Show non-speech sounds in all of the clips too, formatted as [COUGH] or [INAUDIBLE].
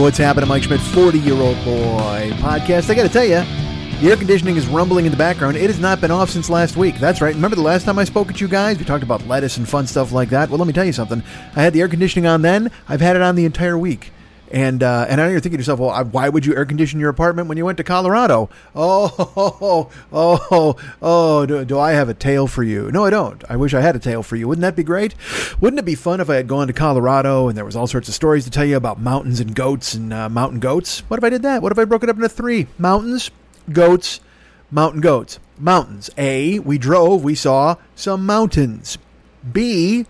What's happening, Mike Schmidt, 40 year old boy podcast? I got to tell you, the air conditioning is rumbling in the background. It has not been off since last week. That's right. Remember the last time I spoke with you guys? We talked about lettuce and fun stuff like that. Well, let me tell you something. I had the air conditioning on then. I've had it on the entire week. And uh, and I know you're thinking to yourself, well, why would you air condition your apartment when you went to Colorado? Oh, oh, [LAUGHS] oh, oh, oh do, do I have a tale for you? No, I don't. I wish I had a tale for you. Wouldn't that be great? Wouldn't it be fun if I had gone to Colorado and there was all sorts of stories to tell you about mountains and goats and uh, mountain goats? What if I did that? What if I broke it up into three? Mountains, goats, mountain goats. Mountains. A, we drove, we saw some mountains. B,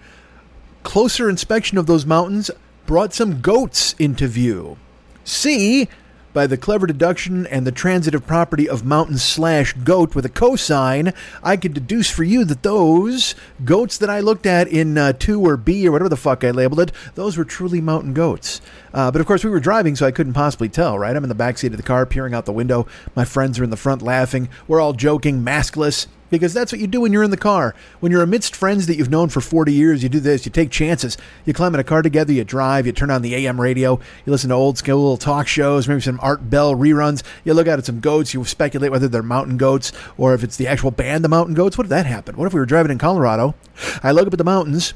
closer inspection of those mountains brought some goats into view. C, by the clever deduction and the transitive property of mountain slash goat with a cosine, I could deduce for you that those goats that I looked at in uh, 2 or B or whatever the fuck I labeled it, those were truly mountain goats. Uh, but of course, we were driving, so I couldn't possibly tell, right? I'm in the backseat of the car, peering out the window. My friends are in the front laughing. We're all joking, maskless because that's what you do when you're in the car. When you're amidst friends that you've known for 40 years, you do this, you take chances. You climb in a car together, you drive, you turn on the AM radio, you listen to old school talk shows, maybe some Art Bell reruns. You look out at some goats, you speculate whether they're mountain goats or if it's the actual band, the Mountain Goats. What if that happened? What if we were driving in Colorado? I look up at the mountains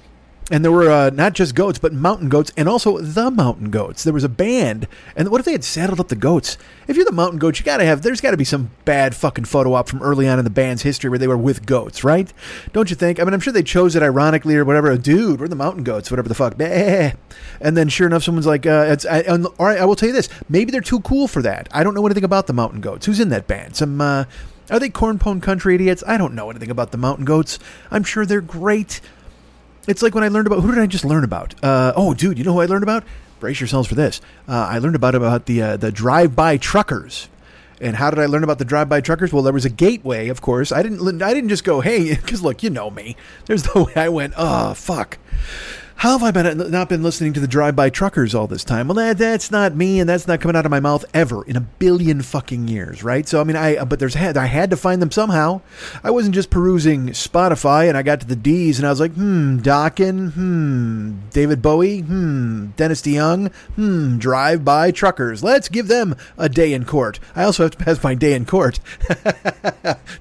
and there were uh, not just goats, but mountain goats, and also the mountain goats. There was a band, and what if they had saddled up the goats? If you're the mountain goats, you gotta have. There's got to be some bad fucking photo op from early on in the band's history where they were with goats, right? Don't you think? I mean, I'm sure they chose it ironically or whatever. Dude, we're the mountain goats, whatever the fuck. And then, sure enough, someone's like, uh. I, all right, I will tell you this. Maybe they're too cool for that. I don't know anything about the mountain goats. Who's in that band? Some. Uh, are they cornpone country idiots? I don't know anything about the mountain goats. I'm sure they're great. It's like when I learned about who did I just learn about? Uh, oh, dude, you know who I learned about? Brace yourselves for this. Uh, I learned about about the uh, the drive-by truckers. And how did I learn about the drive-by truckers? Well, there was a gateway, of course. I didn't I didn't just go, hey, [LAUGHS] because look, you know me. There's the [LAUGHS] way I went. Oh, fuck. How have I been not been listening to the drive-by truckers all this time? Well, that, that's not me, and that's not coming out of my mouth ever in a billion fucking years, right? So I mean, I but there's I had to find them somehow. I wasn't just perusing Spotify, and I got to the D's, and I was like, hmm, Dokken, hmm, David Bowie, hmm, Dennis DeYoung, hmm, drive-by truckers. Let's give them a day in court. I also have to pass my day in court [LAUGHS]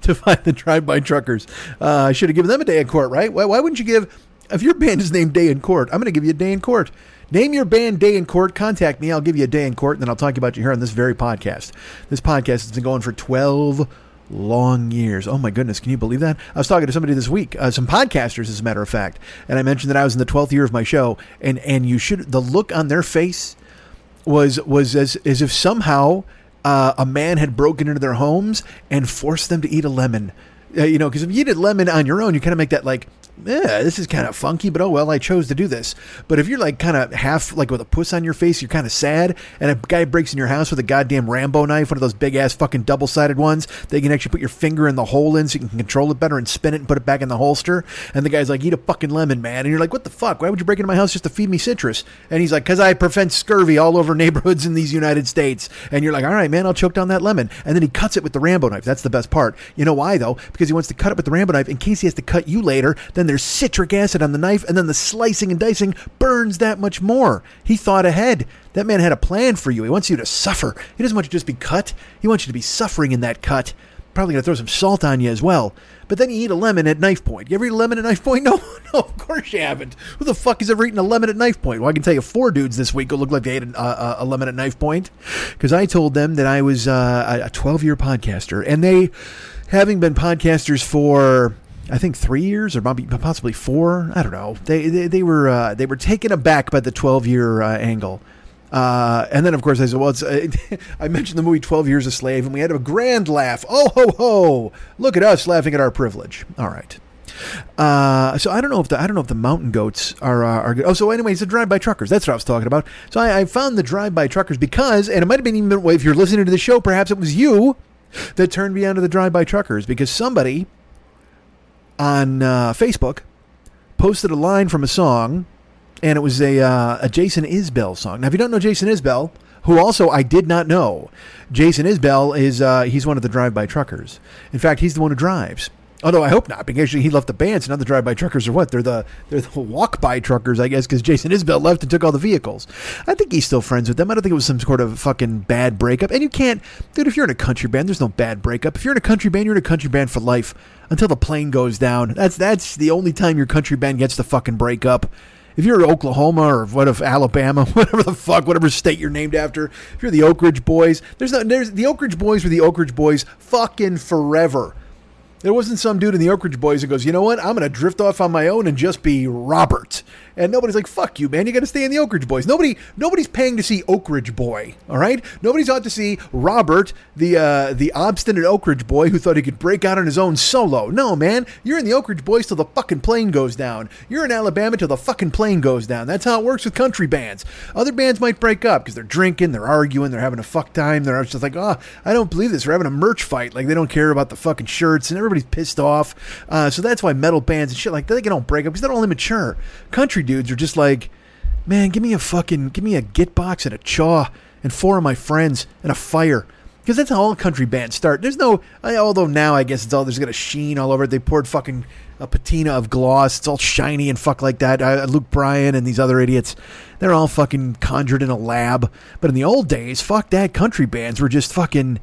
to find the drive-by truckers. Uh, I should have given them a day in court, right? Why, why wouldn't you give? If your band is named Day in Court, I'm going to give you a day in court. Name your band Day in Court. Contact me. I'll give you a day in court, and then I'll talk about you here on this very podcast. This podcast has been going for 12 long years. Oh my goodness, can you believe that? I was talking to somebody this week, uh, some podcasters, as a matter of fact, and I mentioned that I was in the 12th year of my show, and and you should the look on their face was was as as if somehow uh, a man had broken into their homes and forced them to eat a lemon. Uh, you know, because if you eat a lemon on your own, you kind of make that like yeah, this is kind of funky, but oh well, I chose to do this. But if you're like kind of half like with a puss on your face, you're kind of sad, and a guy breaks in your house with a goddamn Rambo knife, one of those big ass fucking double sided ones, they can actually put your finger in the hole in so you can control it better and spin it and put it back in the holster. And the guy's like, eat a fucking lemon, man. And you're like, what the fuck? Why would you break into my house just to feed me citrus? And he's like, because I prevent scurvy all over [LAUGHS] neighborhoods in these United States. And you're like, all right, man, I'll choke down that lemon. And then he cuts it with the Rambo knife. That's the best part. You know why though? Because he wants to cut it with the Rambo knife in case he has to cut you later. Then there's citric acid on the knife, and then the slicing and dicing burns that much more. He thought ahead. That man had a plan for you. He wants you to suffer. He doesn't want you to just be cut. He wants you to be suffering in that cut. Probably gonna throw some salt on you as well. But then you eat a lemon at knife point. You ever eat a lemon at knife point? [LAUGHS] No, no, of course you haven't. Who the fuck has ever eaten a lemon at knife point? Well, I can tell you four dudes this week who look like they ate a, a, a lemon at knife point because I told them that I was uh, a 12 year podcaster, and they, having been podcasters for I think three years or possibly four. I don't know. They they, they were uh, they were taken aback by the twelve year uh, angle. Uh, and then, of course, I said, "Well, uh, [LAUGHS] I mentioned the movie Twelve Years a Slave, and we had a grand laugh. Oh ho ho! Look at us laughing at our privilege. All right. Uh, so I don't know if the I don't know if the mountain goats are uh, are good. Oh, so anyway, it's the drive-by truckers. That's what I was talking about. So I, I found the drive-by truckers because, and it might have been even if you're listening to the show, perhaps it was you that turned me onto the drive-by truckers because somebody on uh, Facebook posted a line from a song, and it was a uh, a Jason Isbell song. Now, if you don't know Jason Isbell, who also I did not know, Jason Isbell is uh, he's one of the drive-by truckers. In fact, he's the one who drives. Although I hope not, because he left the band, so now the drive-by truckers are what? They're the they're the walk-by truckers, I guess, because Jason Isbell left and took all the vehicles. I think he's still friends with them. I don't think it was some sort of fucking bad breakup. And you can't, dude. If you're in a country band, there's no bad breakup. If you're in a country band, you're in a country band for life until the plane goes down. That's that's the only time your country band gets to fucking break up. If you're Oklahoma or what if Alabama, [LAUGHS] whatever the fuck, whatever state you're named after, if you're the Oak Ridge Boys, there's no, there's the Oak Ridge Boys were the Oak Ridge Boys fucking forever. There wasn't some dude in the Oak Ridge Boys who goes, you know what? I'm going to drift off on my own and just be Robert. And nobody's like, fuck you, man. You got to stay in the Oak Ridge Boys. Nobody, nobody's paying to see Oak Ridge Boy. All right. Nobody's out to see Robert, the uh, the obstinate Oak Ridge boy who thought he could break out on his own solo. No, man. You're in the Oak Ridge Boys till the fucking plane goes down. You're in Alabama till the fucking plane goes down. That's how it works with country bands. Other bands might break up because they're drinking, they're arguing, they're having a fuck time. They're just like, oh, I don't believe this. They're having a merch fight. Like they don't care about the fucking shirts, and everybody's pissed off. Uh, so that's why metal bands and shit like that they don't break up because they're all immature. Country dudes are just like man, give me a fucking, give me a git box and a chaw and four of my friends and a fire. Because that's how all country bands start. There's no, although now I guess it's all, there's got a sheen all over it. They poured fucking a patina of gloss. It's all shiny and fuck like that. Uh, Luke Bryan and these other idiots, they're all fucking conjured in a lab. But in the old days, fuck that. Country bands were just fucking,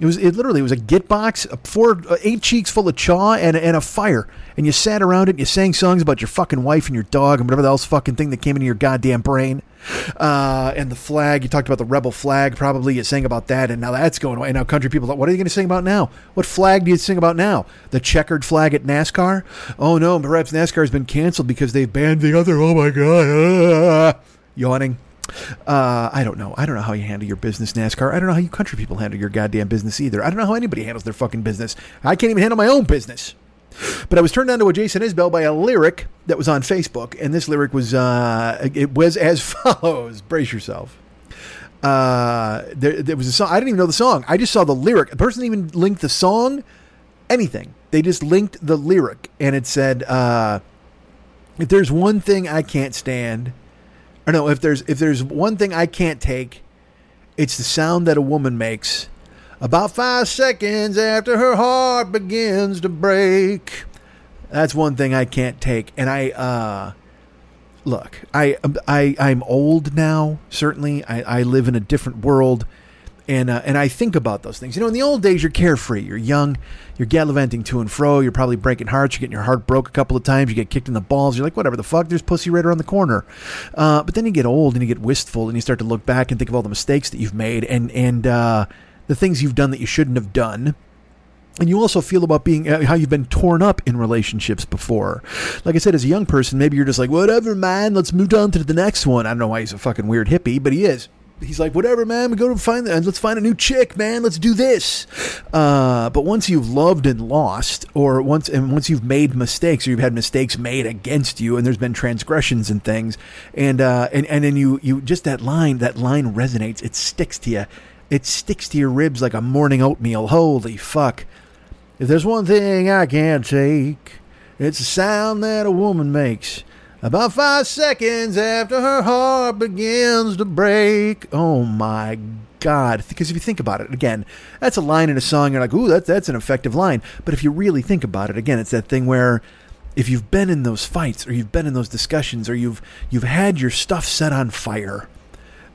it was it literally it was a git box, four uh, eight cheeks full of chaw and and a fire, and you sat around it and you sang songs about your fucking wife and your dog and whatever else fucking thing that came into your goddamn brain. Uh, and the flag, you talked about the rebel flag, probably you sang about that, and now that's going away. Now country people, what are you going to sing about now? What flag do you sing about now? The checkered flag at NASCAR? Oh no, perhaps NASCAR has been canceled because they've banned the other. Oh my god, [LAUGHS] yawning. Uh, I don't know. I don't know how you handle your business, NASCAR. I don't know how you country people handle your goddamn business either. I don't know how anybody handles their fucking business. I can't even handle my own business. But I was turned on to a Jason Isbell by a lyric that was on Facebook, and this lyric was uh, it was as [LAUGHS] follows. Brace yourself. Uh, there, there was a song. I didn't even know the song. I just saw the lyric. The person even linked the song, anything. They just linked the lyric, and it said, uh, "If there's one thing I can't stand." Or no, if there's if there's one thing I can't take, it's the sound that a woman makes about five seconds after her heart begins to break. That's one thing I can't take, and I uh, look, I I I'm old now. Certainly, I, I live in a different world and uh, and I think about those things. You know, in the old days, you're carefree, you're young, you're gallivanting to and fro, you're probably breaking hearts, you're getting your heart broke a couple of times, you get kicked in the balls, you're like, whatever the fuck, there's pussy right around the corner. Uh, but then you get old and you get wistful, and you start to look back and think of all the mistakes that you've made and and uh, the things you've done that you shouldn't have done. And you also feel about being uh, how you've been torn up in relationships before. Like I said, as a young person, maybe you're just like, whatever, man, let's move on to the next one. I don't know why he's a fucking weird hippie, but he is he's like, whatever, man. We go to find. Let's find a new chick, man. Let's do this. Uh, but once you've loved and lost, or once and once you've made mistakes, or you've had mistakes made against you, and there's been transgressions and things, and uh, and and then you you just that line that line resonates. It sticks to you. It sticks to your ribs like a morning oatmeal. Holy fuck! If there's one thing I can't take, it's the sound that a woman makes. About five seconds after her heart begins to break. Oh my God. Because if you think about it, again, that's a line in a song. You're like, ooh, that's, that's an effective line. But if you really think about it, again, it's that thing where if you've been in those fights or you've been in those discussions or you've, you've had your stuff set on fire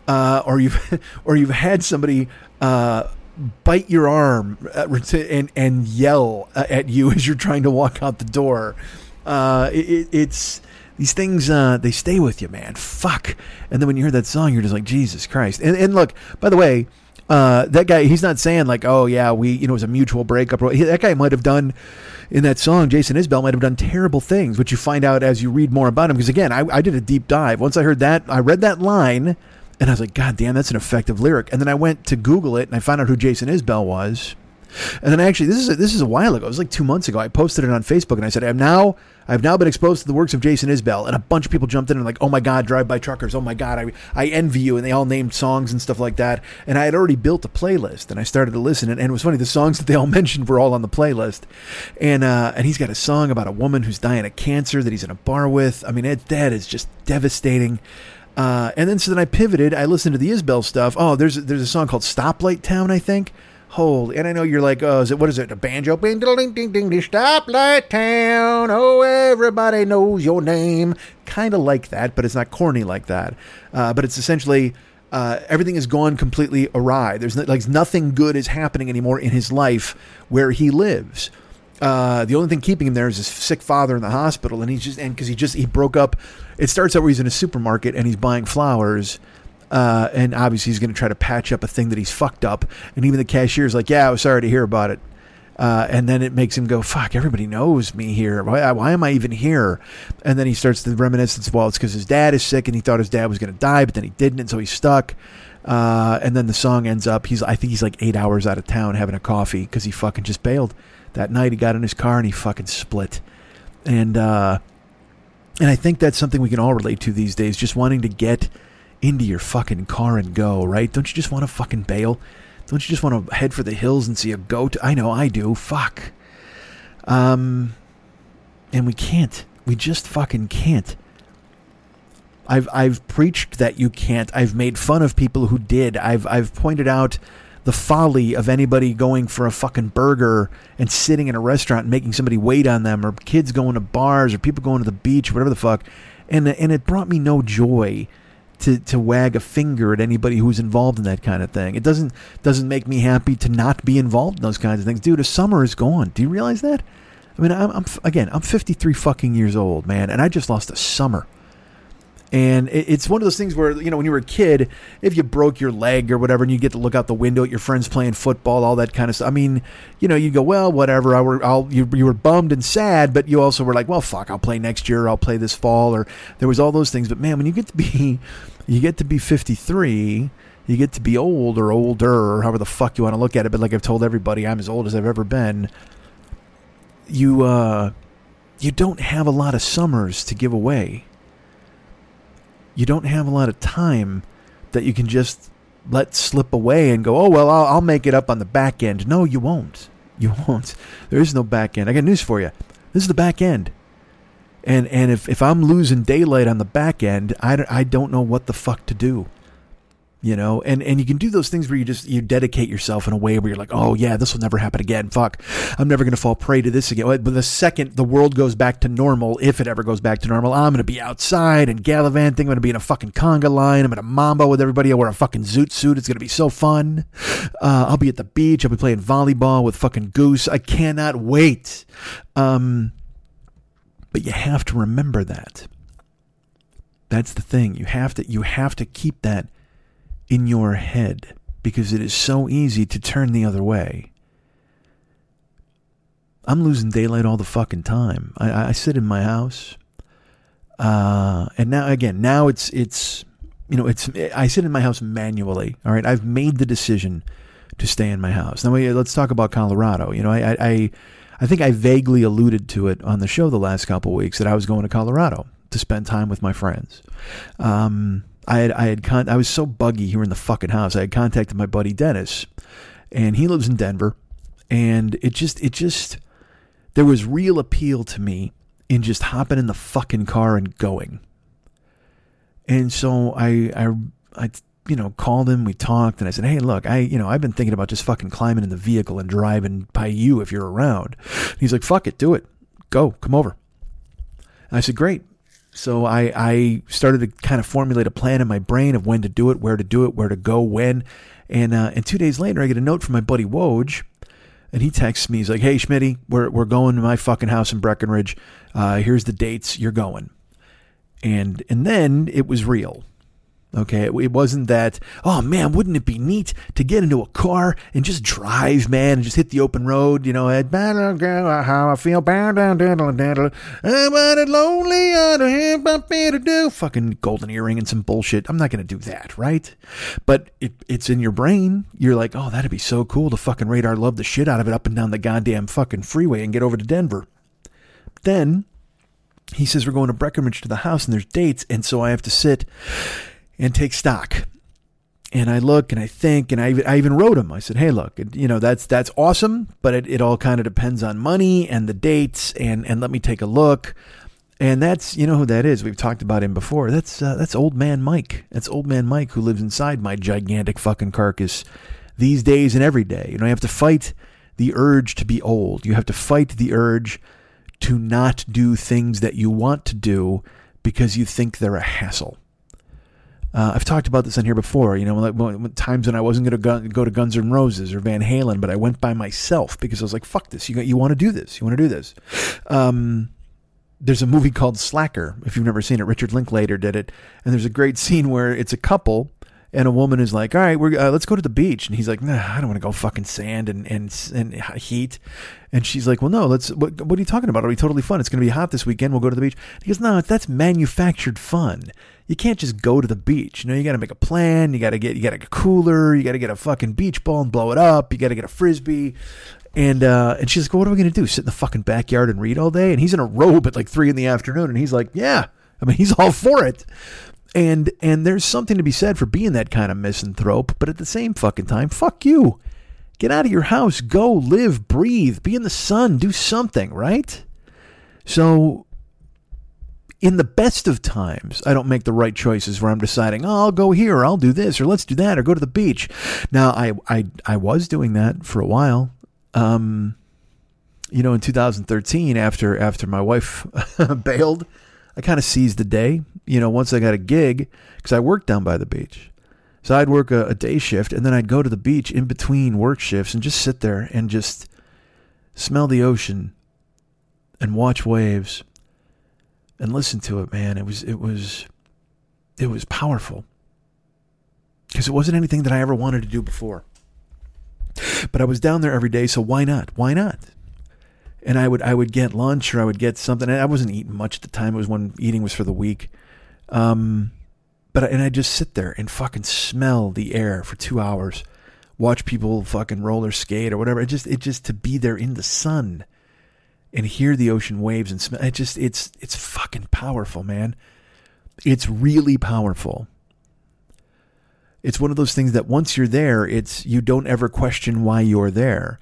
uh, or you've, [LAUGHS] or you've had somebody, uh, bite your arm uh, and and yell uh, at you [LAUGHS] as you're trying to walk out the door. Uh, it, it's these things uh, they stay with you, man. Fuck. And then when you hear that song, you're just like Jesus Christ. And and look, by the way, uh, that guy he's not saying like, oh yeah, we you know it was a mutual breakup. That guy might have done in that song. Jason Isbell might have done terrible things, which you find out as you read more about him. Because again, I, I did a deep dive. Once I heard that, I read that line. And I was like, God damn, that's an effective lyric. And then I went to Google it and I found out who Jason Isbell was. And then actually, this is a, this is a while ago. It was like two months ago. I posted it on Facebook and I said, "I'm now I've now been exposed to the works of Jason Isbell." And a bunch of people jumped in and like, "Oh my God, Drive By Truckers! Oh my God, I I envy you!" And they all named songs and stuff like that. And I had already built a playlist and I started to listen. And, and it was funny, the songs that they all [LAUGHS] mentioned were all on the playlist. And uh, and he's got a song about a woman who's dying of cancer that he's in a bar with. I mean, it, that is just devastating. Uh, and then so then I pivoted. I listened to the Isbell stuff. Oh, there's there's a song called Stoplight Town, I think Holy, and I know you're like, oh, is it what is it? A banjo? Ding, ding, ding, ding, stoplight town. Oh, everybody knows your name. Kind of like that, but it's not corny like that. Uh, but it's essentially uh, everything has gone completely awry. There's no, like nothing good is happening anymore in his life where he lives. Uh, the only thing keeping him there is his sick father in the hospital, and he's just and because he just he broke up. It starts out where he's in a supermarket and he's buying flowers uh, and obviously, he's going to try to patch up a thing that he's fucked up. And even the cashier's like, "Yeah, I was sorry to hear about it." Uh, and then it makes him go, "Fuck! Everybody knows me here. Why, why am I even here?" And then he starts to reminisce. Well, it's because his dad is sick, and he thought his dad was going to die, but then he didn't, and so he's stuck. Uh, and then the song ends up. He's, I think he's like eight hours out of town having a coffee because he fucking just bailed that night. He got in his car and he fucking split. And uh, and I think that's something we can all relate to these days. Just wanting to get into your fucking car and go, right? Don't you just want to fucking bail? Don't you just want to head for the hills and see a goat? I know I do. Fuck. Um, and we can't. We just fucking can't. I've I've preached that you can't. I've made fun of people who did. I've I've pointed out the folly of anybody going for a fucking burger and sitting in a restaurant and making somebody wait on them, or kids going to bars, or people going to the beach, whatever the fuck. And and it brought me no joy to, to wag a finger at anybody who's involved in that kind of thing. It doesn't doesn't make me happy to not be involved in those kinds of things, dude. A summer is gone. Do you realize that? I mean, I'm, I'm again, I'm 53 fucking years old, man, and I just lost a summer. And it's one of those things where, you know, when you were a kid, if you broke your leg or whatever, and you get to look out the window at your friends playing football, all that kind of stuff. I mean, you know, you go, well, whatever. I were, I'll, you, you were bummed and sad, but you also were like, well, fuck, I'll play next year. I'll play this fall. Or there was all those things. But man, when you get to be, [LAUGHS] you get to be 53, you get to be old or older, or however the fuck you want to look at it. But like I've told everybody, I'm as old as I've ever been. You, uh, you don't have a lot of summers to give away you don't have a lot of time that you can just let slip away and go, oh, well, I'll, I'll make it up on the back end. No, you won't. [LAUGHS] You won't. There is no back end. I got news for you. This is the back end. And, and if, if I'm losing daylight on the back end, I, I don't know what the fuck to do you know and and you can do those things where you just you dedicate yourself in a way where you're like oh yeah this will never happen again. Fuck. I'm never going to fall prey to this again. But the second the world goes back to normal if it ever goes back to normal i'm going to be outside and gallivanting. I'm going to be in a fucking conga line. I'm going to mambo with everybody. I wear a fucking zoot suit. It's going to be so fun. Uh, i'll be at the beach. I'll be playing volleyball with fucking goose. I cannot wait. Um but you have to remember that. That's the thing. You have to you have to keep that in your head because it is so easy to turn the other way. I'm losing daylight all the fucking time. I, I sit in my house, uh, and now again, now it's it's you know, it's I sit in my house manually. All right, I've made the decision to stay in my house. Now let's talk about Colorado. You know, I I I think I vaguely alluded to it on the show the last couple weeks that I was going to Colorado to spend time with my friends. Um, I had I had con- I was so buggy here in the fucking house. I had contacted my buddy Dennis, and he lives in Denver, and it just it just there was real appeal to me in just hopping in the fucking car and going. And so I I I you know called him. We talked, and I said, hey, look, I you know I've been thinking about just fucking climbing in the vehicle and driving by you if you're around. he's like, fuck it, do it, go, come over. And I said, great. So I, I started to kind of formulate a plan in my brain of when to do it, where to do it, where to go, when. And uh, and two days later, I get a note from my buddy Woj, and he texts me. He's like, "Hey, Schmitty, we're we're going to my fucking house in Breckenridge. Uh, here's the dates. You're going." And and then it was real. Okay, it wasn't that, oh man, wouldn't it be neat to get into a car and just drive, man, and just hit the open road, you know, how I feel, I'm lonely, I do, fucking golden earring and some bullshit. I'm not going to do that, right? But it, it's in your brain. You're like, oh, that'd be so cool to fucking radar love the shit out of it up and down the goddamn fucking freeway and get over to Denver. Then he says we're going to Breckenridge to the house and there's dates, and so I have to sit and take stock. And I look and I think, and I, I even wrote him. I said, "Hey, look, you know that's that's awesome, but it, it all kind of depends on money and the dates, and and let me take a look." And that's you know who that is. We've talked about him before. That's uh, that's old man Mike. That's old man Mike who lives inside my gigantic fucking carcass these days and every day. You know, you have to fight the urge to be old. You have to fight the urge to not do things that you want to do because you think they're a hassle. Uh, I've talked about this on here before. You know, like, when, times when I wasn't going to go to Guns N' Roses or Van Halen, but I went by myself because I was like, "Fuck this! You you want to do this? You want to do this?" Um, there's a movie called Slacker. If you've never seen it, Richard Linklater did it, and there's a great scene where it's a couple and a woman is like, "All right, we're uh, let's go to the beach," and he's like, "Nah, I don't want to go fucking sand and and and heat." And she's like, "Well, no, let's. What, what are you talking about? It'll be totally fun. It's going to be hot this weekend. We'll go to the beach." And he goes, "No, that's manufactured fun. You can't just go to the beach. You know, you got to make a plan. You got to get you got a cooler. You got to get a fucking beach ball and blow it up. You got to get a frisbee." And uh, and she's like, well, "What are we to do? Sit in the fucking backyard and read all day?" And he's in a robe at like three in the afternoon, and he's like, "Yeah." I mean, [LAUGHS] he's all for it and and there's something to be said for being that kind of misanthrope but at the same fucking time fuck you get out of your house go live breathe be in the sun do something right so in the best of times i don't make the right choices where i'm deciding oh i'll go here or i'll do this or let's do that or go to the beach. Now i i, I was doing that for a while. Um you know in 2013 after after my wife [LAUGHS] bailed I kind of seized the day, you know, once I got a gig, because I worked down by the beach. So I'd work a, a, day shift and then I'd go to the beach in between work shifts and just sit there and just smell the ocean and watch waves and listen to it, man. It was, it was, it was powerful because it wasn't anything that I ever wanted to do before. But I was down there every day, so why not? Why not? and I would I would get lunch or I would get something. I wasn't eating much at the time. It was when eating was for the week. Um, but and I just sit there and fucking smell the air for two hours, watch people fucking roller skate or whatever. It just it just to be there in the sun, and hear the ocean waves and smell. It just it's it's fucking powerful, man. It's really powerful. It's one of those things that once you're there, it's you don't ever question why you're there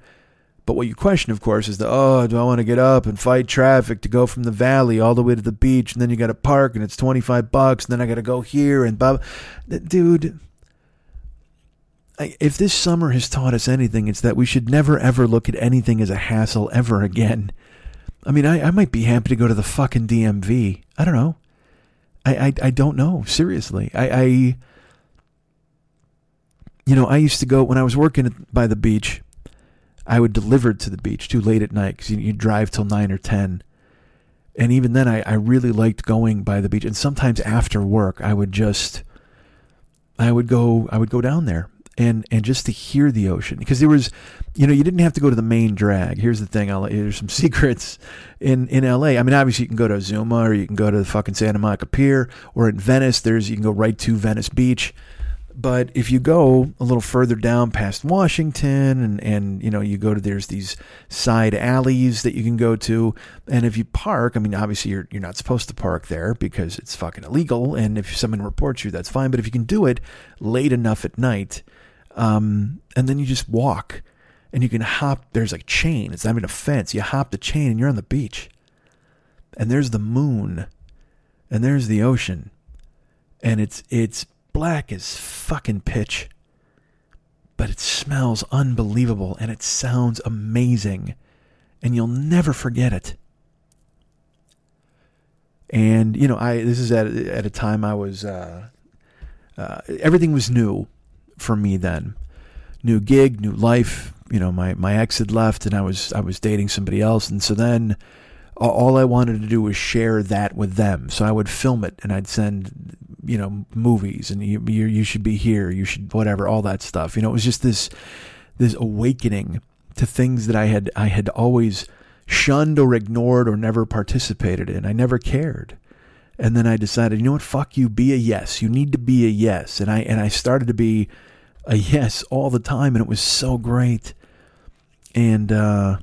but what you question, of course, is the oh, do I want to get up and fight traffic to go from the valley all the way to the beach, and then you got to park, and it's twenty five bucks, and then I got to go here and blah, blah. dude. If this summer has taught us anything, it's that we should never ever look at anything as a hassle ever again. I mean, I, I might be happy to go to the fucking DMV. I don't know. I, I, I don't know. Seriously. I, I, you know, I used to go when I was working by the beach. I would deliver to the beach too late at night because you, you drive till nine or ten. And even then, I, I really liked going by the beach. And sometimes after work, I would just, I would go, I would go down there. And and just to hear the ocean because there was you know you didn't have to go to the main drag. Here's the thing I'll, there's some [LAUGHS] secrets. In in LA I mean obviously you can go to Zuma or you can go to the fucking Santa Monica Pier or in Venice there's you can go right to Venice Beach. But if you go a little further down past Washington and, and you know you go to there's these side alleys that you can go to. And if you park I mean obviously you're you're not supposed to park there because it's fucking illegal. And if someone reports you that's fine. But if you can do it late enough at night um, and then you just walk and you can hop there's a chain it's not even a fence you hop the chain and you're on the beach and there's the moon and there's the ocean and it's it's black as fucking pitch. But it smells unbelievable and it sounds amazing. And you'll never forget it. And, you know, I this is at, at a time I was, uh, uh, everything was new for me then. New gig, new life. You know, my, my ex had left and I was I was dating somebody else. And so then all I wanted to do was share that with them. So I would film it and I'd send, you know, movies and you, you, you should be here, you should whatever, all that stuff. You know, it was just this this awakening to things that I had I had always shunned or ignored or never participated in. I never cared. And then I decided, you know what, fuck you, be a yes. You need to be a yes. And I and I started to be a yes all the time and it was so great. And uh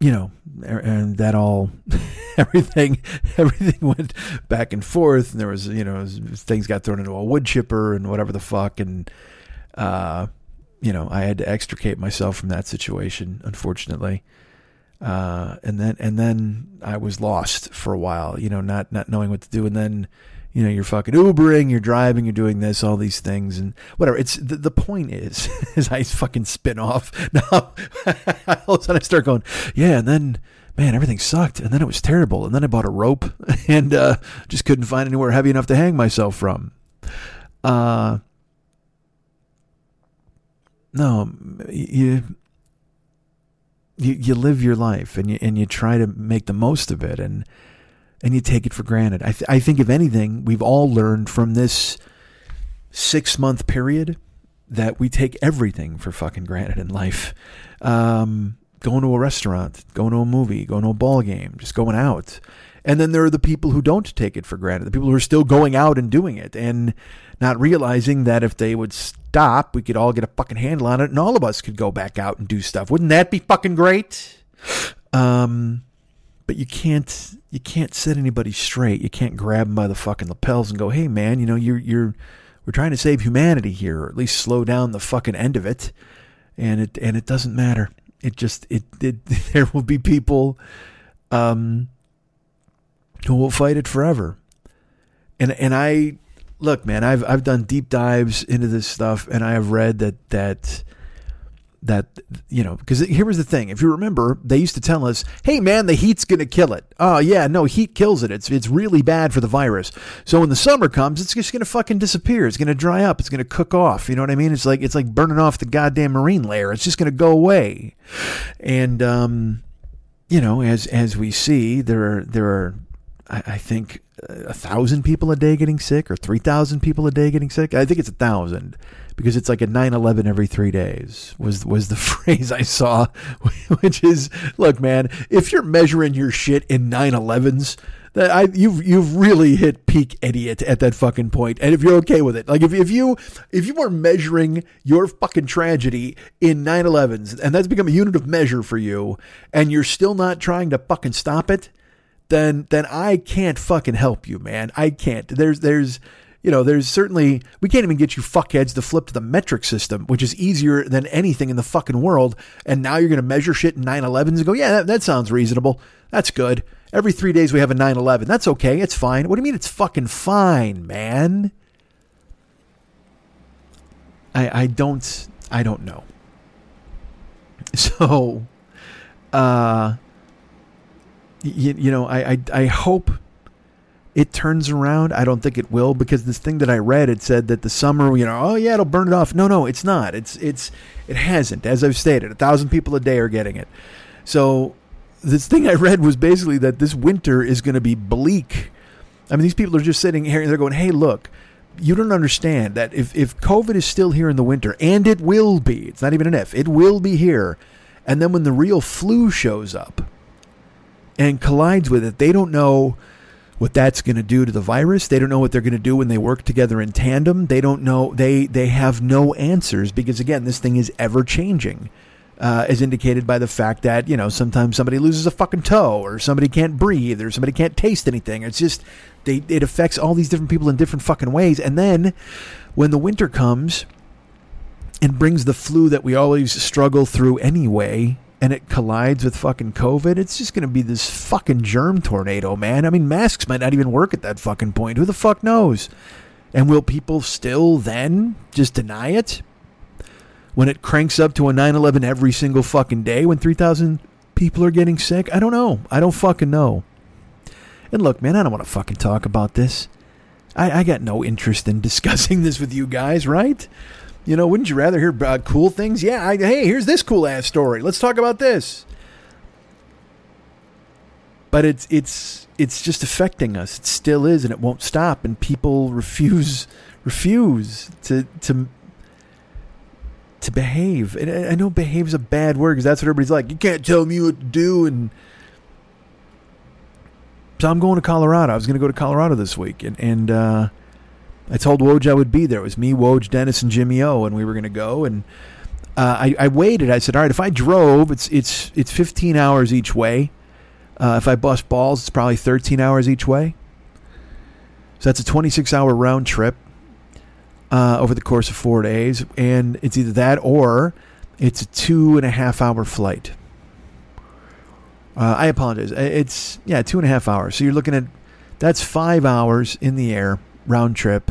you know, er, and that all, [LAUGHS] everything, [LAUGHS] everything went back and forth, and there was, you know, things got thrown into a wood chipper and whatever the fuck, and, uh, you know, I had to extricate myself from that situation, unfortunately. Uh, and then, and then I was lost for a while, you know, not, not knowing what to do. And then, you know, you're fucking Ubering, you're driving, you're doing this, all these things, and whatever. It's the, the point is, [LAUGHS] is I fucking spin off. [LAUGHS] Now, all of a sudden I start going, yeah, and then, man, everything sucked, and then it was terrible, and then I bought a rope, [LAUGHS] and uh, just couldn't find anywhere heavy enough to hang myself from. Uh, no, you, you, you live your life, and you and you try to make the most of it, and and you take it for granted. I, th- I think, if anything, we've all learned from this six month period that we take everything for fucking granted in life. Um, going to a restaurant, going to a movie, going to a ball game, just going out. And then there are the people who don't take it for granted, the people who are still going out and doing it and not realizing that if they would stop, we could all get a fucking handle on it and all of us could go back out and do stuff. Wouldn't that be fucking great? Um, but you can't you can't set anybody straight. You can't grab them by the fucking lapels and go, "Hey, man, you know you're you're we're trying to save humanity here, or at least slow down the fucking end of it." And it and it doesn't matter. It just it, it [LAUGHS] there will be people um who will fight it forever. And and I look, man, I've I've done deep dives into this stuff, and I have read that that that you know because here was the thing. If you remember they used to tell us hey man the heat's going to kill it. Oh yeah no heat kills it. It's it's really bad for the virus. So when the summer comes it's just going to fucking disappear. It's going to dry up. It's going to cook off. You know what i mean? It's like it's like burning off the goddamn marine layer. It's just going to go away. And um you know as as we see there are there are I, I think a thousand people a day getting sick or 3,000 people a day getting sick. I think it's a thousand because it's like a 9/11 every 3 days was was the [LAUGHS] phrase I saw [LAUGHS] which is look man if you're measuring your shit in 9/11s that I you've you've really hit peak idiot at that fucking point. and if you're okay with it like if if you if you are measuring your fucking tragedy in 9/11s and that's become a unit of measure for you and you're still not trying to fucking stop it then then I can't fucking help you man I can't there's there's you know, there's certainly, we can't even get you fuckheads to flip to the metric system, which is easier than anything in the fucking world. And now you're going to measure shit in 9 11s and go, yeah, that, that sounds reasonable. That's good. Every three days we have a 9 11. That's okay. It's fine. What do you mean it's fucking fine, man? I, I don't, I don't know. [LAUGHS] So, uh, you, you know, I, I, I hope it turns around. I don't think it will because this thing that I read it said that the summer, you know, oh yeah, it'll burn it off. No, no, it's not. It's it's it hasn't. As I've stated, a thousand people a day are getting it. So this thing I read was basically that this winter is going to be bleak. I mean, these people are just sitting here and they're going, "Hey, look, you don't understand that if, if COVID is still here in the winter, and it will be, it's not even an if, it will be here. And then when the real flu shows up and collides with it, they don't know what that's going to do to the virus. They don't know what they're going to do when they work together in tandem. They don't know. They they have no answers because again, this thing is ever changing, uh, as indicated by the fact that you know sometimes somebody loses a fucking toe, or somebody can't breathe, or somebody can't taste anything. It's just they it affects all these different people in different fucking ways. And then when the winter comes and brings the flu that we always struggle through anyway, and it collides with fucking COVID, it's just going to be this fucking germ tornado, man. I mean, masks might not even work at that fucking point. Who the fuck knows? And will people still then just deny it? When it cranks up to a 9 11 every single fucking day when 3,000 people are getting sick? I don't know. I don't fucking know. And look, man, I don't want to fucking talk about this. I, I got no interest in [LAUGHS] discussing this with you guys, right? You know, wouldn't you rather hear about cool things? Yeah, I, hey, here's this cool ass story. Let's talk about this. But it's it's it's just affecting us. It still is, and it won't stop. And people refuse refuse to to to behave. And I know "behave" is a bad word because that's what everybody's like. You can't tell me what to do. And so I'm going to Colorado. I was going to go to Colorado this week, and and uh, I told Woj I would be there. It was me, Woj, Dennis, and Jimmy O, and we were going to go. And uh, I, I waited. I said, all right, if I drove, it's it's it's 15 hours each way. Uh, if I bust balls, it's probably 13 hours each way. So that's a 26 hour round trip uh, over the course of four days. And it's either that or it's a two and a half hour flight. Uh, I apologize. It's, yeah, two and a half hours. So you're looking at that's five hours in the air round trip.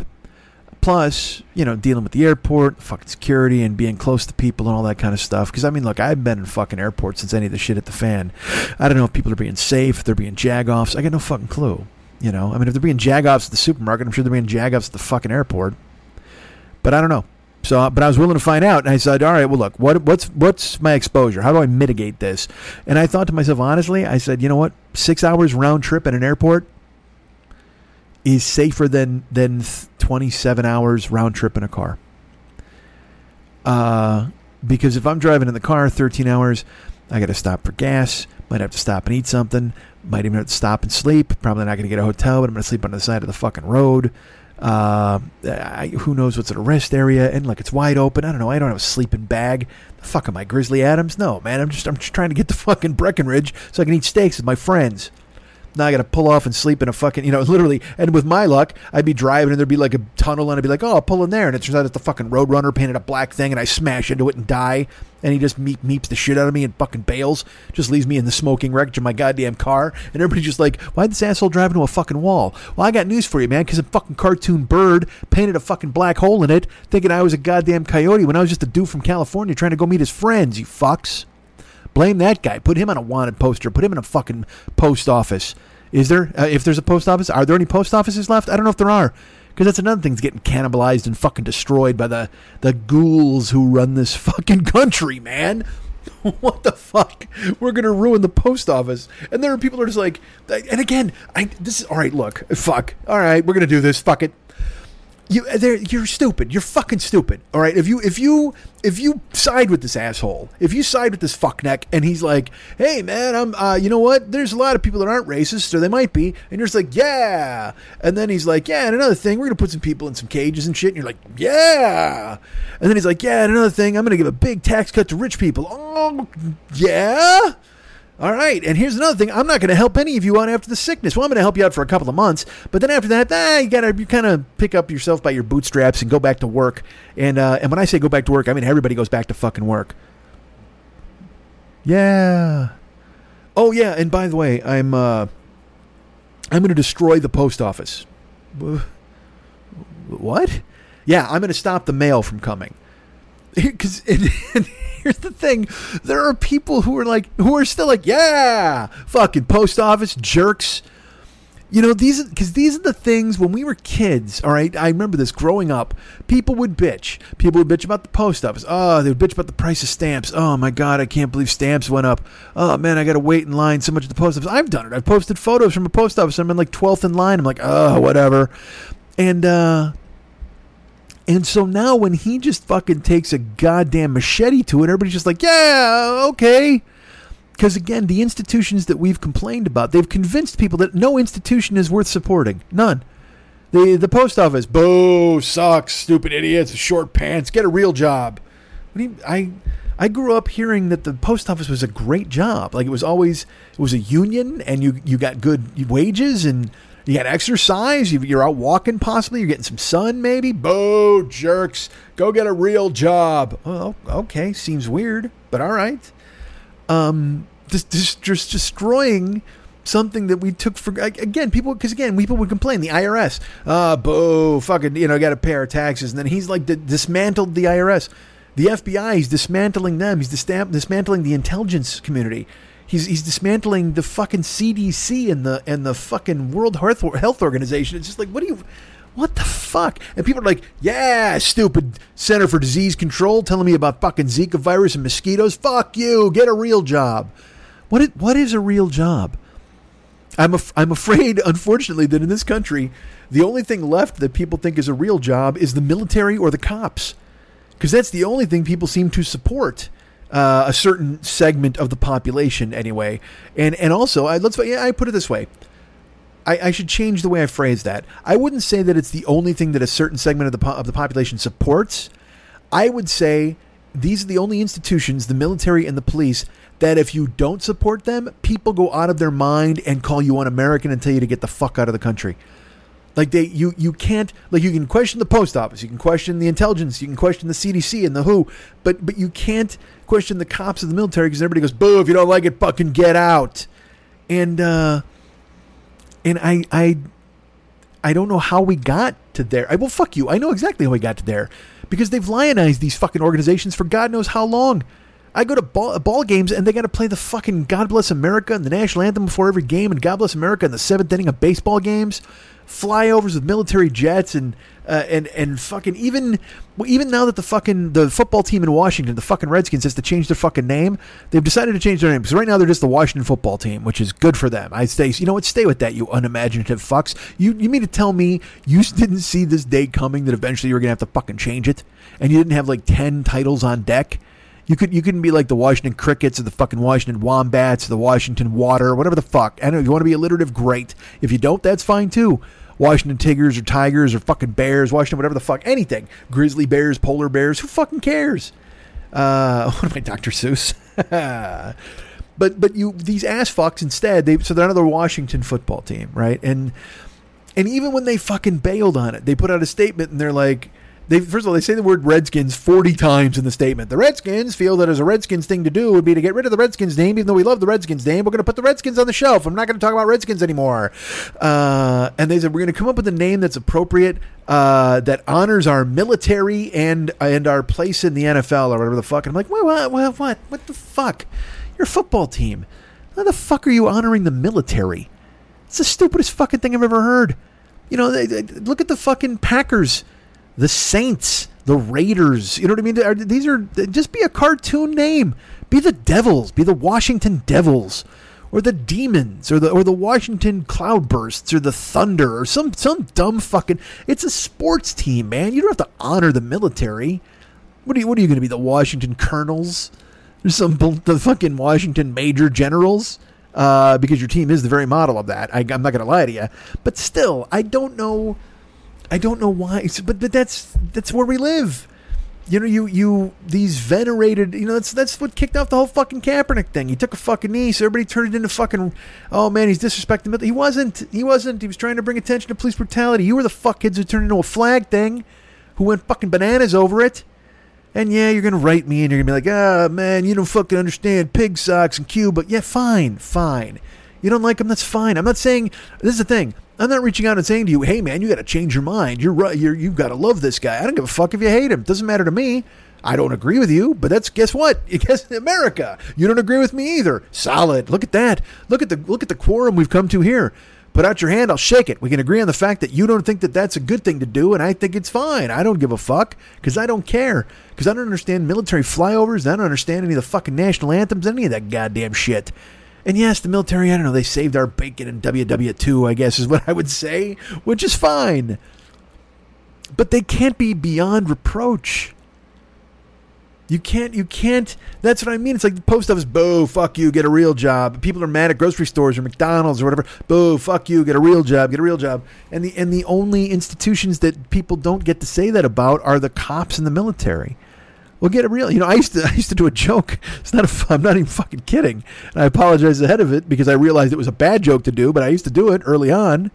Plus, you know, dealing with the airport, fucking security, and being close to people and all that kind of stuff. Because I mean, look, I've been in fucking airports since any of the shit at the fan. I don't know if people are being safe, if they're being jagoffs. I got no fucking clue. You know, I mean, if they're being jagoffs at the supermarket, I'm sure they're being jagoffs at the fucking airport. But I don't know. So, but I was willing to find out, and I said, "All right, well, look, what, what's what's my exposure? How do I mitigate this?" And I thought to myself, honestly, I said, "You know what? Six hours round trip at an airport is safer than than 27 hours round trip in a car. Uh, because if I'm driving in the car 13 hours, I got to stop for gas. Might have to stop and eat something. Might even have to stop and sleep. Probably not going to get a hotel, but I'm going to sleep on the side of the fucking road. Uh, I, who knows what's at a rest area? And like it's wide open. I don't know. I don't have a sleeping bag. The fuck am I, Grizzly Adams? No, man. I'm just I'm just trying to get to fucking Breckenridge so I can eat steaks with my friends. Now I got to pull off and sleep in a fucking, you know, [LAUGHS] literally. And with my luck, I'd be driving and there'd be like a tunnel and I'd be like, oh, I'll pull in there. And it turns out it's the fucking Roadrunner painted a black thing and I smash into it and die. And he just meep meeps the shit out of me and fucking bails. Just leaves me in the smoking wreckage of my goddamn car. And everybody's just like, why'd this asshole drive into a fucking wall? Well, I got news for you, man, because a fucking cartoon bird painted a fucking black hole in it thinking I was a goddamn coyote when I was just a dude from California trying to go meet his friends, you fucks. Blame that guy. Put him on a wanted poster. Put him in a fucking post office. Is there? Uh, if there's a post office, are there any post offices left? I don't know if there are, because that's another thing that's getting cannibalized and fucking destroyed by the the ghouls who run this [LAUGHS] fucking country, man. [LAUGHS] what the fuck? We're gonna ruin the post office, and there are people who are just like, and again, I this is all right. Look, fuck. All right, we're gonna do this. Fuck it. You, you're stupid. You're fucking stupid. All right. If you if you if you side with this asshole, if you side with this fuckneck, and he's like, "Hey man, I'm uh, you know what? There's a lot of people that aren't racist, or they might be," and you're just like, "Yeah," and then he's like, "Yeah," and another thing, we're gonna put some people in some cages and shit, and you're like, "Yeah," and then he's like, "Yeah," and another thing, I'm gonna give a big tax cut to rich people. Oh, yeah. All right, and here's another thing. I'm not going to help any of you out after the sickness. Well, I'm going to help you out for a couple of months, but then after that, ah, you got to you kind of pick up yourself by your bootstraps and go back to work. And uh, and when I say go back to work, I mean everybody goes back to fucking work. Yeah. Oh yeah, and by the way, I'm uh, I'm going to destroy the post office. What? Yeah, I'm going to stop the mail from coming. [LAUGHS] Because [LAUGHS] here's the thing. There are people who are like who are still like yeah fucking post office jerks. You know these because these are the things when we were kids all right? I remember this growing up. People would bitch. People would bitch about the post office. Oh they would bitch about the price of stamps. Oh my god i can't believe stamps went up. Oh man i gotta wait in line so much at the post office. I've done it. I've posted photos from a post office i'm in like 12th in line. I'm like oh whatever. And uh And so now when he just fucking takes a goddamn machete to it, everybody's just like, yeah, okay. Because again, the institutions that we've complained about, they've convinced people that no institution is worth supporting. None. The the post office, boo, sucks, stupid idiots, short pants, get a real job. Mean, I I grew up hearing that the post office was a great job. Like it was always it was a union, and you you got good wages and you got exercise. You, you're out walking, possibly. You're getting some sun, maybe. Boo, jerks! Go get a real job. Okay, seems weird, but all right. Um, just just, just destroying something that we took for again people because again people would complain the IRS uh boo fucking you know got to pay our taxes and then he's like d- dismantled the IRS the FBI he's dismantling them he's distam- dismantling the intelligence community he's he's dismantling the fucking CDC and the and the fucking World Health Organization it's just like what do you what the fuck? And people are like, yeah, stupid Center for Disease Control telling me about fucking Zika virus and mosquitoes. Fuck you. Get a real job. What is, what is a real job? I'm af- I'm afraid, [LAUGHS] unfortunately, that in this country, the only thing left that people think is a real job is the military or the cops, because that's the only thing people seem to support. Uh, a certain segment of the population, anyway, and and also, I, let's yeah, I put it this way: I, I, should change the way I phrase that. I wouldn't say that it's the only thing that a certain segment of the po- of the population supports. I would say these are the only institutions, the military and the police, that if you don't support them, people go out of their mind and call you un-American and tell you to get the fuck out of the country. Like they, you, you can't like you can question the post office, you can question the intelligence, you can question the CDC and the WHO, but but you can't question the cops and the military because everybody goes, "Boo! If you don't like it, fucking get out." And uh, and I I I don't know how we got to there. I well, fuck you. I know exactly how we got to there because they've lionized these fucking organizations for God knows how long. I go to ball, ball games and they got to play the fucking God Bless America and the national anthem before every game and God Bless America in the seventh inning of baseball games. Flyovers with military jets and uh, and and fucking even even now that the fucking the football team in Washington, the fucking Redskins, has to change their fucking name. They've decided to change their name because right now they're just the Washington football team, which is good for them. I say, you know what? Stay with that, you unimaginative fucks. You you mean to tell me you didn't see this day coming that eventually you were gonna have to fucking change it, and you didn't have like ten titles on deck? You could you couldn't be like the Washington Crickets or the fucking Washington Wombats or the Washington Water whatever the fuck. I know you want to be alliterative, great. If you don't, that's fine too. Washington Tigers or Tigers or fucking Bears, Washington whatever the fuck, anything. Grizzly Bears, Polar Bears, who fucking cares? Uh, [LAUGHS] what am I, Dr. Seuss? [LAUGHS] but but you these ass fucks instead they so they're another Washington football team, right? And and even when they fucking bailed on it, they put out a statement and they're like they first of all they say the word Redskins forty times in the statement. The Redskins feel that as a Redskins thing to do would be to get rid of the Redskins name, even though we love the Redskins name. We're going to put the Redskins on the shelf. I'm not going to talk about Redskins anymore. Uh, and they said we're going to come up with a name that's appropriate, uh, that honors our military and and our place in the NFL or whatever the fuck. And I'm like, what, what, what, what, what the fuck? You're a football team. How the fuck are you honoring the military? It's the stupidest fucking thing I've ever heard. You know, they, they, look at the fucking Packers the Saints, the Raiders. You know what I mean? These are just be a cartoon name. Be the Devils. Be the Washington Devils, or the Demons, or the or the Washington Cloudbursts, or the Thunder, or some some dumb fucking. It's a sports team, man. You don't have to honor the military. What are you? What are you going to be? The Washington Colonels? There's some the fucking Washington Major Generals. Uh, because your team is the very model of that. I, I'm not going to lie to you, but still, I don't know I don't know why, but but that's that's where we live. You know, you you these venerated. You know, that's that's what kicked off the whole fucking Kaepernick thing. He took a fucking knee, so everybody turned it into fucking. Oh man, he's disrespecting. He wasn't. He wasn't. He was trying to bring attention to police brutality. You were the fuck kids who turned into a flag thing, who went fucking bananas over it. And yeah, you're gonna write me, and you're gonna be like, ah man, you don't fucking understand pig socks and Cuba. Yeah, fine, fine. You don't like them, that's fine. I'm not saying this is the thing. I'm not reaching out and saying to you, "Hey, man, you got to change your mind. You're right. You're, you've got to love this guy." I don't give a fuck if you hate him. It doesn't matter to me. I don't agree with you, but that's guess what? [LAUGHS] Guess America. You don't agree with me either. Solid. Look at that. Look at the look at the quorum we've come to here. Put out your hand. I'll shake it. We can agree on the fact that you don't think that that's a good thing to do, and I think it's fine. I don't give a fuck because I don't care because I don't understand military flyovers. I don't understand any of the fucking national anthems, any of that goddamn shit. And yes, the military, I don't know, they saved our bacon in WW2, I guess is what I would say, which is fine. but they can't be beyond reproach. You can't, you can't. That's what I mean. It's like the post office. Boo, fuck you, get a real job. People are mad at grocery stores or McDonald's or whatever. Boo, fuck you, get a real job, get a real job. And the and the only institutions that people don't get to say that about are the cops and the military. Well, get a real. You know, I used to [LAUGHS] I used to do a joke. It's not a. I'm not even fucking kidding. And I apologize ahead of it because I realized it was a bad joke to do. But I used to do it early on,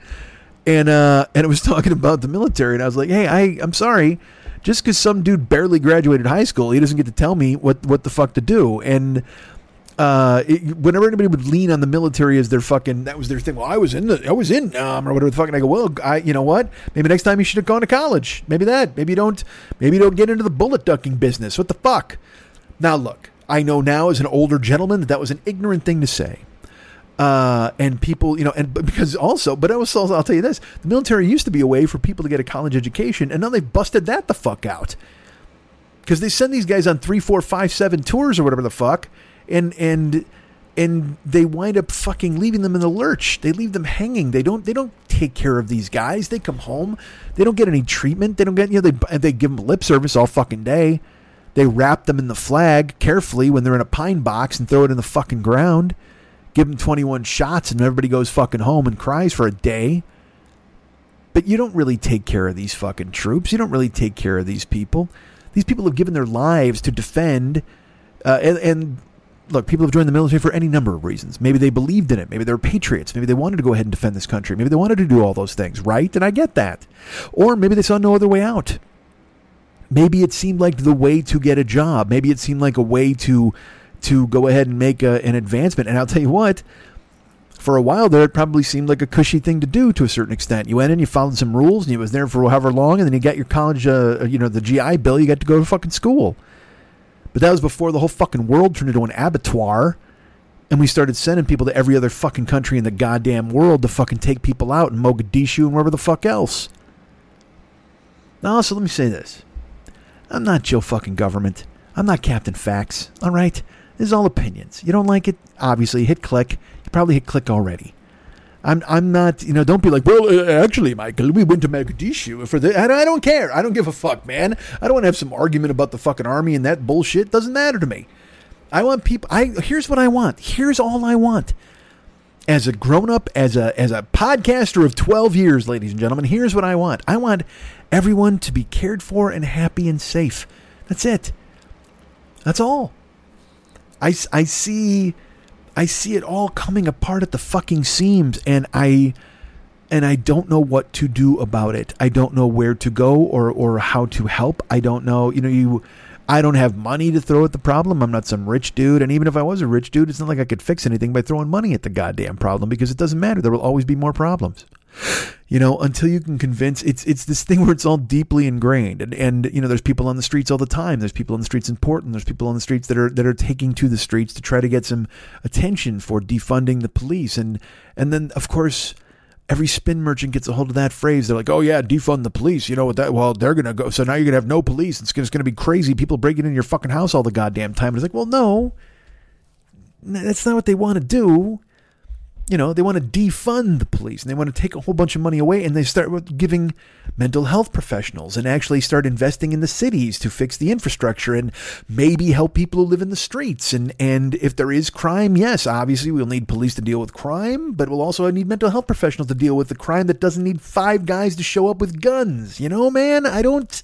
and uh, and it was [LAUGHS] talking about the military. And I was like, hey, I I'm sorry just because some dude barely graduated high school, he doesn't get to tell me what what the fuck to do. And uh, it, whenever anybody would lean on the military as their fucking that was their thing. Well, I was in the I was in um, or whatever the fuck. And I go, well, I you know what? Maybe next time you should have gone to college. Maybe that. Maybe you don't. Maybe you don't get into the bullet ducking business. What the fuck? Now look, I know now as an older gentleman that that was an ignorant thing to say. Uh, and people, you know, and because also, but I also, I'll tell you this: the military used to be a way for people to get a college education, and now they've busted that the fuck out. Because they send these guys on three, four, five, seven tours or whatever the fuck, and and and they wind up fucking leaving them in the lurch. They leave them hanging. They don't they don't take care of these guys. They come home. They don't get any treatment. They don't get you know they they give them lip service all fucking day. They wrap them in the flag carefully when they're in a pine box and throw it in the fucking ground give them 21 shots and everybody goes fucking home and cries for a day. But you don't really take care of these fucking troops. You don't really take care of these people. These people have given their lives to defend. Uh, and, and look, people have joined the military for any number of reasons. Maybe they believed in it. Maybe they were patriots. Maybe they wanted to go ahead and defend this country. Maybe they wanted to do all those things, right? And I get that. Or maybe they saw no other way out. Maybe it seemed like the way to get a job. Maybe it seemed like a way to to go ahead and make a, an advancement. And I'll tell you what, for a while there, it probably seemed like a cushy thing to do to a certain extent. You went in, you followed some rules, and you was there for however long, and then you got your college, uh, you know, the GI Bill. You got to go to fucking school. But that was before the whole fucking world turned into an abattoir, and we started sending people to every other fucking country in the goddamn world to fucking take people out in Mogadishu and wherever the fuck else. Now, also, let me say this: I'm not Joe fucking government. I'm not Captain Facts. All right. This is all opinions. You don't like it? Obviously, hit click. You probably hit click already. I'm I'm not you know don't be like well uh, actually Michael we went to Mogadishu for the I, I don't care. I don't give a fuck man. I don't want to have some argument about the fucking army and that bullshit. Doesn't matter to me. I want people I here's what I want. Here's all I want. As a grown up as a as a podcaster of 12 years ladies and gentlemen here's what I want. I want everyone to be cared for and happy and safe. That's it. That's all. I, I see I see it all coming apart at the fucking seams and I and I don't know what to do about it. I don't know where to go or or how to help. I don't know, you know, you I don't have money to throw at the problem. I'm not some rich dude. And even if I was a rich dude, it's not like I could fix anything by throwing money at the goddamn problem because it doesn't matter. There will always be more problems you know, until you can convince it's it's this thing where it's all deeply ingrained. And and you know, there's people on the streets all the time. There's people on the streets in Portland. There's people on the streets that are that are taking to the streets to try to get some attention for defunding the police. And and then of course every spin merchant gets a hold of that phrase. They're like, "Oh yeah, defund the police." You know what that? Well, they're gonna go. So now you're gonna have no police. It's it's gonna be crazy. People breaking in your fucking house all the goddamn time. And it's like, well, no, that's not what they want to do you know, they want to defund the police and they want to take a whole bunch of money away and they start giving mental health professionals and actually start investing in the cities to fix the infrastructure and maybe help people who live in the streets. And, and if there is crime, yes, obviously we'll need police to deal with crime, but we'll also need mental health professionals to deal with the crime that doesn't need five guys to show up with guns. You know, man, I don't,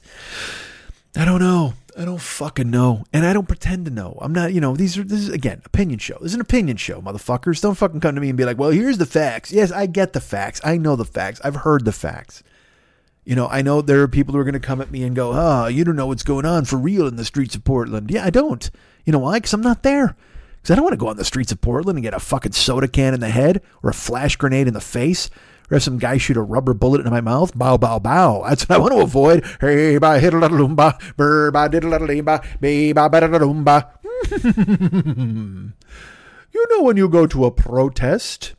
I don't know. I don't fucking know, and I don't pretend to know. I'm not, you know, these are this is again opinion show. This is an opinion show, motherfuckers. Don't fucking come to me and be like, "Well, here's the facts." Yes, I get the facts. I know the facts. I've heard the facts. You know, I know there are people who are going to come at me and go, "Ah, oh, you don't know what's going on for real in the streets of Portland." Yeah, I don't. You know why? Because I'm not there. Because I don't want to go on the streets of Portland and get a fucking soda can in the head or a flash grenade in the face or have some guy shoot a rubber bullet into my mouth. Bow, bow, bow. That's what I want to avoid. Hey, ba, hit a little loomba, brr, ba, did a little loomba, be, ba, ba, da, loomba. [LAUGHS] You know when you go to a protest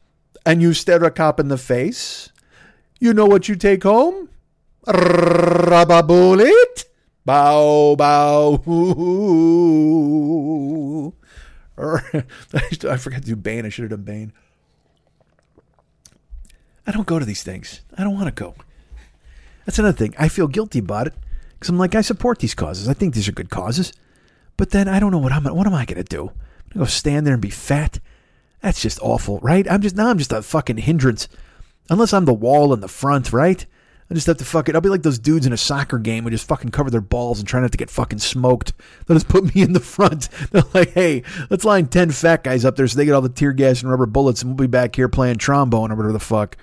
and you stare a cop in the face, you know what you take home? Rubber bullet. Bow, bow. [LAUGHS] I forgot to do Bane. I should have done Bane. I don't go to these things. I don't want to go. That's another thing. I feel guilty about it because I'm like, I support these causes. I think these are good causes. But then I don't know what I'm. What am I going to do? I'm going to go stand there and be fat. That's just awful, right? I'm just now. I'm just a fucking hindrance. Unless I'm the wall in the front, right? I just have to fuck it. I'll be like those dudes in a soccer game who just fucking cover their balls and try not to get fucking smoked. They'll just put me in the front. [LAUGHS] They're like, hey, let's line 10 fat guys up there so they get all the tear gas and rubber bullets and we'll be back here playing trombone or whatever the fuck.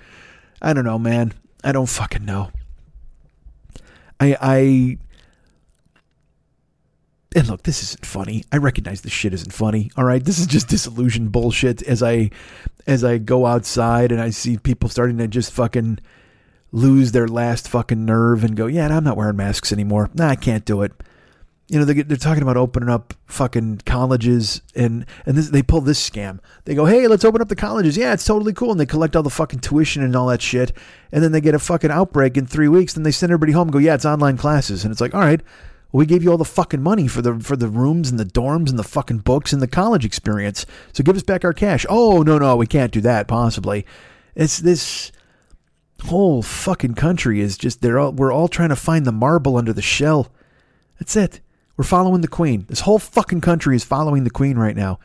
I don't know, man. I don't fucking know. I, I, and look, this isn't funny. I recognize this shit isn't funny. All right, this is just disillusioned bullshit. As I, as I go outside and I see people starting to just fucking lose their last fucking nerve and go, yeah, I'm not wearing masks anymore. Nah, I can't do it. You know, they're, they're talking about opening up fucking colleges and, and this, they pull this scam. They go, hey, let's open up the colleges. Yeah, it's totally cool. And they collect all the fucking tuition and all that shit. And then they get a fucking outbreak in three weeks. Then they send everybody home and go, yeah, it's online classes. And it's like, all right, we gave you all the fucking money for the for the rooms and the dorms and the fucking books and the college experience. So give us back our cash. Oh, no, no, we can't do that, possibly. It's this whole fucking country is just they're all we're all trying to find the marble under the shell. That's it. We're following the queen. This whole fucking country is following the queen right now.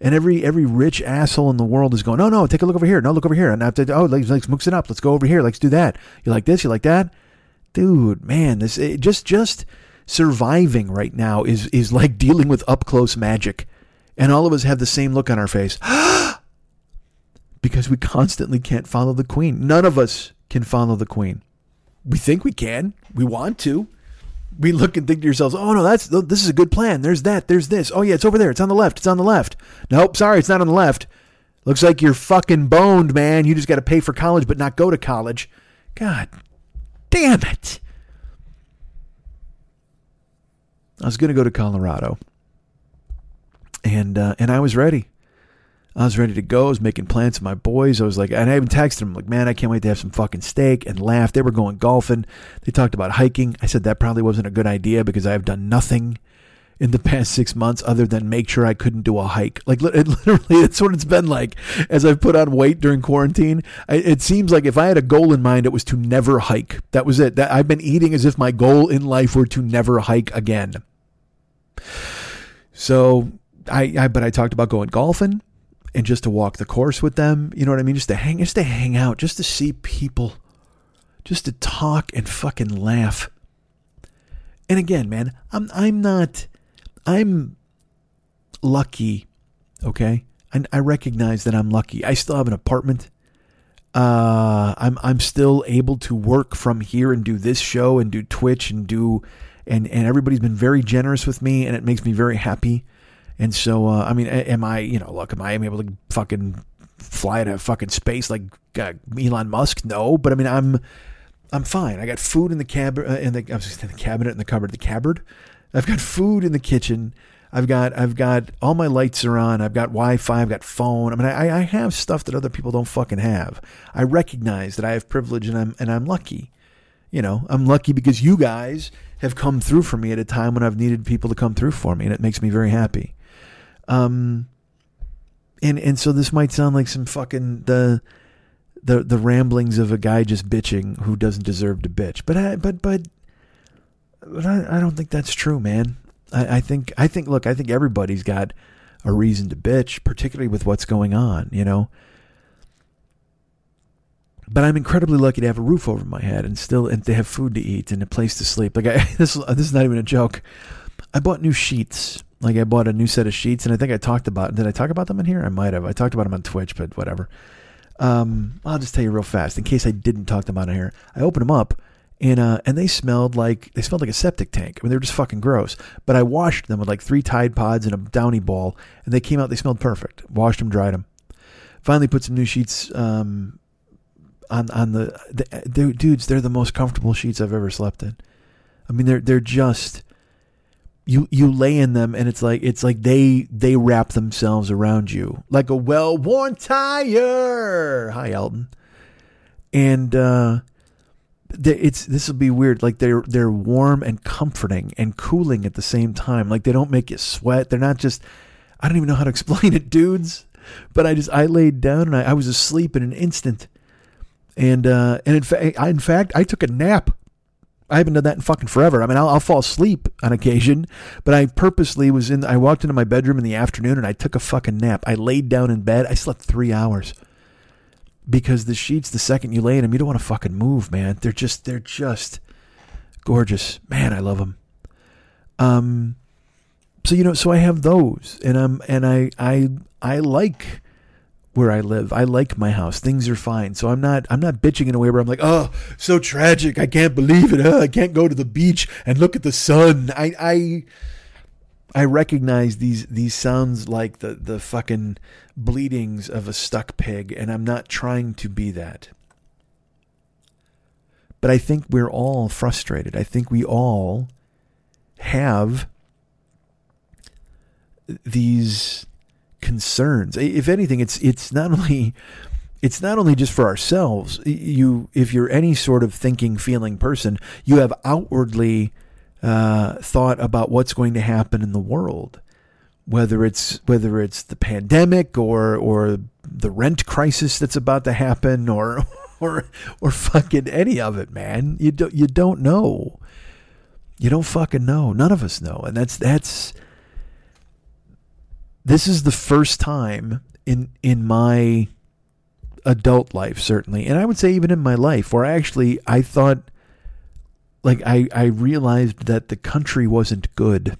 And every every rich asshole in the world is going, no, no, take a look over here. No, look over here. And after, oh, let's, let's mix it up. Let's go over here. Let's do that. You like this? You like that? Dude, man, this it, just just surviving right now is is like [LAUGHS] dealing with up close magic. And all of us have the same look on our face. [GASPS] [GASPS] [GASPS] because we constantly can't follow the queen. None of us can follow the queen. We think we can. We want to. We look and think to yourselves, "Oh no, that's this is a good plan. There's that. There's this. Oh yeah, it's over there. It's on the left. It's on the left. Nope, sorry, it's not on the left. Looks like you're fucking boned, man. You just got to pay for college, but not go to college. God damn it! I was going to go to Colorado, and uh, and I was ready. I was ready to go. I was making plans with my boys. I was like, and I even texted them, like, man, I can't wait to have some fucking steak and laugh. They were going golfing. They talked about hiking. I said that probably wasn't a good idea because I have done nothing in the [LAUGHS] past six months other than make sure I couldn't do a hike. Like, [LAUGHS] literally, that's what it's been like as I've put on weight during quarantine. It seems like if I had a goal in mind, it was to never hike. That was it. That I've been eating as if my goal in life were to never hike again. So I, I but I talked about going golfing and just to walk the course with them. You know what I mean? Just to hang, just to hang out, just to see people, just to talk and fucking laugh. And again, man, I'm I'm not, I'm lucky. Okay, I, I recognize that I'm lucky. I still have an apartment. Uh, I'm I'm still able to work from here and do this show and do Twitch and do, and and everybody's been very generous with me and it makes me very happy. And so, uh, I mean, am I, you know, look, am I able to fucking fly to fucking space like uh, Elon Musk? No, but I mean, I'm, I'm fine. I got food in the cab, uh, in the, in the cabinet, in the cupboard, the cupboard. I've got food in the kitchen. I've got, I've got all my lights are on. I've got Wi-Fi. I've got phone. I mean, I, I have stuff that other people don't fucking have. I recognize that I have privilege and I'm, and I'm lucky. You know, I'm lucky because you guys have come through for me at a time when I've needed people to come through for me, and it makes me very happy. Um, and and so this might sound like some fucking the the the ramblings of a guy just bitching who doesn't deserve to bitch. But I but but but I, I don't think that's true, man. I, I think I think look, I think everybody's got a reason to bitch, particularly with what's going on, you know. But I'm incredibly lucky to have a roof over my head and still and to have food to eat and a place to sleep. Like I, [LAUGHS] this this is not even a joke. I bought new sheets like I bought a new set of sheets, and I think I talked about. Did I talk about them in here? I might have. I talked about them on Twitch, but whatever. Um, I'll just tell you real fast in case I didn't talk about it here. I opened them up, and uh, and they smelled like they smelled like a septic tank. I mean, they were just fucking gross. But I washed them with like three Tide Pods and a Downy ball, and they came out. They smelled perfect. Washed them, dried them. Finally, put some new sheets um, on on the, the dudes. They're the most comfortable sheets I've ever slept in. I mean, they're they're just you you lay in them and it's like it's like they they wrap themselves around you like a well worn tire. Hi Elton. And uh it's this will be weird. Like they're they're warm and comforting and cooling at the same time. Like they don't make you sweat. They're not just i don't even know how to explain it dudes. But i just i laid down and i, I was asleep in an instant. And uh and in fact in fact i took a nap I haven't done that in fucking forever. I mean, I'll, I'll fall asleep on occasion, but I purposely was in. I walked into my bedroom in the afternoon and I took a fucking nap. I laid down in bed. I slept three hours because the sheets, the second you lay in them, you don't want to fucking move, man. They're just, they're just gorgeous, man. I love them. Um, so you know, so I have those, and I'm, and I, I, I like where I live. I like my house. Things are fine. So I'm not I'm not bitching in a way where I'm like, "Oh, so tragic. I can't believe it. I can't go to the beach and look at the sun." I I I recognize these these sounds like the the fucking bleedings of a stuck pig and I'm not trying to be that. But I think we're all frustrated. I think we all have these concerns. If anything, it's it's not only it's not only just for ourselves. You, if you're any sort of thinking, feeling person, you have outwardly uh, thought about what's going to happen in the world, whether it's whether it's the pandemic or or the rent crisis that's about to happen, or [LAUGHS] or or fucking any of it, man. You don't you don't know. You don't fucking know. None of us know, and that's that's this is the first time in in my adult life certainly and i would say even in my life where actually i thought like i i realized that the country wasn't good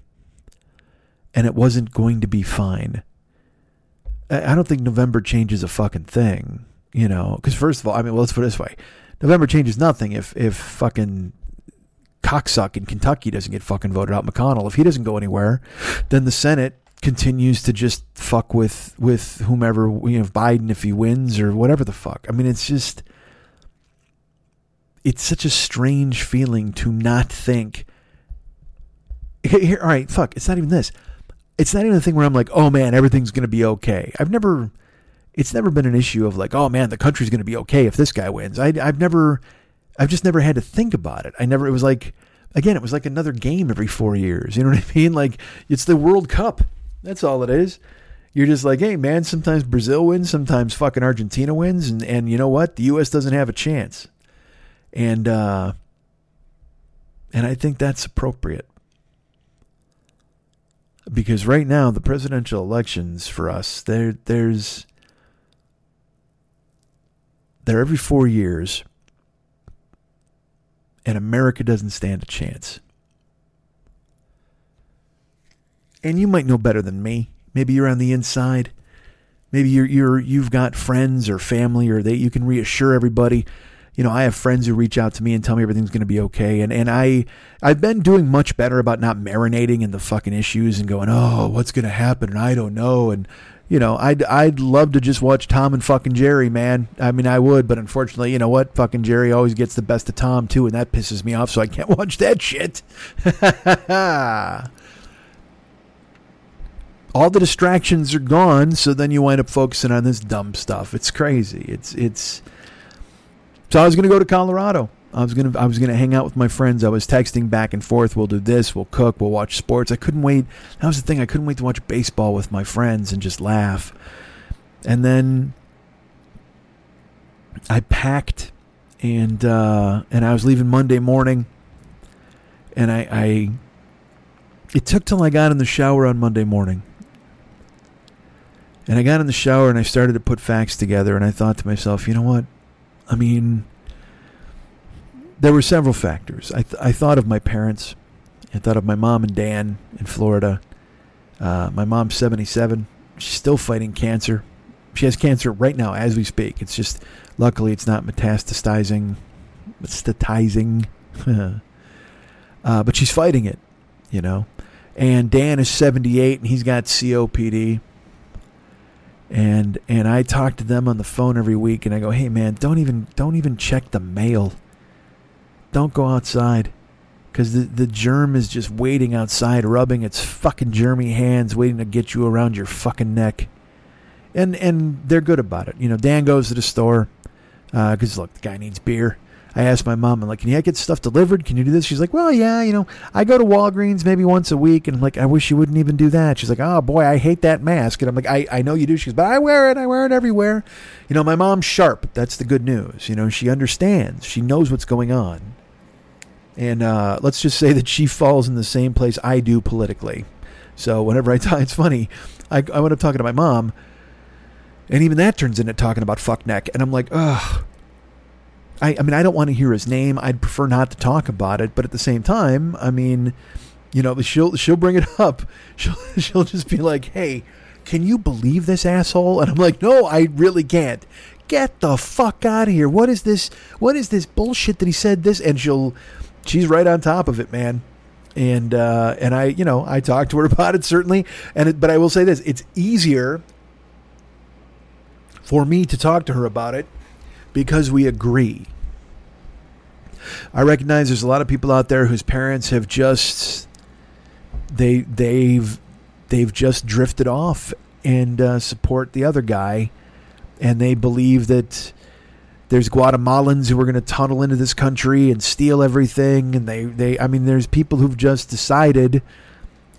and it wasn't going to be fine. I, I don't think november changes a fucking thing you know because first of all i mean well, let's put it this way. November changes nothing if if fucking cocksuck in kentucky doesn't get fucking voted out. Mcconnell if he doesn't go anywhere then the senate continues to just fuck with with whomever you know Biden if he wins or whatever the fuck. I mean, it's just it's such a strange feeling to not think. Here, all right, fuck. It's not even this. It's not even a thing where I'm like, oh man, everything's gonna be okay. I've never. It's never been an issue of like, oh man, the country's gonna be okay if this guy wins. I, I've never. I've just never had to think about it. I never. It was like. Again, it was like another game every four years. You know what I mean? Like it's the World Cup that's all it is. You're just like, hey, man, sometimes Brazil wins, sometimes fucking Argentina wins. And, and you know what? The U.S. doesn't have a chance. And, uh, and I think that's appropriate. Because right now, the presidential elections for us, there, there's, they're every four years, and America doesn't stand a chance. And you might know better than me. Maybe you're on the inside. Maybe you're you're you've got friends or family or that you can reassure everybody. You know, I have friends who reach out to me and tell me everything's going to be okay, and and I I've been doing much better about not marinating in the fucking issues and going, oh, what's going to happen, and I don't know, and you know, I'd I'd love to just watch Tom and fucking Jerry, man. I mean, I would, but unfortunately, you know what? Fucking Jerry always gets the best of Tom too, and that pisses me off, so I can't [LAUGHS] watch that shit. [LAUGHS] all the distractions are gone, so then you wind up focusing on this dumb stuff. It's crazy. It's it's. So I was going to go to Colorado. I was gonna I was gonna hang out with my friends. I was texting back and forth. We'll do this. We'll cook. We'll watch sports. I couldn't wait. That was the thing. I couldn't wait to watch baseball with my friends and just laugh. And then I packed, and uh, and I was leaving Monday morning. And I, I it took till I got in the shower on Monday morning and I got in the shower and I started to put facts together, and I thought to myself, you know what? I mean, there were several factors. I, th- I thought of my parents. I thought of my mom and Dan in Florida. Uh, my mom's 77. She's still fighting cancer. She has cancer right now as we speak. It's just, luckily, it's not metastasizing, metastasizing. [LAUGHS] uh, but she's fighting it, you know. And Dan is 78 and he's got COPD and and I talk to them on the phone every week and I go, "Hey man, don't even don't even check the mail. Don't go outside." Cuz the the germ is just waiting outside rubbing its fucking germy hands waiting to get you around your fucking neck. And and they're good about it. You know, Dan goes to the store uh, cuz look, the guy needs beer. I asked my mom, I'm like, can you get stuff delivered? Can you do this? She's like, well, yeah, you know, I go to Walgreens maybe once a week. And I'm like, I wish you wouldn't even do that. She's like, oh, boy, I hate that mask. And I'm like, I, I know you do. She goes, but I wear it. I wear it everywhere. You know, my mom's sharp. That's the good news. You know, she understands. She knows what's going on. And uh, let's just say that she falls in the same place I do politically. So whenever I talk, [LAUGHS] it's funny. I, I went up talking to my mom, and even that turns into talking about fuck neck. And I'm like, ugh. I, I mean, I don't want to hear his name. I'd prefer not to talk about it. But at the same time, I mean, you know, she'll she'll bring it [LAUGHS] up. She'll [LAUGHS] she'll just be like, "Hey, can you believe this asshole?" And I'm like, "No, I really can't. Get the fuck out of here. What is this? What is this bullshit that he said this?" And she'll she's right on top of it, man. And uh, and I, you know, I talked to her [LAUGHS] about it certainly. And it, but I will say this: it's easier for me to talk to her about it because we agree. I recognize there's a lot of people out there whose parents have just they they've they've just drifted off and uh, support the other guy, and they believe that there's Guatemalans who are going to tunnel into this country and steal everything, and they they I mean there's people who've just decided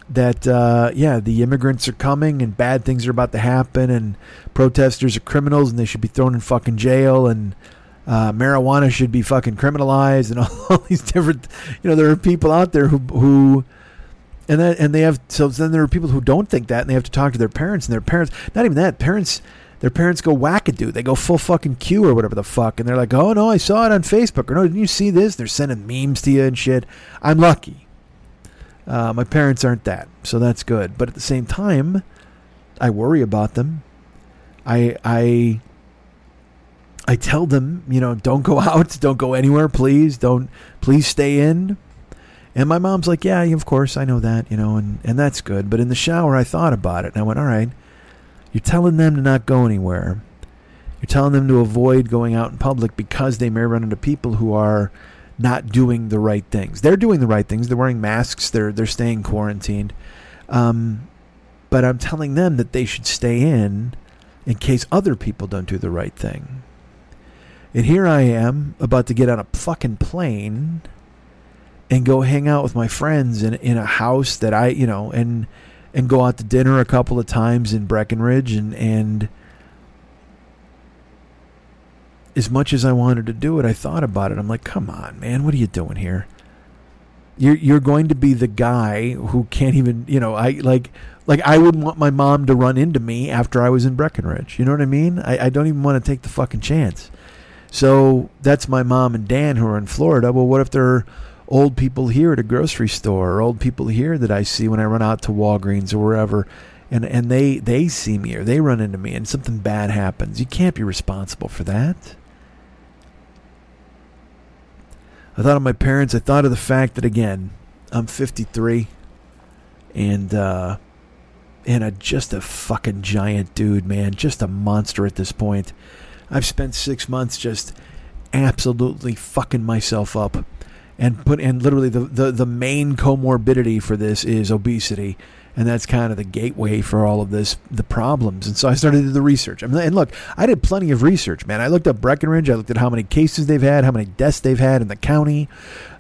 that uh, yeah the immigrants are coming and bad things are about to happen and protesters are criminals and they should be thrown in fucking jail and uh, marijuana should be fucking criminalized and all, [LAUGHS] all these different you know there are people out there who who and that and they have so then there are people who don't think that and they have to talk to their parents and their parents not even that parents their parents go wackadoo. They go full fucking Q or whatever the fuck and they're like oh no I saw it on Facebook or no didn't you see this? They're sending memes to you and shit. I'm lucky uh, my parents aren't that so that's good but at the same time I worry about them I I I tell them you know don't go [LAUGHS] out don't go anywhere please don't please stay in and my mom's like, yeah, of course, I know that, you know, and, and that's good. But in the shower, I thought about it, and I went, all right, you're telling them to not go anywhere. You're telling them to avoid going out in public because they may run into people who are not doing the right things. They're doing the right things. They're wearing masks. They're they're staying quarantined. Um, but I'm telling them that they should stay in in case other people don't do the right thing. And here I am about to get on a fucking plane and go hang out with my friends in in a house that I, you know, and and go out to dinner a couple of times in Breckenridge and and as much as I wanted to do it, I thought about it. I'm like, "Come on, man, what are you doing here?" You're you're going to be the guy who can't even, you know, I like like I wouldn't want my mom to run into me after I was in Breckenridge. You know what I mean? I, I don't even want to take the fucking chance. So that's my mom and Dan who are in Florida. Well, what if there are old people here at a grocery store or old people here that I see when I run out to Walgreens or wherever and and they they see me or they run into me and something bad happens. You can't be responsible for that. I thought of my parents. I thought of the fact that again, I'm 53 and uh and a just a fucking giant dude, man, just a monster at this point. I've spent 6 months just absolutely fucking myself up and put and literally the, the the main comorbidity for this is obesity and that's kind of the gateway for all of this the problems. And so i started to do the research. I mean, and look i did plenty of research man. I looked up breckenridge. I looked at how many cases they've had how many deaths they've had in the county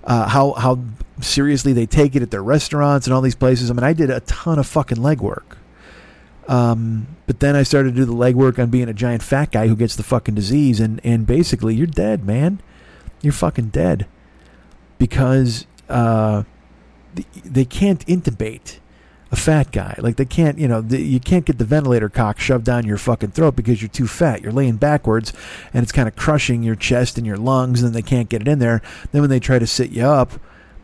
uh, how how seriously they take it at their restaurants and all these places. I mean i did a ton of fucking legwork. Um, but then i started to do the legwork on being a giant fat guy who gets the fucking disease. And and basically you're dead man. You're fucking dead. Because uh, they can't intubate a fat guy. Like they can't, you know, the, you can't get the ventilator cock shoved down your fucking throat because you're too fat. You're laying backwards, and it's kind of crushing your chest and your lungs, and they can't get it in there. Then when they try to sit you up.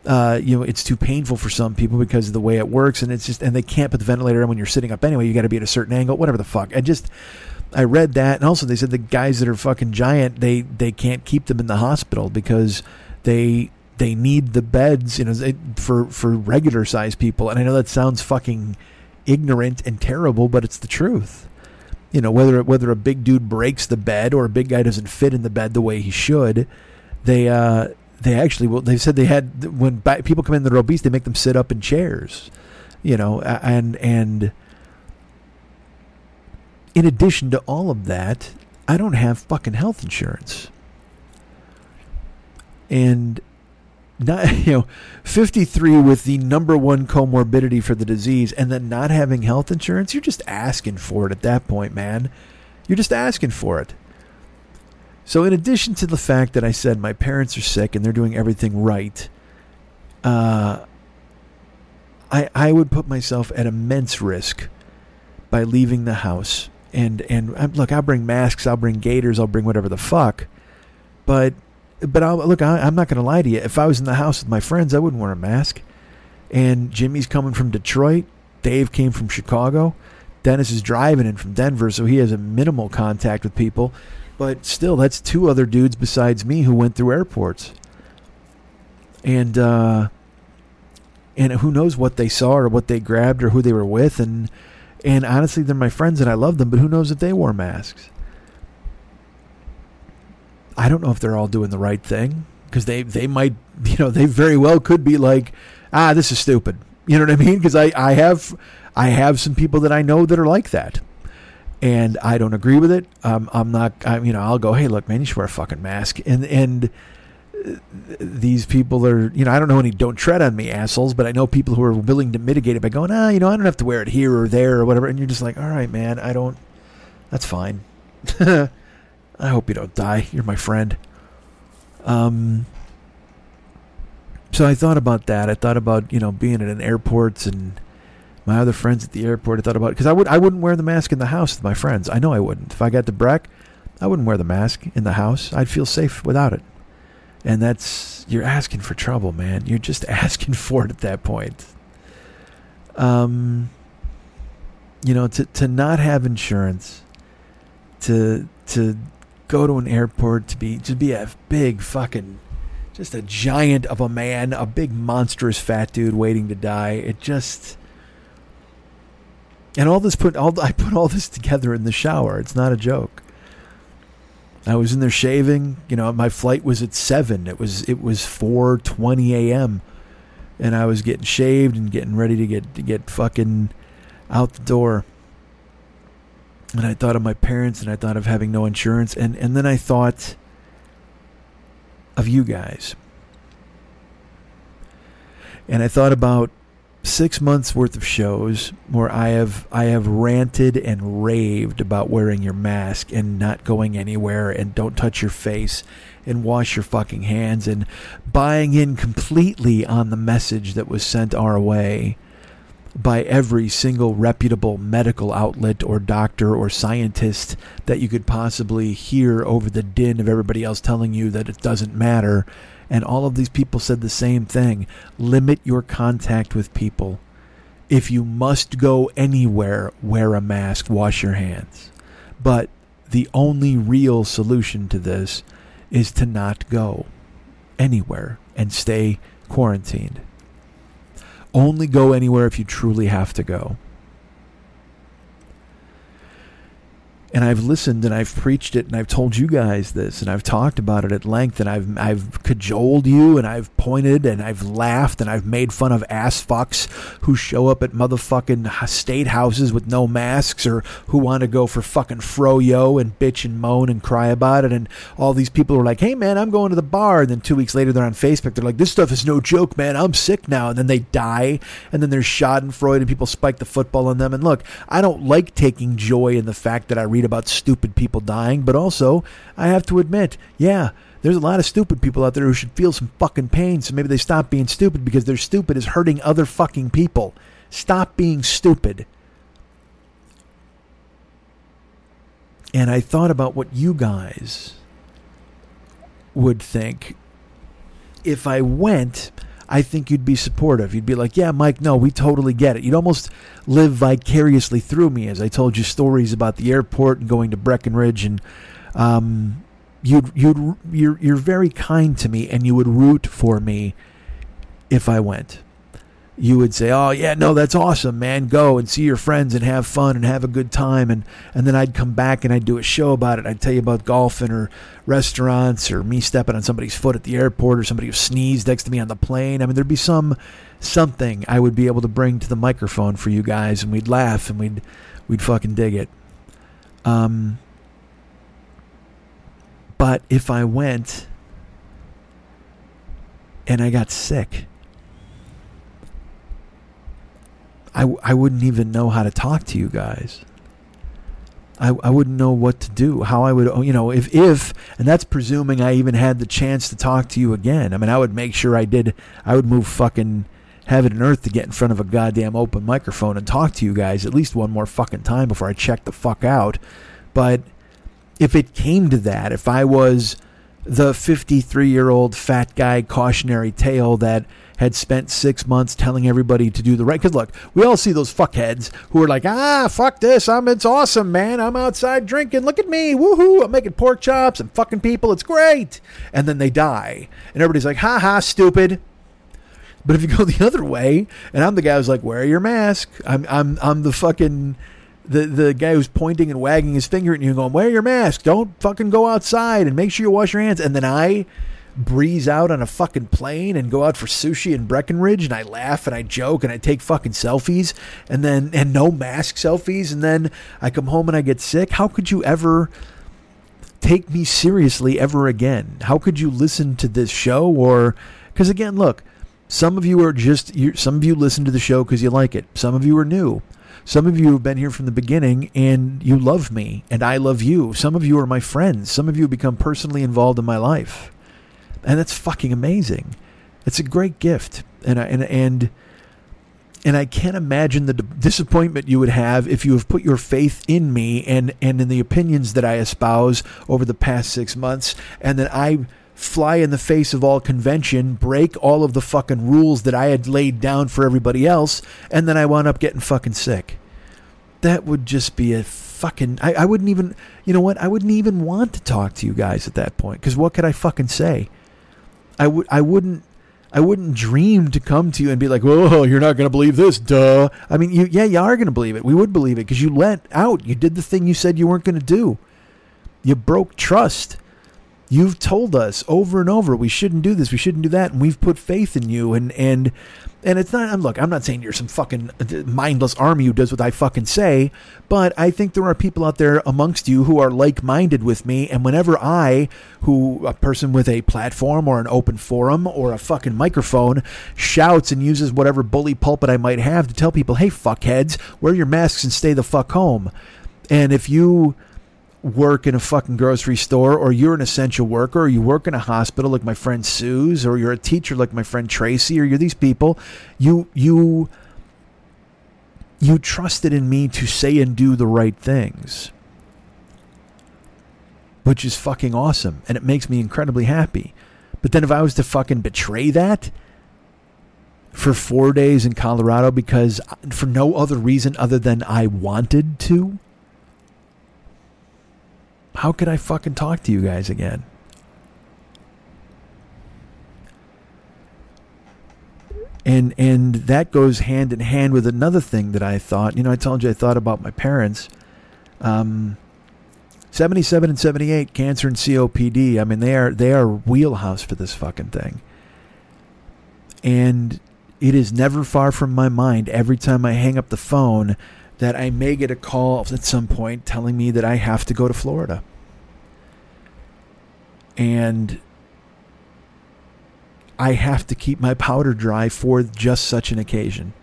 Uh, you know, it's too painful for some people because of the way it works, and it's just, and they can't put the ventilator in when you're sitting up anyway. You got to be at a certain angle, whatever the fuck. I just, I read that, and also they said the guys that are fucking giant, they they can't keep them in the hospital because they they need the beds, you know, for for regular size people. And I know that sounds fucking ignorant and terrible, but it's the truth. You know, whether whether a big dude breaks the bed or a big guy doesn't fit in the bed the way he should, they uh, they actually well they said they had when people come in that are obese, they make them sit up in chairs. You know, and and in addition to all of that, I don't have fucking health insurance. And not [LAUGHS] you know 53 with the number one comorbidity for the disease and then not having health insurance you're just asking for it at that point man you're just asking for it so in addition to the fact that i said my parents are sick and they're doing everything right uh, I I would put myself at immense risk by leaving the house. And and um, look, I'll bring masks, I'll bring gaiters, I'll bring whatever the fuck. But but I'll look. I, I'm not going to lie to you. If I was in the house with my friends, I wouldn't wear a mask. And Jimmy's coming from Detroit. Dave came from Chicago. Dennis is driving in from Denver, so he has a minimal contact with people. But still, that's two other dudes besides me who went through airports. And uh, and who knows what they saw or what they grabbed or who they were with. And and honestly, they're my friends and I love them. But who knows if they wore masks? I don't know if they're all doing the right thing because they they might [LAUGHS] you know they very well could be like ah this is stupid. You know what I mean? Because I I have I have some people that I know that are like that. And I don't agree with it. Um, I'm not I'm, you know I'll go hey look man you should wear a fucking mask. And and uh, these people are you know I don't know any don't tread on me assholes but I know people who are willing to mitigate it by going ah you know I don't have to wear it here or there or whatever. And you're just like all right man I don't that's fine [LAUGHS] I hope you don't die. You're my friend. Um, so I thought about that. I thought about you know being at an airport and my other friends at the airport. I thought about because I would I wouldn't wear the mask in the house with my friends. I know I wouldn't. If I got to Breck, I wouldn't wear the mask in the house. I'd feel safe without it. And that's you're asking for trouble, man. You're just [LAUGHS] asking for it at that point. Um, you know, to to not have insurance, to to go to an airport to be to be a big fucking just a giant of a man, a big monstrous fat dude waiting to die. It just and all this put all [LAUGHS] I put all this together in the shower. It's not a joke. I was in there shaving. You know, my flight was at seven. It was it was four twenty a.m. and I was getting shaved and getting ready to get to get fucking out the door and I thought of my parents and I thought of having no insurance and and then I thought of you guys. And I thought about 6 months worth of shows where I have I have ranted and raved about wearing your mask and not going anywhere and don't touch your face and wash your fucking hands and buying in completely on the message that was sent our way by every single reputable medical outlet or doctor or scientist that you could possibly hear over the din of everybody else telling you that it doesn't matter. And all of these people said the same thing limit your contact with people. If you must go anywhere, wear a mask, wash your hands. But the only real solution to this is to not go anywhere and stay quarantined. Only go anywhere if you truly have to go. And I've listened and I've preached it and I've told you guys this and I've talked about it at length and I've I've cajoled you and I've pointed and I've laughed and I've made fun of ass fucks who show up at motherfucking state houses with no masks or who want to go for fucking froyo and bitch and moan and cry about it. And all these people are like, hey man, I'm going to the bar. And then two weeks later they're on Facebook. They're like, this stuff is no joke, man. I'm sick now. And then they die. And then there's Schadenfreude and people spike the football on them. And look, I don't like taking joy in the fact that I read read about stupid people dying, but also I have to admit, yeah, there's a lot of stupid people out there who should feel some fucking pain, so maybe they stop being stupid because their stupid is hurting other fucking people. Stop being stupid. And I thought about what you guys would think if I went I think you'd be supportive. You'd be like, yeah, Mike, no, we totally get it. You'd almost live vicariously through me as I told you stories about the airport and going to Breckenridge and um, you'd you'd you're you're very kind to me and you would root for me if I went you would say, "Oh yeah, no, that's awesome, man. Go and see your friends and have fun and have a good time." And and then I'd come back and I'd do a show about it. I'd tell you about golfing or restaurants or me stepping on somebody's foot at the airport or somebody who sneezed next to me on the plane. I mean, there'd be some something I would be able to bring to the microphone for you guys, and we'd laugh and we'd we'd fucking dig it. Um, but if I went and I got sick I, I wouldn't even know how to talk to you guys. I, I wouldn't know what to do. How I would, oh, you know, if if and that's presuming I even had the chance to talk to you again. I mean, I would make sure I did. I would move fucking heaven and earth to get in front of a goddamn open microphone and talk to you guys at least one more fucking time before I check the fuck out. But if it came to that, if I was the 53 year old fat guy cautionary tale that had spent six months telling everybody to do the right. Because look, we all see those fuckheads who are like, ah, fuck this. I'm it's awesome, man. I'm outside drinking. Look at me, woohoo! I'm making pork chops. I'm fucking people. It's great. And then they die, and everybody's like, ha ha, stupid. But if you go [LAUGHS] the other way, and I'm the guy who's like, wear your mask. I'm I'm I'm the fucking the the guy who's pointing and wagging his finger at you and going, wear your mask. Don't fucking go outside and make sure you wash your hands. And then I breeze out on a fucking plane and go out for sushi in Breckenridge and I laugh and I joke and I take fucking selfies and then and no mask selfies and then I come home and I get sick. How could you ever take me seriously ever again? How could you listen to this show or cuz again, look, some of you are just you some of you listen to the show cuz you like it. Some of you are new. Some of you have been here from the beginning and you love me and I love you. Some of you are my friends. Some of you have become personally involved in my life and that's fucking amazing. It's a great gift, and I, and and and I can't imagine the disappointment you would have if you have put your faith in me and and in the opinions that I espouse over the past six months, and that I fly in the face of all convention, break all of the fucking rules that I had laid down for everybody else, and then I wound up getting fucking sick. That would just be a fucking. I, I wouldn't even. You know what? I wouldn't even want to talk to you guys at that point because what could I fucking say? I would I wouldn't I wouldn't dream to come to you and be like, "Oh, you're not going to believe this." Duh. I mean, you yeah, you are going to believe it. We would believe it because you let out. You did the thing you said you weren't going to do. You broke trust. You've told us over and over we shouldn't do this, we shouldn't do that, and we've put faith in you. And and and it's not. Look, I'm not saying you're some fucking uh, mindless army who does what I fucking say, but I think there are people out there amongst you who are like-minded with me. And whenever I, who a person with a platform or an open forum or a fucking microphone, shouts and uses whatever bully pulpit I might have to tell people, "Hey, fuckheads, wear your masks and stay the fuck home," and if you work in a fucking grocery store or you're an essential worker or you work in a hospital like my friend Sue's or you're a teacher like my friend Tracy or you're these people you you you trusted in me to say and do the right things. Which is fucking awesome and it makes me incredibly happy. But then if I was to fucking betray that for 4 days in Colorado because uh, for no other reason other than I wanted to how could I fucking talk to you guys again? And and that goes hand in hand with another thing that I thought. You know, I told you I thought about my parents. Um, 77 and 78 cancer and COPD. I mean, they are they are wheelhouse for this fucking thing. And it is never far from my mind every time I hang up the phone that I may get a call at some point telling me that I have to go to Florida. And I have to keep my powder dry for just such an occasion.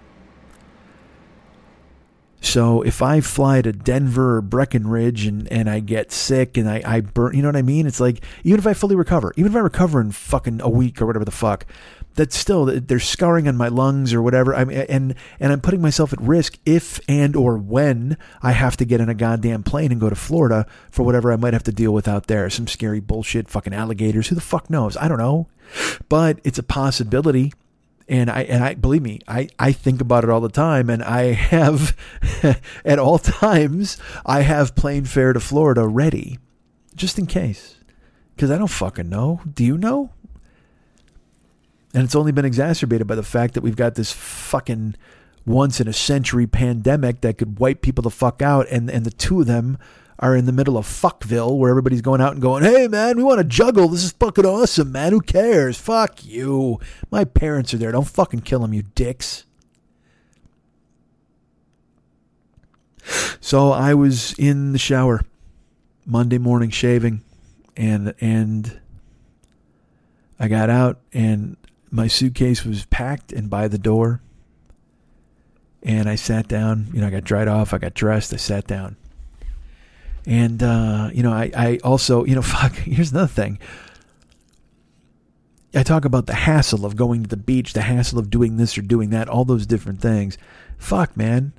So if I fly to Denver or Breckenridge and, and I get sick and I, I burn, you know what I mean? It's like, even if I fully recover, even if I recover in fucking a week or whatever the fuck, that's still there's scarring on my lungs or whatever. I mean, and and I'm putting myself at risk if and or when I have to get in a goddamn plane and go to Florida for whatever I might have to deal with out there. Some scary bullshit, fucking alligators. Who the fuck knows? I don't know, but it's a possibility. And I and I believe me, I, I think about it all the time, and I have [LAUGHS] at all times I have plane fare to Florida ready, just in case, because I don't fucking know. Do you know? And it's only been exacerbated by the fact that we've got this fucking once in a century pandemic that could wipe people the fuck out. And, and the two of them are in the middle of fuckville where everybody's going out and going, hey man, we want to juggle. This is fucking awesome, man. Who cares? Fuck you. My parents are there. Don't fucking kill them, you dicks. So I was in the shower Monday morning shaving and and I got out and my suitcase was packed and by the door. And I sat down. You know, I got dried off. I got dressed. I sat down. And, uh, you know, I, I also, you know, [LAUGHS] fuck, here's another thing. I talk about the hassle of going to the beach, the hassle of doing this or doing that, all those different things. Fuck, man.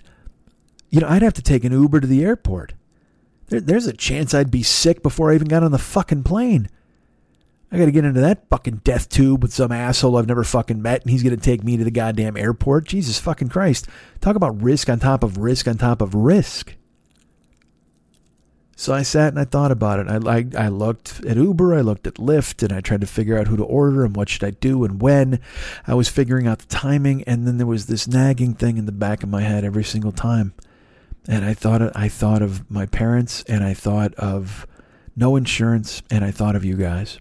You know, I'd have to take an Uber to the airport. There, there's a chance I'd be sick before I even got on the fucking plane. I got to get into that fucking death tube with some asshole I've never fucking met, and he's going to take me to the goddamn airport. Jesus fucking Christ. Talk about risk on top of risk on top of risk. So I sat and I thought about it. I, I, I looked at Uber, I looked at Lyft, and I tried to figure out who to order and what should I do and when. I was figuring out the timing, and then there was this nagging thing in the back of my head every single time. And I thought I thought of my parents, and I thought of no insurance, and I thought of you guys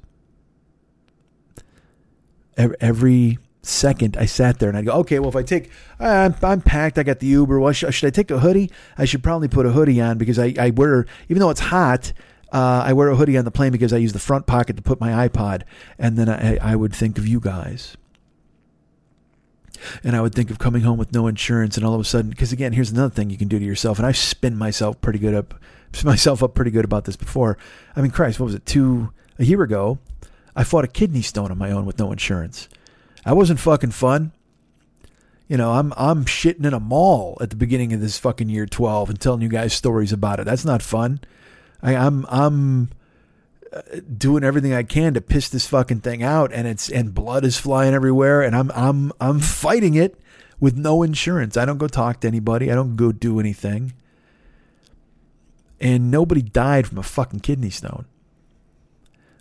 every second I sat there and I'd go, okay, well, if I take, I'm, I'm packed, I got the Uber. Well, should, should, I take a hoodie? I should probably put a hoodie on because I, I wear, even though it's hot, uh, I wear a hoodie on the plane because I use the front pocket to put my iPod. And then I, I would think of you guys. And I would think of coming home with no insurance, and all of a sudden, because again, here's another thing you can do to yourself, and I spin myself pretty good up, [LAUGHS] myself up pretty good about this before. I mean, Christ, what was it? Two a year ago, I fought a kidney stone on my own with no insurance. I wasn't fucking fun. You know, I'm I'm shitting in a mall at the beginning of this fucking year 12 and telling you guys stories about it. That's not fun. I, I'm I'm uh, doing everything I can to piss this fucking thing out, and it's and blood is flying everywhere, and I'm I'm I'm fighting it with no insurance. I don't go talk to anybody. I don't go do anything, and nobody died from a fucking kidney stone.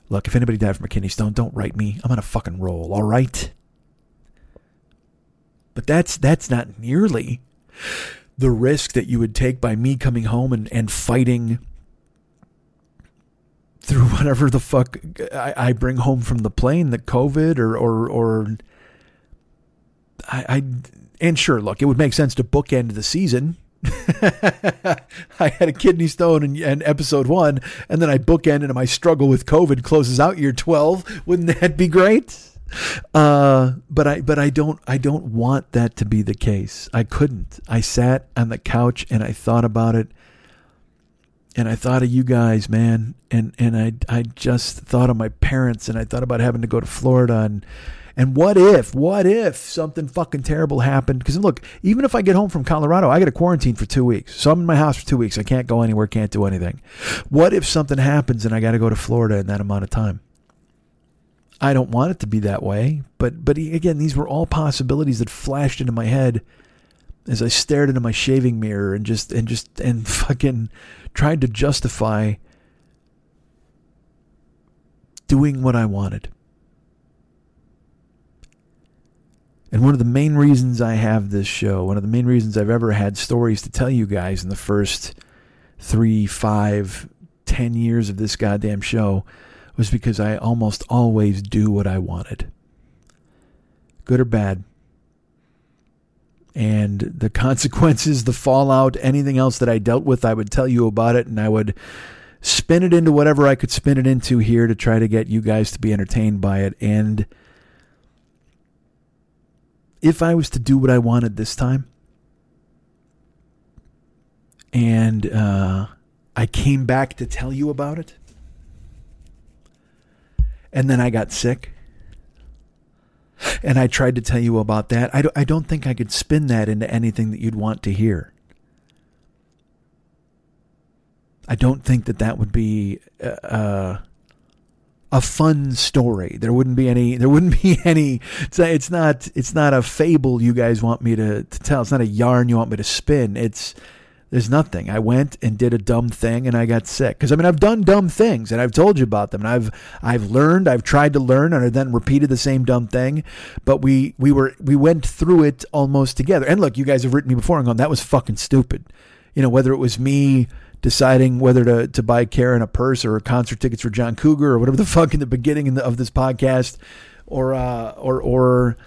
Look, if anybody died from a kidney stone, don't write me. I'm on a fucking roll, all right? But that's that's not nearly the risk that you would take by me coming home and, and fighting through [LAUGHS] whatever the fuck I, I bring home from the plane, the COVID or or or I, I and sure, look, it would make sense to bookend the season [LAUGHS] I had a kidney stone in, in, episode one, and then I bookend and my struggle with COVID closes out year twelve. Wouldn't that be great? Uh, but I but I don't I don't want that to be the case. I couldn't. I sat on the couch and I thought about it, and I thought of you guys, man, and and I I just thought of my parents, and I thought about having to go to Florida and and what if, what if something fucking terrible happened? Because look, even if I get home from Colorado, I get a quarantine for two weeks. So I'm in my house for two weeks. I can't go anywhere, can't do anything. What if something happens and I got to go to Florida in that amount of time? I don't want it to be that way, but but again, these were all possibilities that flashed into my head as I stared into my shaving mirror and just and just and [LAUGHS] fucking tried to justify doing what I wanted. And one of the main reasons I have this show, one of the main reasons I've ever had stories to tell you guys in the first three, five, ten years of this goddamn show was because I almost always do what I wanted. Good or bad. And the [LAUGHS] consequences, the fallout, anything else that I dealt with, I would tell you about it and I would spin it into whatever I could spin it into here to try to get you guys to be entertained by it. And if I was to do what I wanted this time, and uh, I came back to tell you about it, and then I got sick, and I tried to tell you about that, I don't, think I could spin that into anything that you'd want to hear. I don't think that that would be uh, uh a fun story. There wouldn't be any. There wouldn't [LAUGHS] be any. It's, it's not. It's not a fable you guys want me to, to tell. It's not a yarn you want me to spin. It's there's nothing. I went and did a dumb thing and I got sick. Because I mean, I've done dumb things and I've told you about them and I've I've learned. I've tried to learn and I then repeated the same dumb thing. But we we were we went through it almost together. And look, you guys have written me before and gone, that was fucking stupid. You know, whether it was me deciding whether to, to buy Karen a purse or concert tickets for John Cougar or whatever the fuck in the beginning of this podcast or uh, or or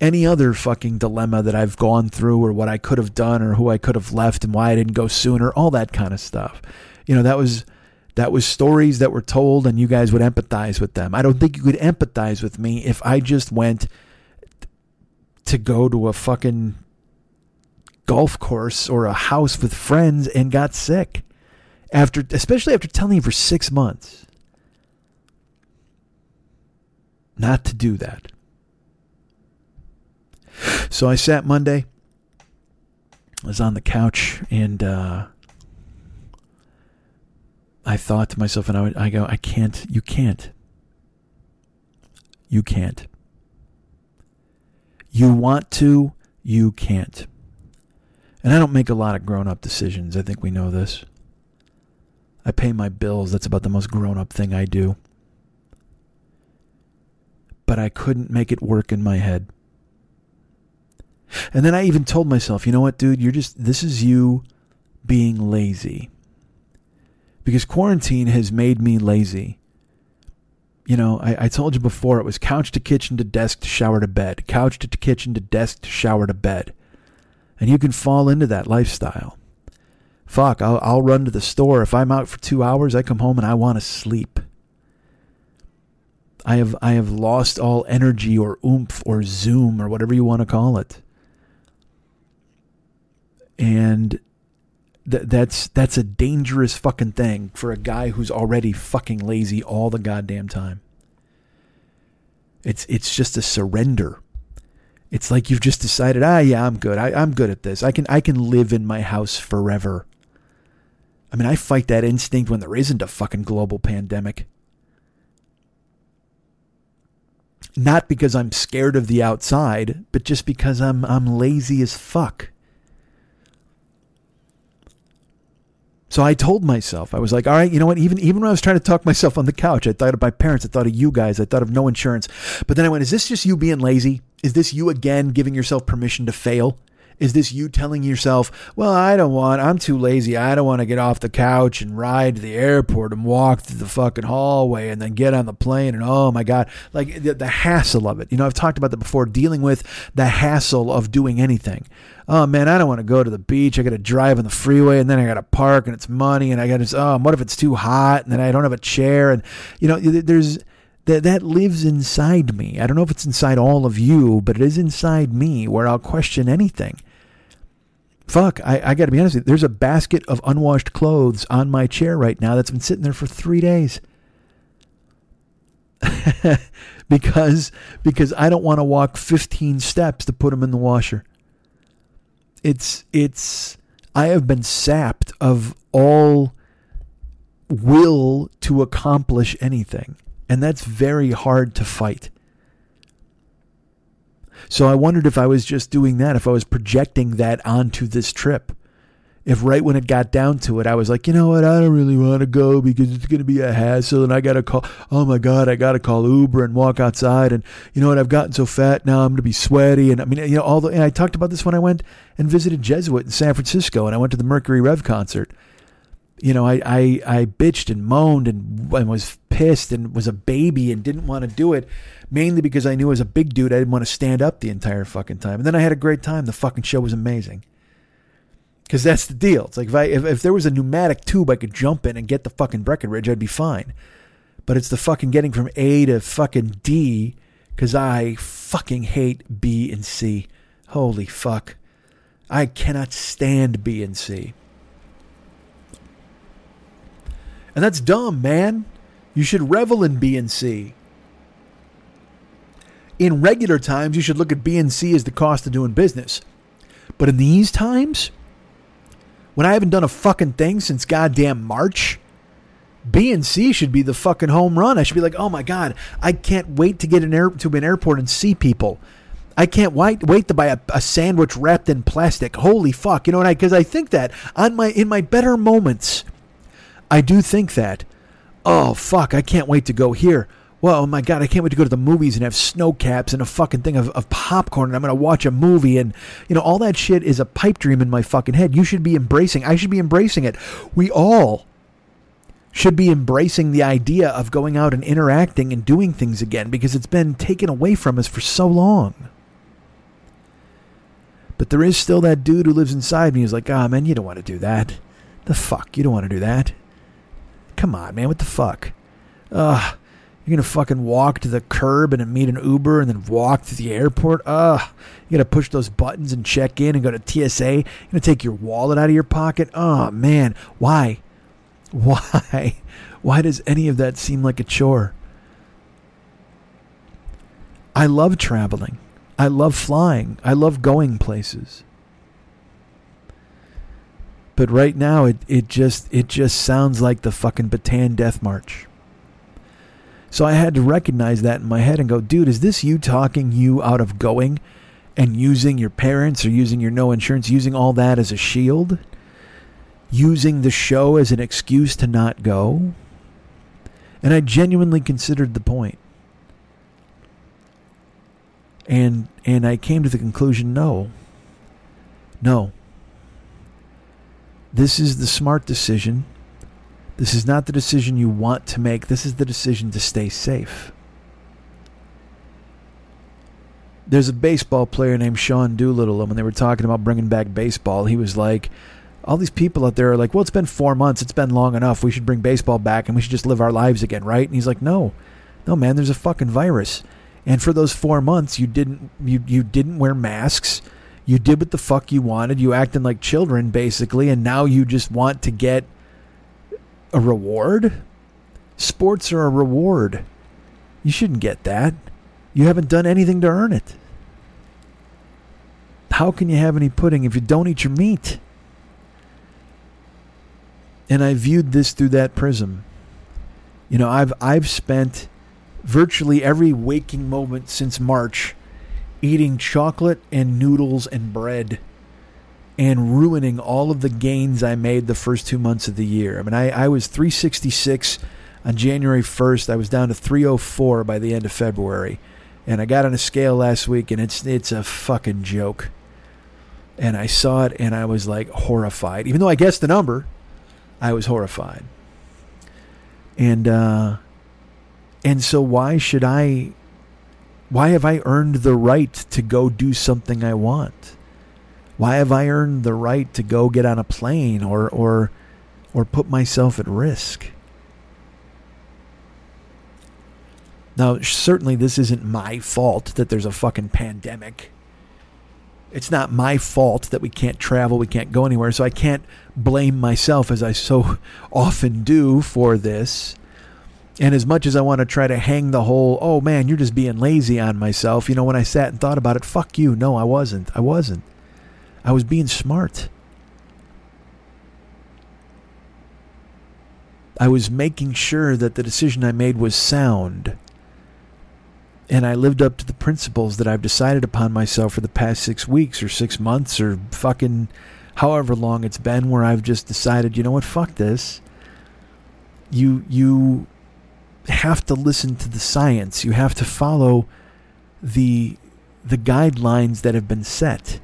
any other fucking dilemma that I've gone through or what I could have done or who I could have left and why I didn't go sooner, all that kind of stuff. You know, that was that was stories that were told and you guys would empathize with them. I don't think you could empathize with me if I just went to go to a fucking golf course or a house with friends and got sick After, especially after telling you for six months, not to do that. So I sat Monday. I was on the couch and uh, I thought to myself, and I, would, I go, I can't, you can't. You can't. You want to, you can't. And I don't make a lot of grown up decisions. I think we know this. I pay my bills. That's about the most grown up thing I do. But I couldn't make it work in my head. And then I even told myself, you know what, dude, you're just, this is you being lazy. Because quarantine has made me lazy. You know, I, I told you before it was couch to kitchen to desk to shower to bed, couch to kitchen to desk to shower to bed. And you can fall into that lifestyle. Fuck, I'll, I'll run to the store. If I'm out for two hours, I come home and I want to sleep. I have I have lost all energy or oomph or zoom or whatever you want to call it. And th- that's that's a dangerous fucking thing for a guy who's already fucking lazy all the goddamn time. It's it's just a surrender. It's like you've just decided, ah, yeah, I'm good. I, I'm good at this. I can I can live in my house forever. I mean, I fight that instinct when there isn't a fucking global pandemic. Not because I'm scared of the outside, but just because I'm I'm lazy as fuck. So I told myself, I was like, all right, you know what? Even even when I was trying to talk myself on the couch, I thought of my parents, I thought of you guys, I thought of no insurance. But then I went, is this just you being lazy? Is this you again giving yourself permission to fail? Is this you telling yourself, well, I don't want, I'm too lazy. I don't want to get off the couch and ride to the airport and walk through the fucking hallway and then get on the plane and oh my God, like the, the hassle of it. You know, I've talked about that before, dealing with the hassle of doing anything. Oh man, I don't want to go to the beach. I got to drive on the freeway and then I got to park and it's money and I got to, oh, what if it's too hot and then I don't have a chair and, you know, there's, that that lives inside me. I don't know if it's inside all of you, but it is inside me where I'll question anything fuck, I, I got to be honest with you. There's a basket of unwashed clothes on my chair right now that's been sitting there for three days. [LAUGHS] because because I don't want to walk 15 steps to put them in the washer. It's it's I have been sapped of all will to accomplish anything. And that's very hard to fight. So I wondered if I was just doing that, if I was projecting that onto this trip. If right when it got down to it, I was like, you know what, I don't really want to go because it's going to be a hassle and I got to call, oh my God, I got to call Uber and walk outside. And you know what, I've gotten so fat now, I'm going to be sweaty. And I mean, you know, all the, and I talked about this when I went and visited Jesuit in San Francisco and I went to the Mercury Rev concert you know, I, I, I bitched and moaned and, and was pissed and was a baby and didn't want to do it, mainly because I knew as a big dude I didn't want to stand up the entire fucking time. And then I had a great time. The fucking show was amazing. Because that's the deal. It's like if, I, if, if there was a pneumatic tube I could jump in and get the fucking Breckenridge, I'd be fine. But it's the fucking getting from A to fucking D because I fucking hate B and C. Holy fuck. I cannot stand B and C. And that's dumb, man. You should revel in B and C. In regular times, you should look at B and C as the cost of doing business. But in these times, when I haven't done a fucking thing since goddamn March, B and C should be the fucking home run. I should be like, oh my god, I can't wait to get an air to an airport and see people. I can't wait wait to buy a, a sandwich wrapped in plastic. Holy fuck, you know what? I because I think that on my in my better moments, I do think that. Oh fuck! I can't wait to go here. Well, oh my god, I can't wait to go to the movies and have Sno-Caps and a fucking thing of, of popcorn and I'm gonna watch a movie and you know all that shit is a pipe dream in my fucking head. You should be embracing. I should be embracing it. We all should be embracing the idea of going out and interacting and doing things again because it's been taken away from us for so long. But there is still that dude who lives inside me who's like, ah, oh, man, you don't want to do that. The fuck? You don't want to do that. Come on, man. What the fuck? Ugh. You're gonna fucking walk to the curb and meet an Uber and then walk to the airport. Ugh. You gotta push those buttons and check in and go to TSA. You're gonna take your wallet out of your pocket. Oh man, why? [LAUGHS] Why? Why does any of that seem like a chore? I love traveling. I love flying. I love going places. But right now it, it just it just sounds like the fucking Bataan Death March. So I had to recognize that in my head and go, dude, is this you talking you out of going and using your parents or using your no insurance, using all that as a shield? Using the show as an excuse to not go? And I genuinely considered the point. And and I came to the conclusion no. No. This is the smart decision this is not the decision you want to make. This is the decision to stay safe. There's a baseball player named Sean Doolittle, and when they were talking about bringing back baseball, he was like, all these people out there are like, well, it's been four months. It's been long enough. We should bring baseball back and we should just live our lives again, right? And he's like, no, no, man, there's a fucking virus. And for those four months, you didn't, you, you didn't wear masks. You did what the fuck you wanted. You acting like children, basically. And now you just want to get a reward? Sports are a reward. You shouldn't get that. You haven't done anything to earn it. How can you have any pudding if you don't eat your meat? And I viewed this through that prism. You know, I've I've spent virtually every waking moment since March eating chocolate and noodles and bread and ruining all of the gains I made the first two months of the year. I mean, I, I was 366 on January 1st. I was down to 304 by the end of February. And I got on a scale last week, and it's it's a fucking joke. And I saw it, and I was like horrified. Even though I guessed the number, I was horrified. And uh, and so why should I? Why have I earned the right to go do something I want? Why have I earned the right to go get on a plane or or or put myself at risk? Now, certainly this isn't my fault that there's a fucking pandemic. It's not my fault that we can't travel, we can't go anywhere, so I can't blame myself as I so [LAUGHS] often do for this. And as much as I want to try to hang the whole, oh man, you're just being lazy on myself, you know, when I sat and thought about it, fuck you. No, I wasn't. I wasn't. I was being smart. I was making sure that the decision I made was sound. And I lived up to the principles that I've decided upon myself for the past six weeks or six months or fucking however long it's been where I've just decided, you know what, fuck this. You you have to listen to the science. You have to follow the the guidelines that have been set.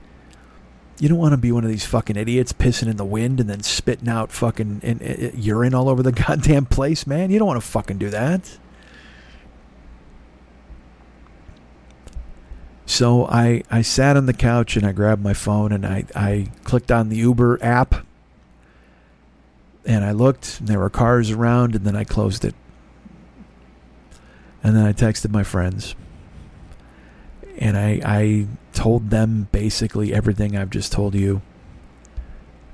You don't want to be one of these fucking idiots pissing in the wind and then spitting out fucking in, in, uh, uh, urine all over the [LAUGHS] goddamn place, man. You don't want to fucking do that. So I, I sat on the couch and I grabbed my phone and I, I clicked on the Uber app and I looked and there were cars around and then I closed it. And then I texted my friends and I, I told them basically everything I've just told you.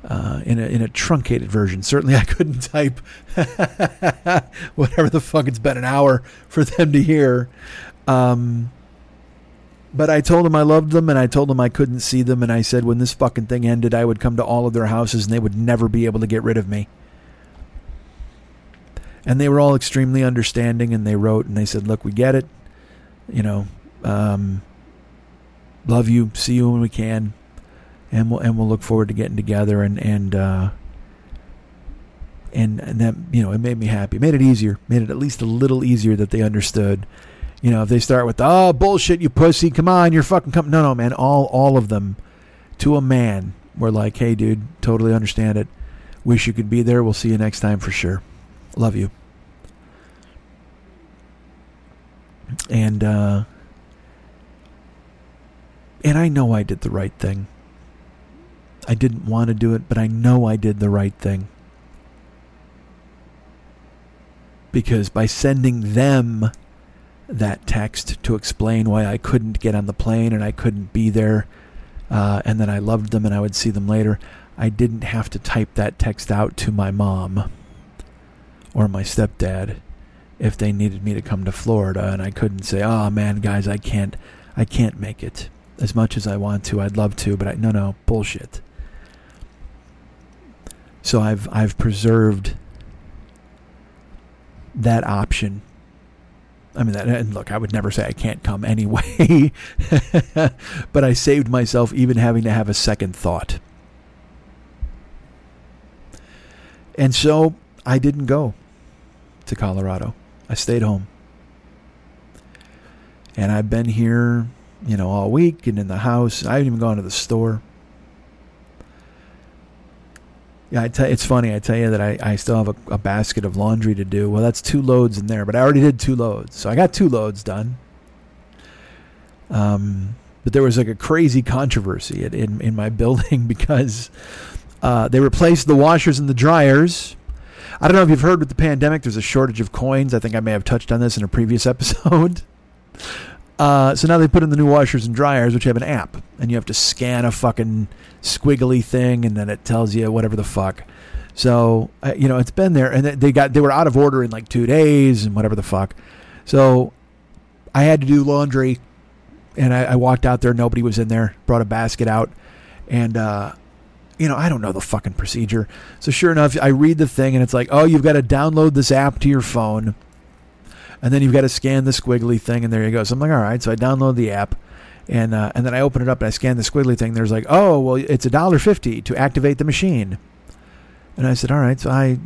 Uh, in a in a truncated version. Certainly, I couldn't [LAUGHS] type [LAUGHS] whatever the fuck it's been an hour for them to hear. Um, but I told them I loved them, and I told them I couldn't see them, and I said when this fucking thing ended, I would come to all of their houses, and they would never be able to get rid of me. And they were all extremely understanding, and they wrote and they said, "Look, we get it. You know, um, love you. See you when we can, and we'll and we'll look forward to getting together and and uh, and and that you know it made me happy. It made it easier. Made it at least a little easier that they understood. You know, if they start with oh bullshit, you pussy, come on, you're fucking come. No, no, man. All all of them, to a man, were like, hey, dude, totally understand it. Wish you could be there. We'll see you next time for sure. Love you. And uh, and I know I did the right thing. I didn't want to do it, but I know I did the right thing. Because by sending them that text to explain why I couldn't get on the plane and I couldn't be there, uh, and then I loved them and I would see them later, I didn't have to type that text out to my mom. Or my stepdad if they needed me to come to Florida and I couldn't say, "Oh man, guys, I can't I can't make it." As much as I want to, I'd love to, but I no no, bullshit. So I've I've preserved that option. I mean, that, and look, I would never say I can't come anyway, [LAUGHS] but I saved myself even having to have a second thought. And so I didn't go to Colorado. I stayed home. And I've been here, you know, all week and in the house. I haven't even gone to the store. Yeah, I tell, it's funny. I tell you that I, I still have a, a basket of laundry to do. Well, that's two loads in there, but I already did two loads. So I got two loads done. Um, but there was like a crazy controversy in, in, in my [LAUGHS] building because uh, they replaced the washers and the dryers. I don't know if you've heard with the pandemic, there's a shortage of coins. I think I may have touched on this in a previous [LAUGHS] episode. Uh, so now they put in the new washers and dryers, which have an app, and you have to scan a fucking squiggly thing, and then it tells you whatever the fuck. So uh, you know it's been there, and they got they were out of order in like two days, and whatever the fuck. So I had to do laundry, and I, I walked out there. Nobody was in there. Brought a basket out, and uh, you know, I don't know the fucking procedure. So sure enough, I read the thing and it's like, oh, you've got to download this app to your phone. And then you've got to scan the squiggly thing, and there you go. So I'm like, all right. So I download the app, and uh, and then I open it up and I scan the squiggly thing. There's like, oh, well, it's a dollar fifty to activate the machine. And I said, all right. So I,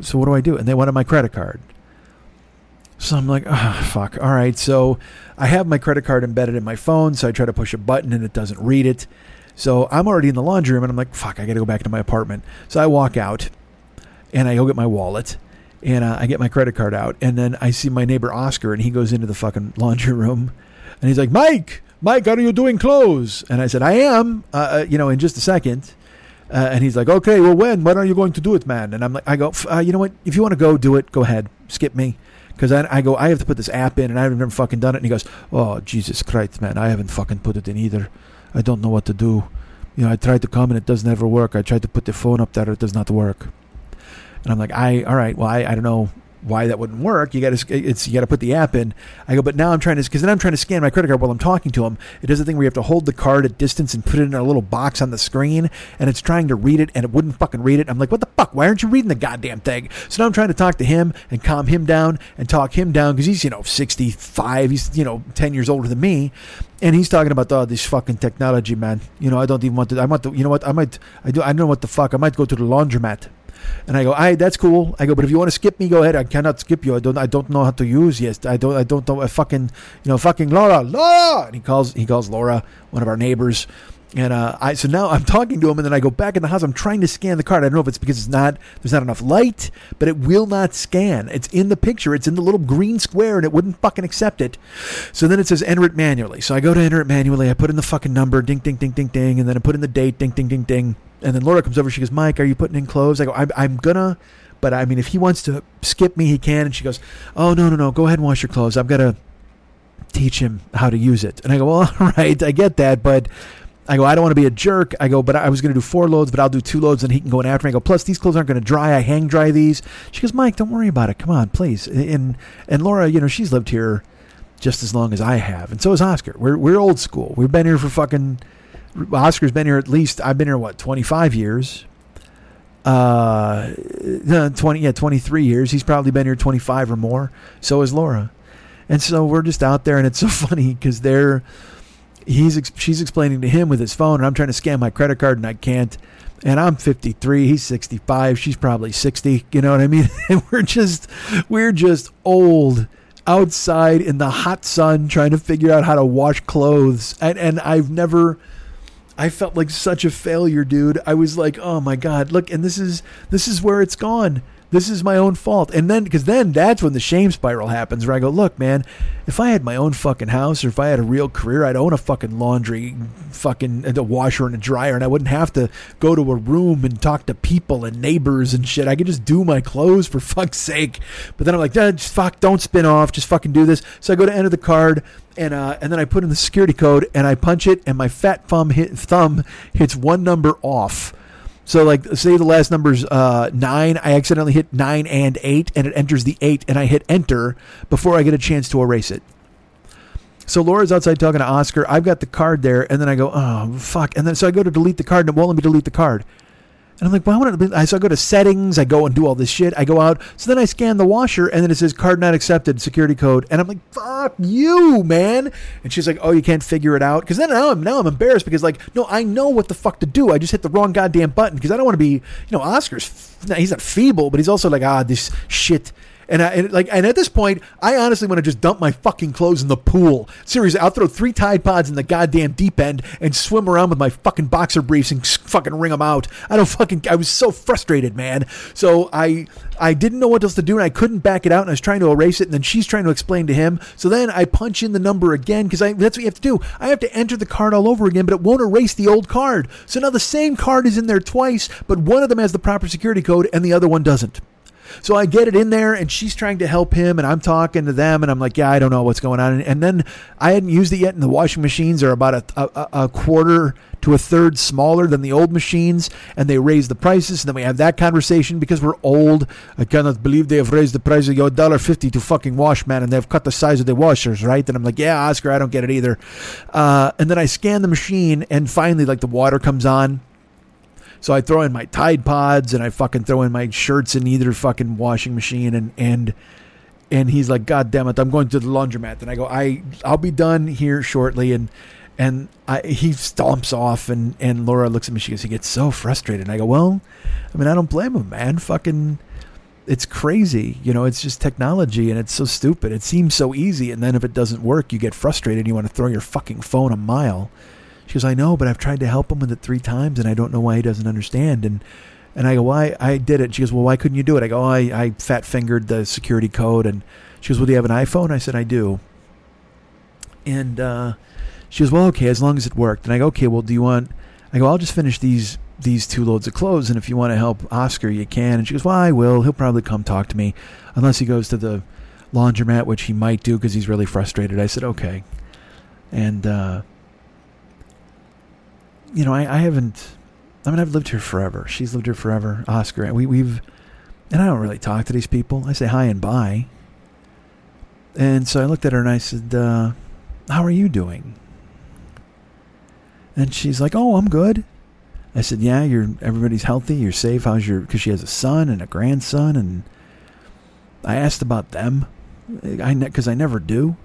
so what do I do? And they wanted my credit card. So I'm like, oh, fuck. All right. So I have my credit card embedded in my phone. So I try to push a button and it doesn't read it. So I'm already in the laundry room and I'm like, fuck, I got to go back to my apartment. So I walk out and I go get my wallet and uh, I get my credit card out. And then I see my neighbor Oscar and he goes into the fucking [LAUGHS] laundry room and he's like, Mike, Mike, are you doing clothes? And I said, I am, uh, uh you know, in just a second. Uh, and he's like, okay, well, when? When are you going to do it, man? And I'm like, I go, uh, you know what? If you want to go do it, go ahead. Skip me. Because I, I go, I have to put this app in and I haven't fucking done it. And he goes, oh, Jesus Christ, man, I haven't fucking put it in either. I don't know what to do. You know, I tried to come and it doesn't ever work. I tried to put the phone up there, it does not work. And I'm like, I, all right, well, I, I don't know why that wouldn't work. You got to it's you got to put the app in. I go, but now I'm trying to because then I'm trying to scan my credit card while I'm talking to him. It does the thing where you have to hold the card at distance and put it in a little box on the screen, and it's trying to read it and it wouldn't fucking read it. I'm like, what the fuck? Why aren't you reading the goddamn thing? So now I'm trying to talk to him and calm him down and talk him down because he's you know 65, he's you know 10 years older than me, and he's talking about oh, this fucking technology, man. You know, I don't even want to. I want to. You know what? I might. I do. I don't know what the fuck. I might go to the laundromat. And I go, I that's cool. I go, but if you want to skip me, go ahead. I cannot skip you. I don't I don't know how to use yes. I don't I don't know I fucking you know fucking Laura Laura. And he calls he calls Laura one of our neighbors. And uh, I so now I'm talking to him, and then I go back in the house. I'm trying to scan the card. I don't know if it's because it's not there's not enough light, but it will not scan. It's in the picture. It's in the little green square, and it wouldn't fucking accept it. So then it says enter it manually. So I go to enter it manually. I put in the fucking number, ding ding ding ding ding, and then I put in the date, ding ding ding ding. And then Laura comes over. She goes, Mike, are you putting in clothes? I go, I'm, I'm gonna, but I mean, if he wants to skip me, he can. And she goes, Oh no no no, go ahead and wash your clothes. I've got to teach him how to use it. And I go, well, [LAUGHS] all right, I get that, but I go, I don't want to be a jerk. I go, but I was going to do four loads, but I'll do two loads and he can go in after me. I go, plus these clothes aren't going to dry. I hang dry these. She goes, Mike, don't worry about it. Come on, please. And and Laura, you know, she's lived here just as long as I have, and so has Oscar. We're we're old school. We've been here for fucking. Oscar's been here at least. I've been here what twenty five years. Uh, twenty yeah twenty three years. He's probably been here twenty five or more. So is Laura, and so we're just out there, and it's so [LAUGHS] funny because they're he's she's explaining to him with his phone, and I'm trying to scan my credit card, and I can't. And I'm 53, he's 65, she's probably 60. You know what I mean? [LAUGHS] And we're just we're just old outside in the hot sun trying to figure out how to wash clothes. And and I've never I felt like such a failure, dude. I was like, "Oh my god, look, and this is this is where it's gone this is my own fault. And then, because then that's when the shame spiral happens where I go, look, man, if I had my own fucking house or if I had a real career, I'd own a fucking laundry, fucking a washer and a dryer, and I wouldn't have to go to a room and talk to people and neighbors and shit. I could just do my clothes for [LAUGHS] fuck's sake. But then I'm like, just fuck, don't spin off, just fucking do this. So I go to enter the card and uh, and then I put in the security code and I punch it and my fat thumb hit, thumb hits one number off So like say the last number's uh, nine, I accidentally hit nine and eight, and it enters the eight, and I hit enter before I get a chance to erase it. So Laura's outside talking to Oscar. I've got the card there, and then I go, oh fuck, and then so I go to delete the card, and it won't let me delete the card. And I'm like, well, I want to. So I go to settings. I go and do all this shit. I go out. So then I scan the washer, and then it says card not accepted, security code. And I'm like, fuck you, man. And she's like, oh, you can't figure it out. Because then now I'm now I'm embarrassed because like, no, I know what the fuck to do. I just hit the wrong goddamn button because I don't want to be, you know, Oscar's. He's not feeble, but he's also like, ah, this shit and, I, and like, and at this point, I honestly want to just dump my fucking clothes in the pool. Seriously, I'll throw three Tide Pods in the goddamn deep end and swim around with my fucking boxer briefs and fucking wring them out. I don't fucking. I was so frustrated, man. So I, I didn't know what else to do, and I couldn't back it out, and I was trying to erase it, and then she's trying to explain to him. So then I punch in the number again because that's what you have to do. I have to enter the card all over again, but it won't erase the old card. So now the same card is in there twice, but one of them has the proper security code, and the other one doesn't. So I get it in there, and she's trying to help him, and I'm talking to them, and I'm like, yeah, I don't know what's going on. And, then I hadn't used it yet, and the washing machines are about a, a, a, quarter to a third smaller than the old machines, and they raise the prices. And then we have that conversation because we're old. I cannot believe they have raised the price of your dollar fifty to fucking wash, man, and they've cut the size of the washers, right? And I'm like, yeah, Oscar, I don't get it either. Uh, and then I scan the machine, and finally, like the water comes on so I throw in my Tide Pods and I fucking throw in my shirts in either fucking washing machine and and and he's like, God damn it, I'm going to the laundromat. And I go, I I'll be done here shortly and and I, he stomps off and and Laura looks at me, she goes, he gets so frustrated. And I go, Well, I mean I don't blame him, man. Fucking it's crazy. You know, it's just technology and it's so stupid. It seems so easy and then if it doesn't work, you get frustrated and you want to throw your fucking phone a mile. She goes, I know, but I've tried to help him with it three times, and I don't know why he doesn't understand. And and I go, why? I did it. She goes, well, why couldn't you do it? I go, oh, I, I fat fingered the security code. And she goes, well, do you have an iPhone? I said, I do. And uh, she goes, well, okay, as long as it worked. And I go, okay, well, do you want? I go, I'll just finish these these two loads of clothes, and if you want to help Oscar, you can. And she goes, well, I will. He'll probably come talk to me, unless he goes to the laundromat, which he might do because he's really frustrated. I said, okay. And uh, you know, I, I haven't. I mean, I've lived here forever. She's lived here forever. Oscar, we we've, and I don't really talk to these people. I say hi and bye. And so I looked at her and I said, uh, "How are you doing?" And she's like, "Oh, I'm good." I said, "Yeah, you're. Everybody's healthy. You're safe. How's your? Because she has a son and a grandson, and I asked about them. I because I never do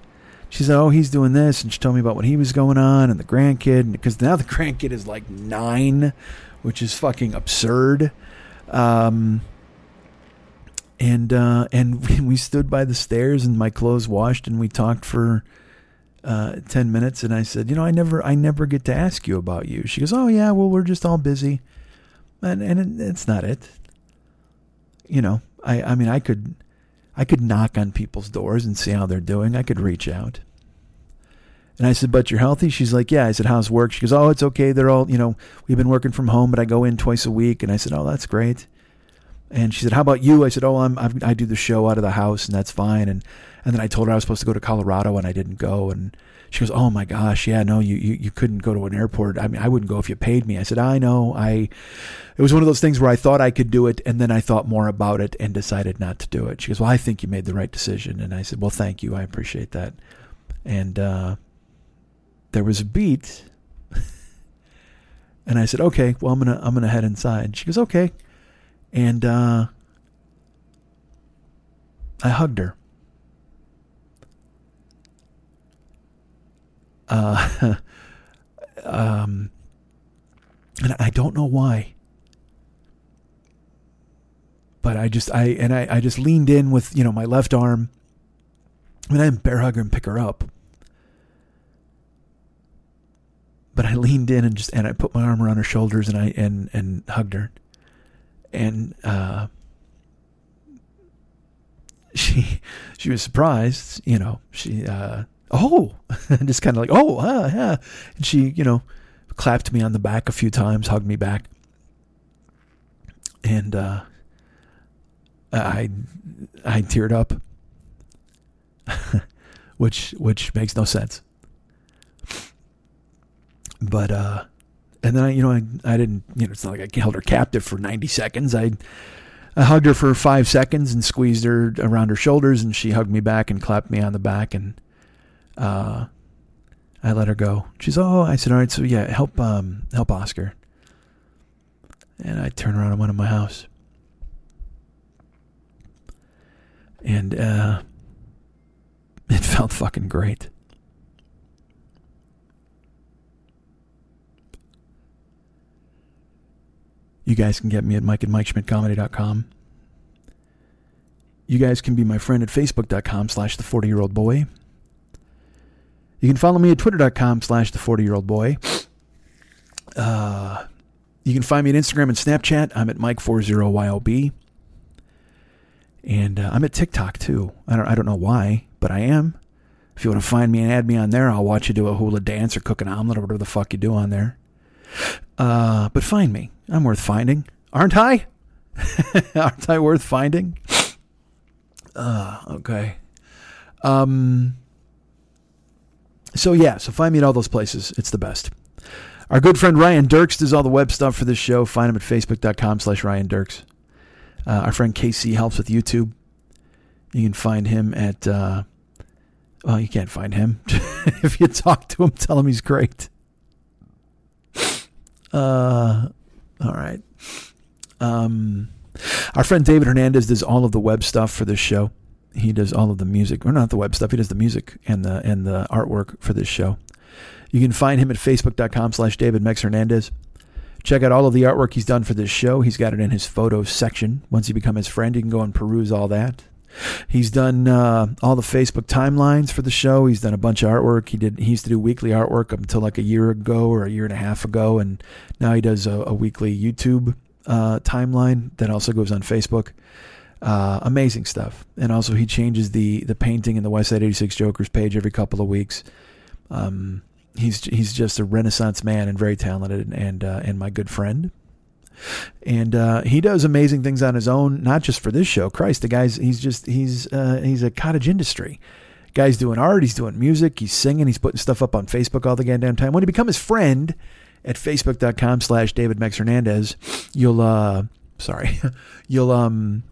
she said, "Oh, he's doing this," and she told me about what he was going on and the grandkid. Because now the [LAUGHS] grandkid is like nine, which is fucking absurd. Um, and uh, and [LAUGHS] we, stood by the stairs, and my clothes washed, and we talked for uh, ten minutes. And I said, "You know, I never, I never get to ask you about you." She goes, "Oh yeah, well, we're just all busy," and and it, it's not it. You know, I, I mean, I could I could knock on people's doors and see how they're doing. I could reach out. And I said, But you're healthy? She's like, Yeah. I said, How's work? She goes, Oh, it's okay. They're all, you know, we've been working from home, but I go in twice a week. And I said, Oh, that's great. And she said, How about you? I said, Oh, I'm, I've, i do the show out of the house, and that's fine. And, and then I told her I was supposed to go to Colorado, and I didn't go. And she goes, "Oh my gosh, yeah, no, you, you you couldn't go to an airport. I mean, I wouldn't go if you paid me." I said, "I know. I." It was one of those things where I thought I could do it, and then I thought more about it and decided not to do it. She goes, "Well, I think you made the right decision," and I said, "Well, thank you. I appreciate that." And uh, there was a beat, [LAUGHS] and I said, "Okay, well, I'm gonna I'm gonna head inside." She goes, "Okay," and uh, I hugged her. Uh, [LAUGHS] um, and I don't know why, but I just I and I, I just leaned in with you know my left arm. I mean, I didn't bear hug her and pick her up, but I leaned in and just and I put my arm around her shoulders and I and and hugged her, and uh, she [LAUGHS] she was surprised. You know, she uh, oh, and [LAUGHS] just kind of like, oh, uh, yeah. And she, you know, clapped me on the back a few times, hugged me back. And uh, I, I teared up, [LAUGHS] which which makes no sense. But uh, and then I, you know, I, I didn't, you know, it's not like I held her captive for 90 seconds. I, I hugged her for five seconds and squeezed her around her shoulders, and she hugged me back and clapped me on the back, and uh, I let her go. She's, oh, I said, all right, so yeah, help, um, help Oscar. And I turned around and went in my house. And uh, [LAUGHS] it felt fucking great. You guys can get me at Mike and MikeSchmidtComedy.com. You guys can be my friend at Facebook.com slash the 40 year old boy. You can follow me at Twitter.com slash the 40 year old boy. Uh, you can find me at Instagram and Snapchat. I'm at Mike40YOB. And uh, I'm at TikTok too. I don't, I don't know why, but I am. If you want to find me and add me on there, I'll watch you do a hula dance or cook an omelet or whatever the fuck you do on there. Uh, but find me. I'm worth finding, aren't I? [LAUGHS] aren't I worth finding? Uh, okay. Um. So yeah, so find me at all those places. It's the best. Our good friend Ryan Dirks does all the web stuff for this show. Find him at facebook.com slash Ryan Dirks. Uh, our friend KC helps with YouTube. You can find him at, uh, well, you can't find him. [LAUGHS] if you talk to him, tell him he's great. Uh, all right. Um, our friend David Hernandez does all of the web stuff for this show. He does all of the music, or not the web stuff. He does the music and the and the artwork for this show. You can find him at facebook.com slash David Mex Hernandez. Check out all of the artwork he's done for this show. He's got it in his photos section. Once you become his friend, you can go and peruse all that. He's done uh, all the Facebook timelines for the show. He's done a bunch of artwork. He did. He used to do weekly artwork up until like a year ago or a year and a half ago, and now he does a, a weekly YouTube uh, timeline that also goes on Facebook. Uh, amazing stuff. And also, he changes the the painting in the West Side 86 Jokers page every couple of weeks. Um, he's he's just a renaissance man and very talented and uh, and my good friend. And uh, he does amazing things on his own, not just for this show. Christ, the guy's he's just he's uh, he's a cottage industry. Guy's doing art, he's doing music, he's singing, he's putting stuff up on Facebook all the goddamn time. When you become his friend at facebook.com slash David Mex Hernandez, you'll uh sorry, [LAUGHS] you'll um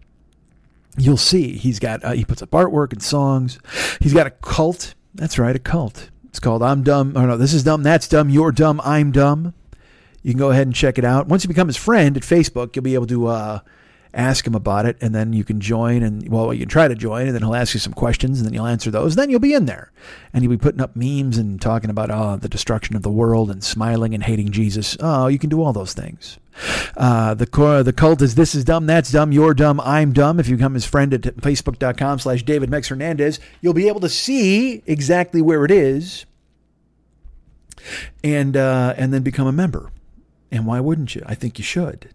you'll see he's got uh, he puts up artwork and songs. He's got a cult. That's right, a cult. It's called I'm Dumb. Oh, no, this is dumb. That's dumb. You're dumb. I'm dumb. You can go ahead and check it out. Once you become his friend at Facebook, you'll be able to uh, ask him about it, and then you can join. And well, you can try to join, and then he'll ask you some questions, and then you'll answer those. Then you'll be in there, and you'll be putting up memes and talking about oh, the destruction of the world and smiling and hating Jesus. Oh, you can do all those things. Uh, the core, the cult is this is dumb, that's dumb, you're dumb, I'm dumb. If you become his friend at facebook.com slash David Mex Hernandez, you'll be able to see exactly where it is and uh, and then become a member. And why wouldn't you? I think you should.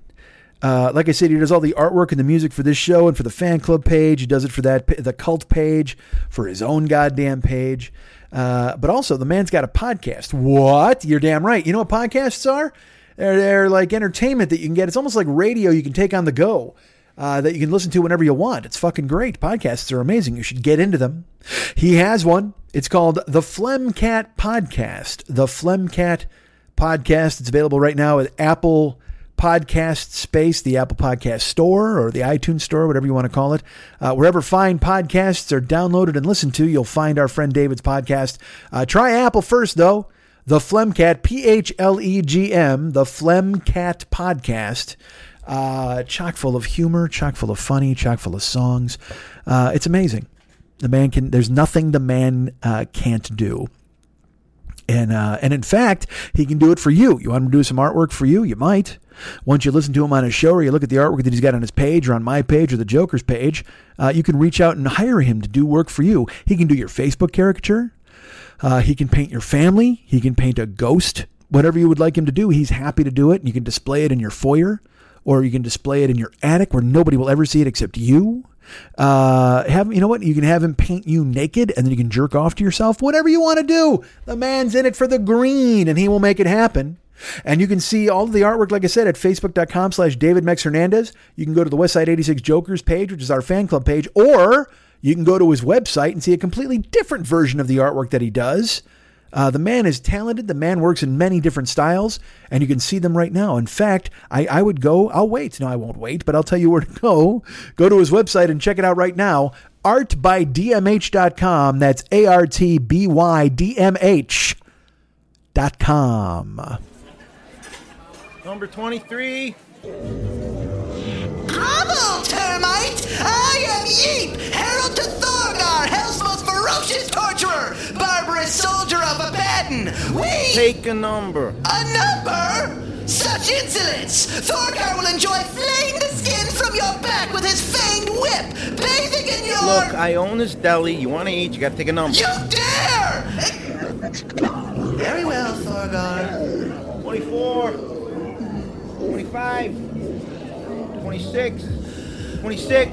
Uh, like I said, he does all the artwork and the music for this show and for the fan club page. He does it for that the cult page, for his own goddamn page. Uh, but also, the man's got a podcast. What? You're damn right. You know what podcasts are? They're, they're like entertainment that you can get. It's almost like radio you can take on the go. Uh, that you can listen to whenever you want. It's fucking great. Podcasts are amazing. You should get into them. He has one. It's called the Phlegmcat Podcast. The Phlegmcat Podcast. It's available right now at Apple Podcast Space, the Apple Podcast Store, or the iTunes Store, whatever you want to call it. Uh, wherever fine podcasts are downloaded and listened to, you'll find our friend David's podcast. Uh, try Apple first, though. The Phlegmcat, P H L E G M, the Phlegmcat Podcast uh, chock full of humor, chock full of funny, chock full of songs. Uh, it's amazing. The man can. There's nothing the man uh, can't do. And uh, and in fact, he can do it for you. You want him to do some artwork for you? You might. Once you listen to him on his show, or you look at the artwork that he's got on his page, or on my page, or the Joker's page, uh, you can reach out and hire him to do work for you. He can do your Facebook caricature. Uh, he can paint your family. He can paint a ghost. Whatever you would like him to do, he's happy to do it. You can display it in your foyer or you can display it in your attic where nobody will ever see it except you. Uh, have you know what? You can have him paint you naked, and then you can jerk off to yourself. Whatever you want to do. The man's in it for the green, and he will make it happen. And you can see all of the artwork, like I said, at facebook.com slash David Mex Hernandez. You can go to the Westside 86 Jokers page, which is our fan club page, or you can go to his website and see a completely different version of the artwork that he does Uh, the man is talented. The man works in many different styles, and you can see them right now. In fact, I, I would go, I'll wait. No, I won't wait, but I'll tell you where to go. Go to his website and check it out right now artbydmh.com. That's A R T B Y D M H.com. Number 23. Bravo, termite! I am Yeep, herald to Thorgar, hell's most ferocious torturer, barbarous soldier of Abaddon. We Take a number. a number. Such insolence! Thorgar will enjoy flaying the skin from your back with his fanged whip, bathing in your. Look, I own this deli. You want to eat, you got to take a number. You dare! Very well, Thorgar. 24. 25. 26. 26.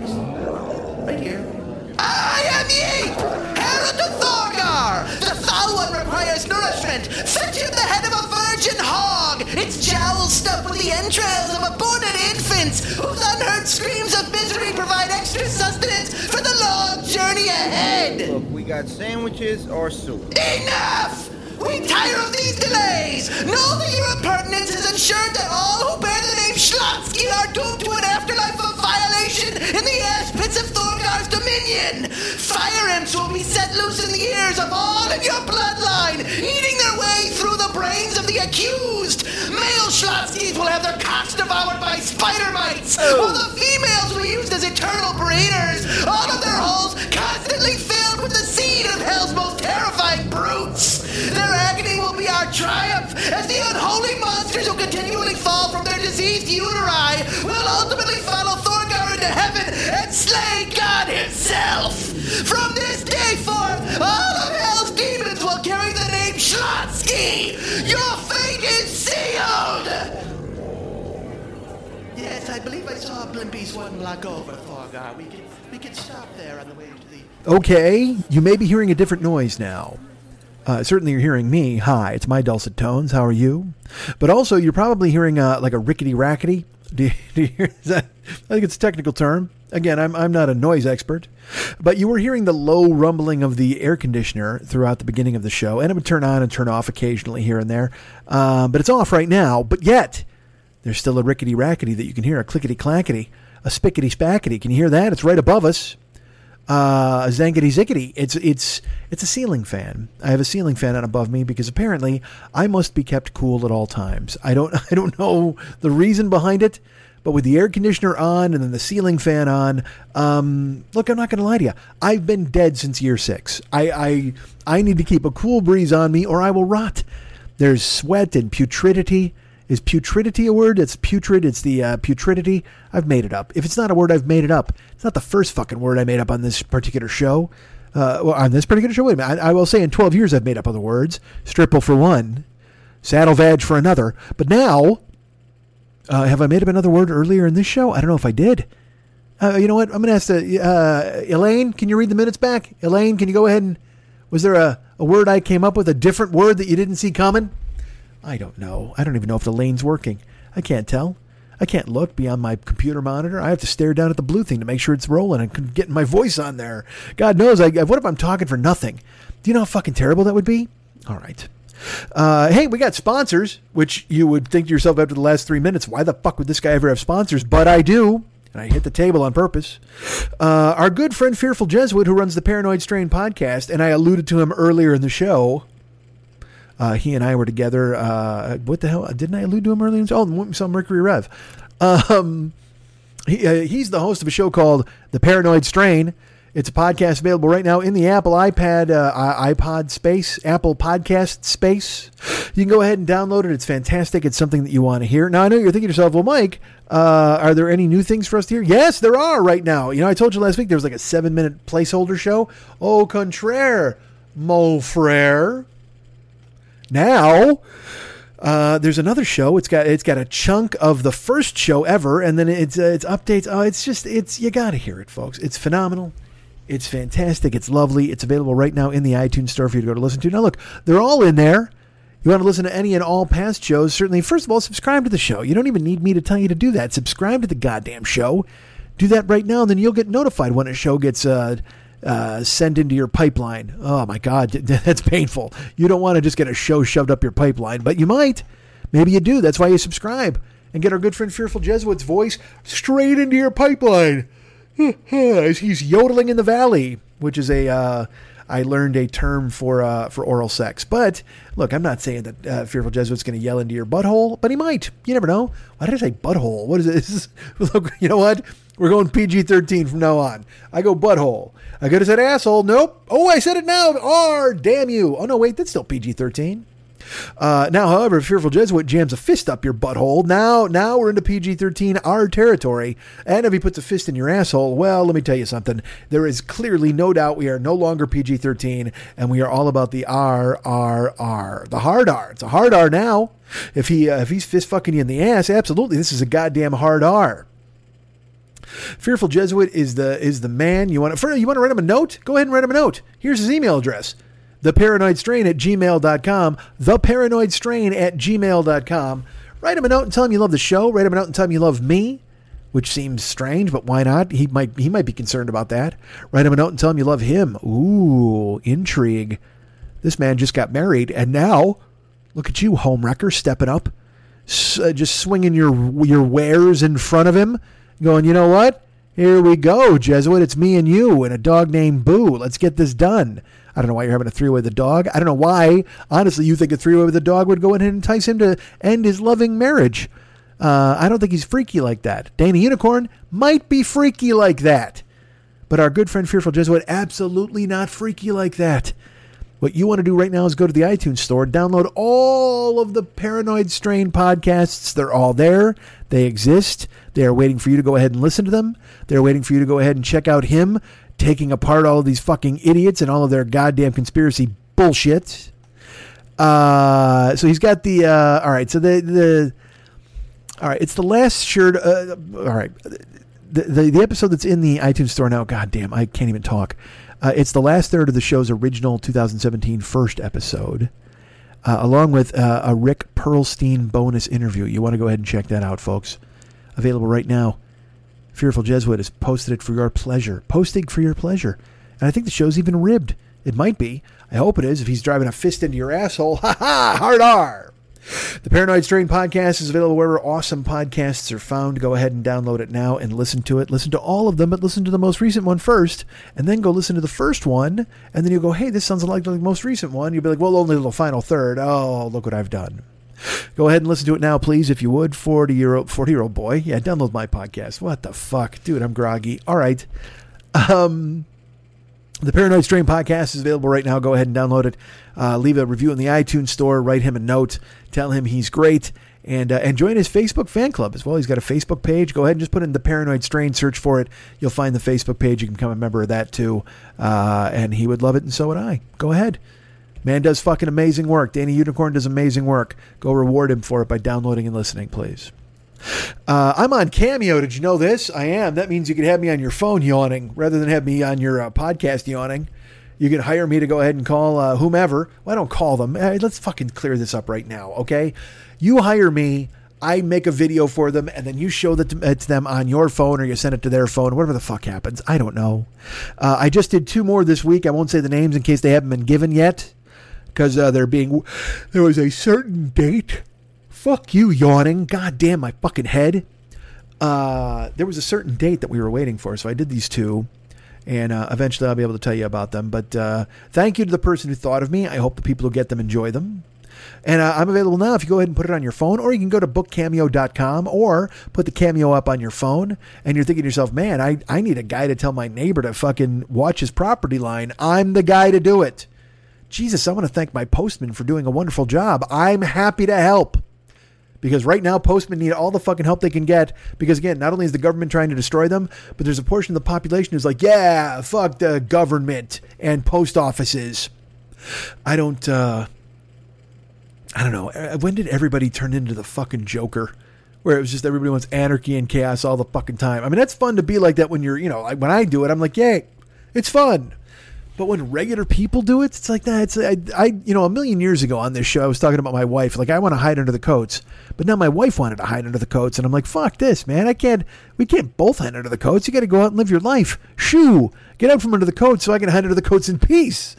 Right here. I am Yeet, herald to Thorgar. The foul one requires nourishment. Fetch him the head of a virgin hog, its jowls stuffed with the entrails of aborted infants, whose unheard screams of misery provide extra sustenance for the long journey ahead. Look, we got sandwiches or soup. Enough! We tire of these delays! Know that your impertinence has ensured that all who bear the name Schlotzsky are doomed to an afterlife of violation in the ash pits of Thorgar's dominion! Fire imps will be set loose in the ears of all in your bloodline, eating their way through the brains of the accused! Male Schlotzskys will have their cocks devoured by spider mites, oh. while the females will be used as eternal breeders, all of their holes constantly filled with the seed of hell's most terrifying brutes! Their agony will be our triumph, as the unholy monsters who continually fall from their diseased uteri will ultimately follow Thorgar into heaven and slay God himself! From this day forth, all of hell's demons will carry the name Schlotzsky! Your fate is sealed! Yes, I believe I saw Blimpies one block over, Thorgar. We can, we can stop there on the way to. Okay, you may be hearing a different noise now. Uh, certainly, you're hearing me. Hi, it's my dulcet tones. How are you? But also, you're probably hearing uh, like a rickety rackety. [LAUGHS] Do you, do you hear that? I think it's a technical term. Again, I'm, I'm not a noise expert, but you were hearing the low rumbling of the air conditioner throughout the beginning of the show, and it would turn on and turn off occasionally here and there. Uh, but it's off right now. But yet, there's still a rickety rackety that you can hear, a clickety clackety, a spickety spackety. Can you hear that? It's right above us uh, zangity zickety. It's it's it's a ceiling fan. I have a ceiling fan on above me because apparently I must be kept cool at all times. I don't [LAUGHS] I don't know the reason behind it, but with the air conditioner on and then the ceiling fan on, um, look, I'm not going to lie to you. I've been dead since year six. I, I I need to keep a cool breeze on me or I will rot. There's sweat and putridity. Is putridity a word? It's putrid. It's the uh, putridity. I've made it up. If it's not a word, I've made it up. It's not the first fucking word I made up on this particular show. Uh, well, on this particular show, wait a minute. I, I will say in 12 years I've made up other words. Stripple for one, saddle vag for another. But now, uh, have I made up another word earlier in this show? I don't know if I did. Uh, you know what? I'm going to ask the, uh, Elaine, can you read the minutes back? Elaine, can you go ahead and. Was there a, a word I came up with, a different word that you didn't see coming? I don't know. I don't even know if Elaine's working. I can't tell. I can't look beyond my computer monitor. I have to stare down at the blue thing to make sure it's rolling and getting my voice on there. God knows, I, what if I'm talking for nothing? Do you know how fucking terrible that would be? All right. Uh, hey, we got sponsors, which you would think to yourself after the last three minutes, why the fuck would this guy ever have sponsors? But I do. And I hit the table on purpose. Uh, our good friend Fearful Jesuit, who runs the Paranoid Strain podcast, and I alluded to him earlier in the show. Uh, he and I were together. Uh, what the hell? Didn't I allude to him earlier? Oh, we saw Mercury Rev. Um, he, uh, he's the host of a show called The Paranoid Strain. It's a podcast available right now in the Apple iPad, uh, iPod space, Apple Podcast space. You can go ahead and download it. It's fantastic. It's something that you want to hear. Now, I know you're thinking to yourself, well, Mike, uh, are there any new things for us to hear? Yes, there are right now. You know, I told you last week there was like a seven minute placeholder show. Au contraire, mon frere. Now, uh, there's another show. It's got it's got a chunk of the first show ever, and then it's uh, it's updates. Oh, it's just it's you got to hear it, folks. It's phenomenal. It's fantastic. It's lovely. It's available right now in the iTunes store for you to go to listen to. Now, look, they're all in there. You want to listen to any and all past shows? Certainly, first of all, subscribe to the show. You don't even need me to tell you to do that. Subscribe to the goddamn show. Do that right now, and then you'll get notified when a show gets uh, uh, sent into your pipeline. Oh my God, [LAUGHS] that's painful. You don't want to just get a show shoved up your pipeline, but you might. Maybe you do. That's why you subscribe and get our good friend Fearful Jesuit's voice straight into your pipeline [LAUGHS] as he's yodeling in the valley, which is a. Uh, I learned a term for uh, for oral sex. But look, I'm not saying that uh, Fearful Jesuit's going to yell into your butthole, but he might. You never know. Why did I say butthole? What is [LAUGHS] this? look, you know what? We're going PG-13 from now on. I go butthole. I could have said asshole. Nope. Oh, I said it now. R. Damn you. Oh no, wait, that's still PG-13. Uh, now, however, Fearful Jesuit jams a fist up your butthole, now now we're into PG 13, our territory. And if he puts a fist in your asshole, well, let me tell you something. There is clearly no doubt we are no longer PG 13, and we are all about the R, R, R. The hard R. It's a hard R now. If, he, uh, if he's fist fucking you in the ass, absolutely, this is a goddamn hard R. Fearful Jesuit is the is the man. You want to you want to write him a note? Go ahead and write him a note. Here's his email address theparanoidstrain at gmail.com, theparanoidstrain at gmail.com. Write him a note and tell him you love the show. Write him a note and tell him you love me, which seems strange, but why not? He might he might be concerned about that. Write him a note and tell him you love him. Ooh, intrigue. This man just got married, and now look at you, homewrecker, stepping up, uh, just swinging your your wares in front of him, going, you know what? Here we go, Jesuit. It's me and you and a dog named Boo. Let's get this done. I don't know why you're having a three way with the dog. I don't know why, honestly, you think a three way with the dog would go in and entice him to end his loving marriage. Uh, I don't think he's freaky like that. Dana Unicorn might be freaky like that. But our good friend Fearful Jesuit, absolutely not freaky like that. What you want to do right now is go to the iTunes store, download all of the Paranoid Strain podcasts. They're all there. They exist. They are waiting for you to go ahead and listen to them. They're waiting for you to go ahead and check out him taking apart all of these fucking idiots and all of their goddamn conspiracy bullshit. Uh, so he's got the uh, all right. So the the all right. It's the last shirt. Uh, all right. The, the the episode that's in the iTunes store now. God damn, I can't even talk. Uh, it's the last third of the show's original 2017 first episode, uh, along with uh, a Rick Perlstein bonus interview. You want to go ahead and check that out, folks. Available right now. Fearful Jesuit has posted it for your pleasure. Posting for your pleasure. And I think the show's even ribbed. It might be. I hope it is if he's driving a fist into your asshole. [LAUGHS] Ha ha! Hard R! The Paranoid Strain podcast is available wherever awesome podcasts are found. Go ahead and download it now and listen to it. Listen to all of them, but listen to the most recent one first, and then go listen to the first one, and then you'll go, hey, this sounds like the most recent one. You'll be like, well, only the final third. Oh, look what I've done. Go ahead and listen to it now, please, if you would. 40 year old, 40 year old boy. Yeah, download my podcast. What the fuck? Dude, I'm groggy. All right. Um, the Paranoid Strain podcast is available right now. Go ahead and download it. Uh, leave a review in the iTunes store. Write him a note. Tell him he's great. And, uh, and join his Facebook fan club as well. He's got a Facebook page. Go ahead and just put in the Paranoid Strain, search for it. You'll find the Facebook page. You can become a member of that too. Uh, and he would love it, and so would I. Go ahead. Man does fucking amazing work. Danny Unicorn does amazing work. Go reward him for it by downloading and listening, please. Uh, I'm on Cameo. Did you know this? I am. That means you can have me on your phone yawning rather than have me on your uh, podcast yawning. You can hire me to go ahead and call uh, whomever. Well, I don't call them. Let's fucking clear this up right now, okay? You hire me. I make a video for them, and then you show that to, uh, to them on your phone, or you send it to their phone, whatever the fuck happens. I don't know. Uh, I just did two more this week. I won't say the names in case they haven't been given yet, because uh, they're being. There was a certain date. Fuck you, yawning. God damn my fucking head. Uh, there was a certain date that we were waiting for, so I did these two and uh, eventually I'll be able to tell you about them. But uh, thank you to the person who thought of me. I hope the people who get them enjoy them. And uh, I'm available now if you go ahead and put it on your phone, or you can go to bookcameo.com or put the cameo up on your phone. And you're thinking to yourself, man, I, I need a guy to tell my neighbor to fucking watch his property line. I'm the guy to do it. Jesus, I want to thank my postman for doing a wonderful job. I'm happy to help. Because right now postmen need all the fucking help they can get. Because again not only is the government trying to destroy them but there's a portion of the population who's like yeah fuck the government and post offices. I don't uh i don't know. Uh, when did everybody turn into the fucking joker? Where it was just everybody wants anarchy and chaos all the fucking time. I mean that's fun to be like that when you're you know like when i do it i'm like yay it's fun But when regular people do it, it's like that. It's I, I, you know, a million years ago on this show, I was talking about my wife. Like, I want to hide under the coats, but now my wife wanted to hide under the coats, and I'm like, fuck this, man. I can't. We can't both hide under the coats. You got to go out and live your life. Shoo, get out from under the coats so I can hide under the coats in peace.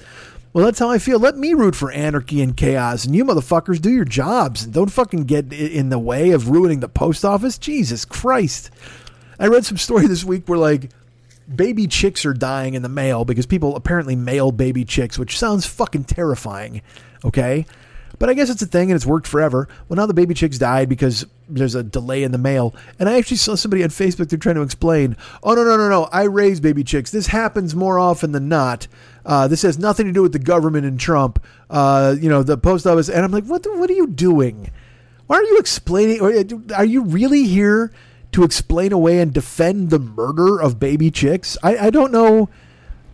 Well, that's how I feel. Let me root for anarchy and chaos, and you motherfuckers do your jobs and don't fucking get in the way of ruining the post office. Jesus Christ! I read some story [LAUGHS] this week where like baby chicks are dying in the mail because people apparently mail baby chicks, which sounds fucking terrifying. Okay. But I guess it's a thing and it's worked forever. Well, now the baby chicks died because there's a delay in the mail. And I actually saw somebody on Facebook, they're trying to explain, oh, no, no, no, no. I raise baby chicks. This happens more often than not. Uh, this has nothing to do with the government and Trump. Uh, you know, the post office. And I'm like, what, the, what are you doing? Why are you explaining? uh, Are you really here to explain away and defend the murder of baby chicks? I, I don't know.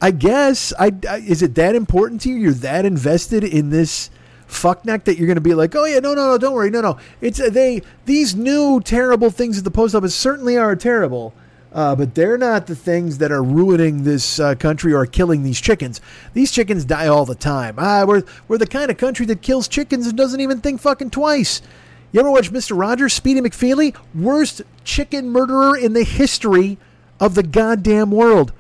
I guess. I, I is it that important to you? You're that invested in this fuckneck that you're going to be like, oh yeah, no, no, no, don't worry, no, no. It's uh, they these new terrible things at the post office certainly are terrible. Uh, but they're not the things that are ruining this uh, country or killing these chickens. These chickens die all the time. Ah, we're, we're the kind of country that kills chickens and doesn't even think fucking twice. You ever watch Mr. Rogers, Speedy McFeely? Worst chicken murderer in the history of the goddamn world.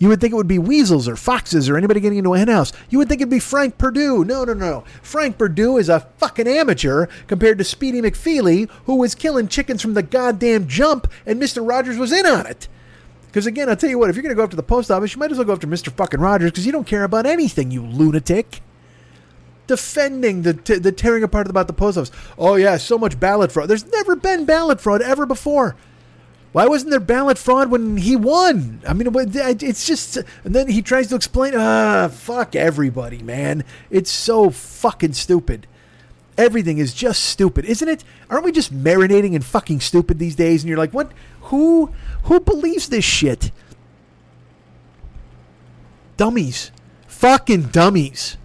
You would think it would be weasels or foxes or anybody getting into a henhouse. You would think it'd be Frank Perdue. No, no, no. Frank Perdue is a fucking amateur compared to Speedy McFeely, who was killing chickens from the goddamn jump, and Mr. Rogers was in on it. Because again, I'll tell you what, if you're going to go after the post office, you might as well go after Mr. fucking Rogers because you don't care about anything, you lunatic. Defending the, t- the tearing apart about the post office. Oh, yeah, so much ballot fraud. There's never been ballot fraud ever before. Why wasn't there ballot fraud when he won? I mean, it's just. And then he tries to explain. Ah, fuck everybody, man. It's so fucking stupid. Everything is just stupid, isn't it? Aren't we just marinating in fucking stupid these days? And you're like, what? Who? Who believes this shit? Dummies, fucking dummies.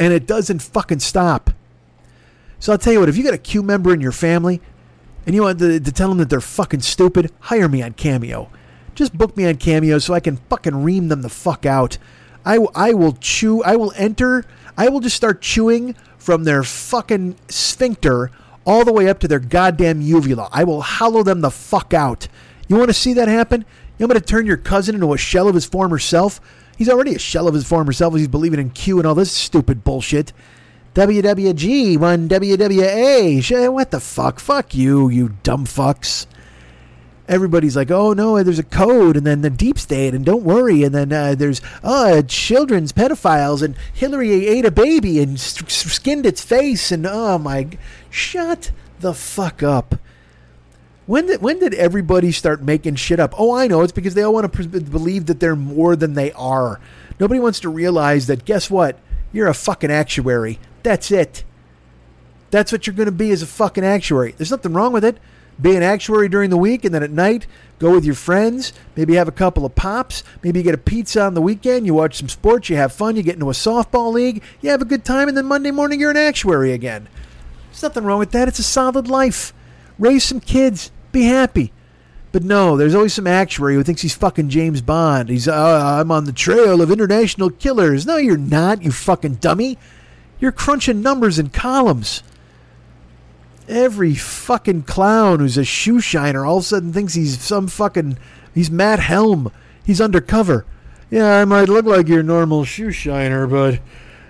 And it doesn't fucking stop. So I'll tell you what. If you got a Q member in your family and you want to, to tell them that they're fucking stupid, hire me on Cameo. Just book me on Cameo so I can fucking ream them the fuck out. I, will chew, I will enter, I will just start chewing from their fucking sphincter all the way up to their goddamn uvula. I will hollow them the fuck out. You want to see that happen? You want me to turn your cousin into a shell of his former self? He's already a shell of his former self. He's believing in Q and all this stupid bullshit. WWG, one WWA. What the fuck? Fuck you, you dumb fucks. Everybody's like, oh no, there's a code, and then the deep state, and don't worry, and then uh, there's uh, children's pedophiles, and Hillary ate a baby and skinned its face, and oh my, shut the fuck up. When did when did everybody start making shit up? Oh, I know. It's because they all want to pre- believe that they're more than they are. Nobody wants to realize that. Guess what? You're a fucking actuary. That's it. That's what you're going to be as a fucking actuary. There's nothing wrong with it. Be an actuary during the week, and then at night, go with your friends. Maybe have a couple of pops. Maybe you get a pizza on the weekend. You watch some sports. You have fun. You get into a softball league. You have a good time, and then Monday morning, you're an actuary again. There's nothing wrong with that. It's a solid life. Raise some kids. Be happy. But no, there's always some actuary who thinks he's fucking James Bond. He's, uh, I'm on the trail of international killers. No, you're not, you fucking dummy. You're crunching numbers and columns. Every fucking clown who's a shoe shiner all of a sudden thinks he's some fucking. He's Matt Helm. He's undercover. Yeah, I might look like your normal shoe shiner, but,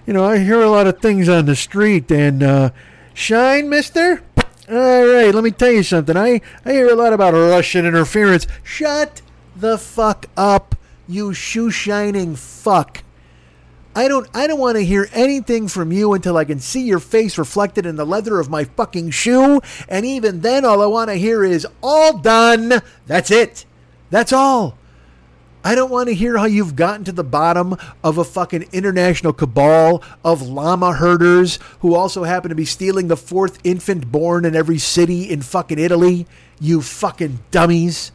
you know, I hear a lot of things on the street and, uh, shine, mister? All right, let me tell you something. I, I hear a lot about Russian interference. Shut the fuck up, you shoe shining fuck. I don't I don't want to hear anything from you until I can see your face reflected in the leather of my fucking shoe, and even then all I want to hear is all done. That's it. That's all. I don't want to hear how you've gotten to the bottom of a fucking international cabal of llama herders who also happen to be stealing the fourth infant born in every city in fucking Italy. You fucking dummies.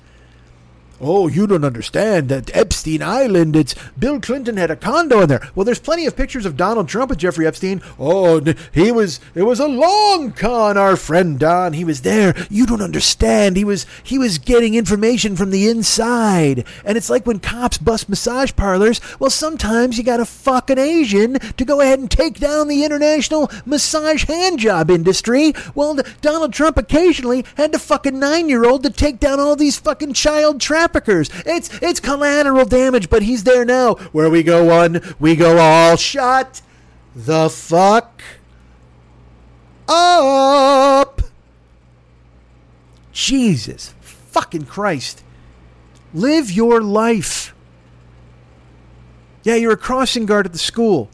Oh, you don't understand that Epstein Island, it's Bill Clinton had a condo in there. Well, there's plenty of pictures of Donald Trump with Jeffrey Epstein. Oh, he was, it was a long con, our friend Don. He was there. You don't understand. He was, he was getting information from the inside. And it's like when cops bust massage parlors. Well, sometimes you gotta fuck an Asian to go ahead and take down the international massage hand job industry. Well, Donald Trump occasionally had to fuck a nine year old to take down all these fucking child traffickers. It's it's collateral damage, but he's there now. Where we go one, we go all. Shut the fuck up. Jesus fucking Christ. Live your life. Yeah, you're a crossing guard at the school.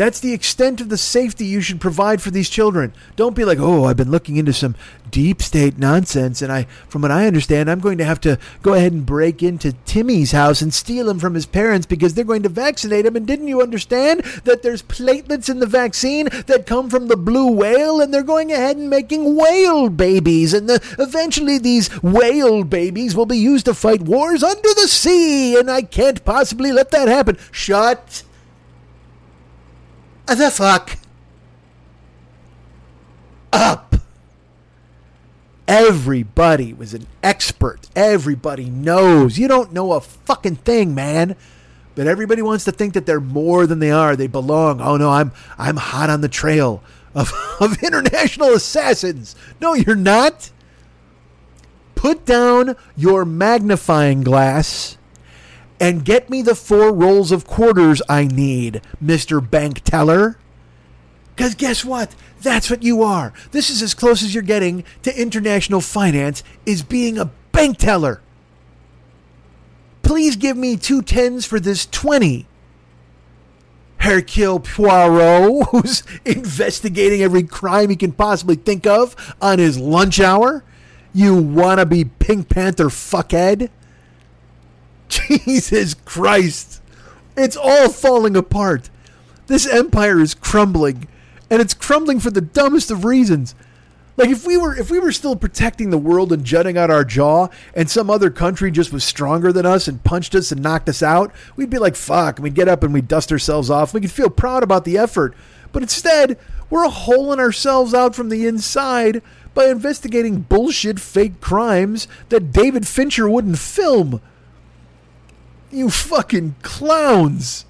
That's the extent of the safety you should provide for these children. Don't be like, "Oh, I've been looking into some deep state nonsense and I from what I understand, I'm going to have to go ahead and break into Timmy's house and steal him from his parents because they're going to vaccinate him and didn't you understand that there's platelets in the vaccine that come from the blue whale and they're going ahead and making whale babies and the, eventually these whale babies will be used to fight wars under the sea and I can't possibly let that happen. Shut the fuck up. Everybody was an expert. Everybody knows. You don't know a fucking thing, man. But everybody wants to think that they're more than they are. They belong. Oh no, I'm I'm hot on the trail of, [LAUGHS] of international assassins. No, you're not. Put down your magnifying glass and get me the four rolls of quarters I need, Mr. Bank Teller. Because guess what? That's what you are. This is as close as you're getting to international finance is being a bank teller. Please give me two tens for this 20. Hercule Poirot, [LAUGHS] who's investigating every crime he can possibly think of on his lunch hour. You wannabe Pink Panther fuckhead. Jesus Christ. It's all falling apart. This empire is crumbling, and it's crumbling for the dumbest of reasons. Like if we were if we were still protecting the world and jutting out our jaw and some other country just was stronger than us and punched us and knocked us out, we'd be like fuck, and we'd get up and we'd dust ourselves off. We could feel proud about the effort. But instead, we're holing ourselves out from the inside by investigating bullshit fake crimes that David Fincher wouldn't film. You fucking clowns.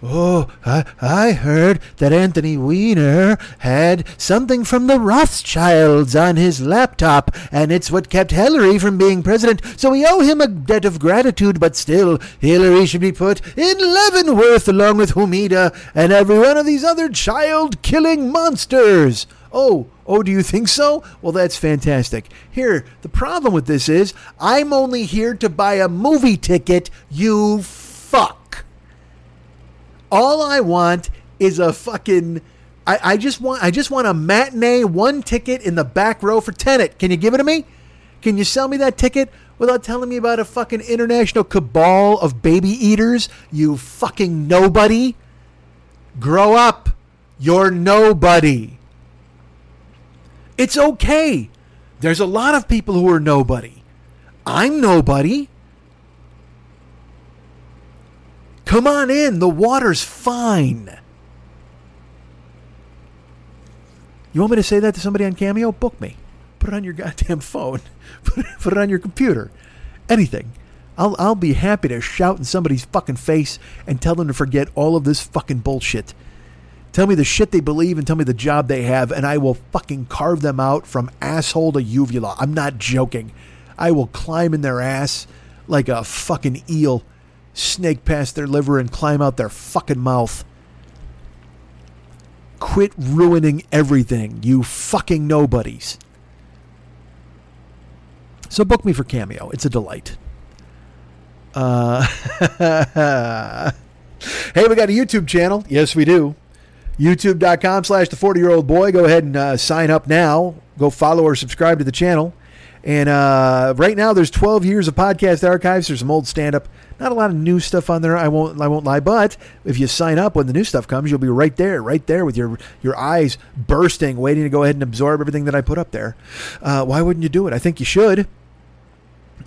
Oh, I, I heard that Anthony Weiner had something from the Rothschilds on his laptop, and it's what kept Hillary from being president, so we owe him a debt of gratitude, but still, Hillary should be put in Leavenworth along with Humida and every one of these other child killing monsters. Oh, oh, do you think so? Well, that's fantastic. Here, the problem with this is I'm only here to buy a movie ticket, you fuck. All I want is a fucking. I, I just want I just want a matinee one ticket in the back row for Tenet. Can you give it to me? Can you sell me that ticket without telling me about a fucking international cabal of baby eaters? You fucking nobody. Grow up. You're nobody. It's okay. There's a lot of people who are nobody. I'm nobody. Come on in. The water's fine. You want me to say that to somebody on Cameo? Book me. Put it on your goddamn phone. [LAUGHS] Put it, on your computer. Anything. I'll, I'll be happy to shout in somebody's fucking face and tell them to forget all of this fucking bullshit. Tell me the shit they believe and tell me the job they have, and I will fucking carve them out from asshole to uvula. I'm not joking. I will climb in their ass like a fucking eel, snake past their liver, and climb out their fucking mouth. Quit ruining everything, you fucking nobodies. So book me for Cameo. It's a delight. Uh, [LAUGHS] hey, we got a YouTube channel. Yes, we do. YouTube.com slash the 40 year old boy. Go ahead and uh, sign up now. Go follow or subscribe to the channel. And uh, right now, there's 12 years of podcast archives. There's some old stand up. Not a lot of new stuff on there. I won't. I won't lie. But if you sign up when the new stuff comes, you'll be right there, right there with your your eyes bursting, waiting to go ahead and absorb everything that I put up there. Uh, why wouldn't you do it? I think you should.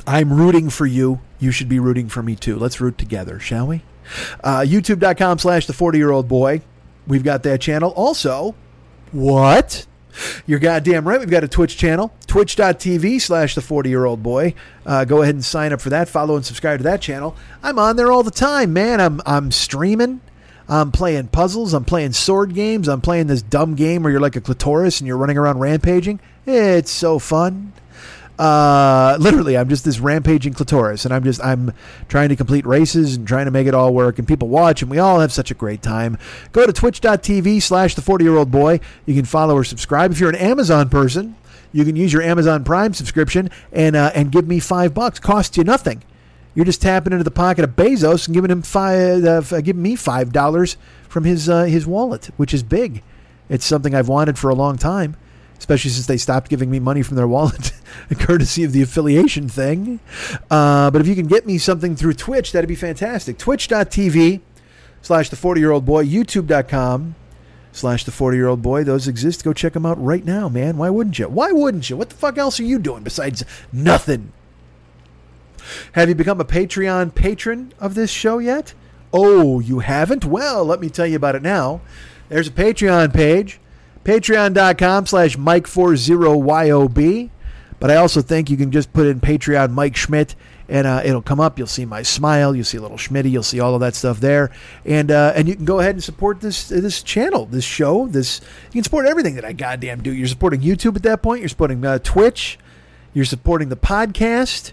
I'm rooting for you. You should be rooting for me too. Let's root together, shall we? Uh, YouTube.com slash the 40 year old boy. We've got that channel. Also, what? You're goddamn right. We've got a Twitch channel, twitch.tv slash the 40 year old boy. Uh, go ahead and sign up for that. Follow and subscribe to that channel. I'm on there all the time, man. I'm, I'm streaming. I'm playing puzzles. I'm playing sword games. I'm playing this dumb game where you're like a clitoris and you're running around rampaging. It's so fun. Uh, literally, I'm just this rampaging clitoris, and I'm just I'm trying to complete races and trying to make it all work, and people watch, and we all have such a great time. Go to twitch.tv slash the 40 year old boy. You can follow or subscribe. If you're an Amazon person, you can use your Amazon Prime subscription and uh, and give me five bucks. Costs you nothing. You're just tapping into the pocket of Bezos and giving him five, uh, giving me five dollars from his uh, his wallet, which is big. It's something I've wanted for a long time especially since they stopped giving me money from their wallet, [LAUGHS] courtesy of the affiliation thing. Uh, but if you can get me something through Twitch, that'd be fantastic. Twitch.tv slash the 40 year old boy, YouTube.com slash the 40 year old boy. Those exist. Go check them out right now, man. Why wouldn't you? Why wouldn't you? What the fuck else are you doing besides nothing? Have you become a Patreon patron of this show yet? Oh, you haven't? Well, let me tell you about it now. There's a Patreon page Patreon.com slash Mike40YOB. But I also think you can just put in Patreon Mike Schmidt and uh, it'll come up. You'll see my smile. You'll see a little Schmitty. You'll see all of that stuff there, and uh, and you can go ahead and support this this channel, this show. This you can support everything that I goddamn do. You're supporting YouTube at that point. You're supporting uh, Twitch. You're supporting the podcast.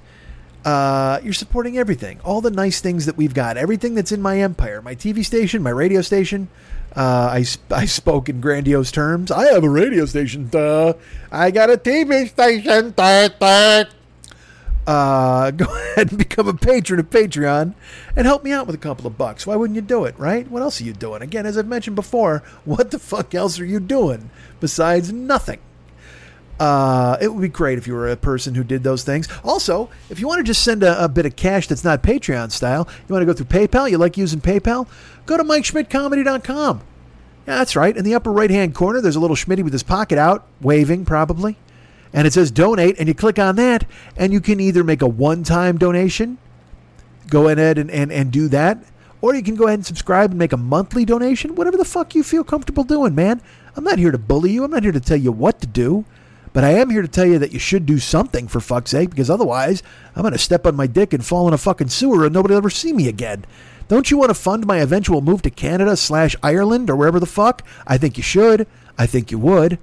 Uh, you're supporting everything, all the nice things that we've got, everything that's in my empire, my TV station, my radio station, uh, I, I spoke in grandiose terms. I have a radio station. Duh. I got a TV station. Duh, duh. Uh, [LAUGHS] go ahead and become a patron of Patreon and help me out with a couple of bucks. Why wouldn't you do it, right? What else are you doing? Again, as I've mentioned before, what the fuck else are you doing besides nothing? Uh, it would be great if you were a person who did those things. Also, if you want to just send a, a, bit of cash that's not Patreon style, you want to go through PayPal, you like using PayPal, go to MikeSchmidtComedy.com. Yeah, that's right. In the upper right hand corner, there's a little Schmitty with his pocket out, waving probably. And it says donate, and you click on that, and you can either make a one time donation, go ahead and, and, and do that, or you can go ahead and subscribe and make a monthly donation, whatever the fuck you feel comfortable doing, man. I'm not here to bully you, I'm not here to tell you what to do. But I am here to tell you that you should do something for fuck's sake, because otherwise I'm going to step on my dick and fall in a fucking sewer and nobody will ever see me again. Don't you want to fund my eventual move to Canada slash Ireland or wherever the fuck? I think you should. I think you would.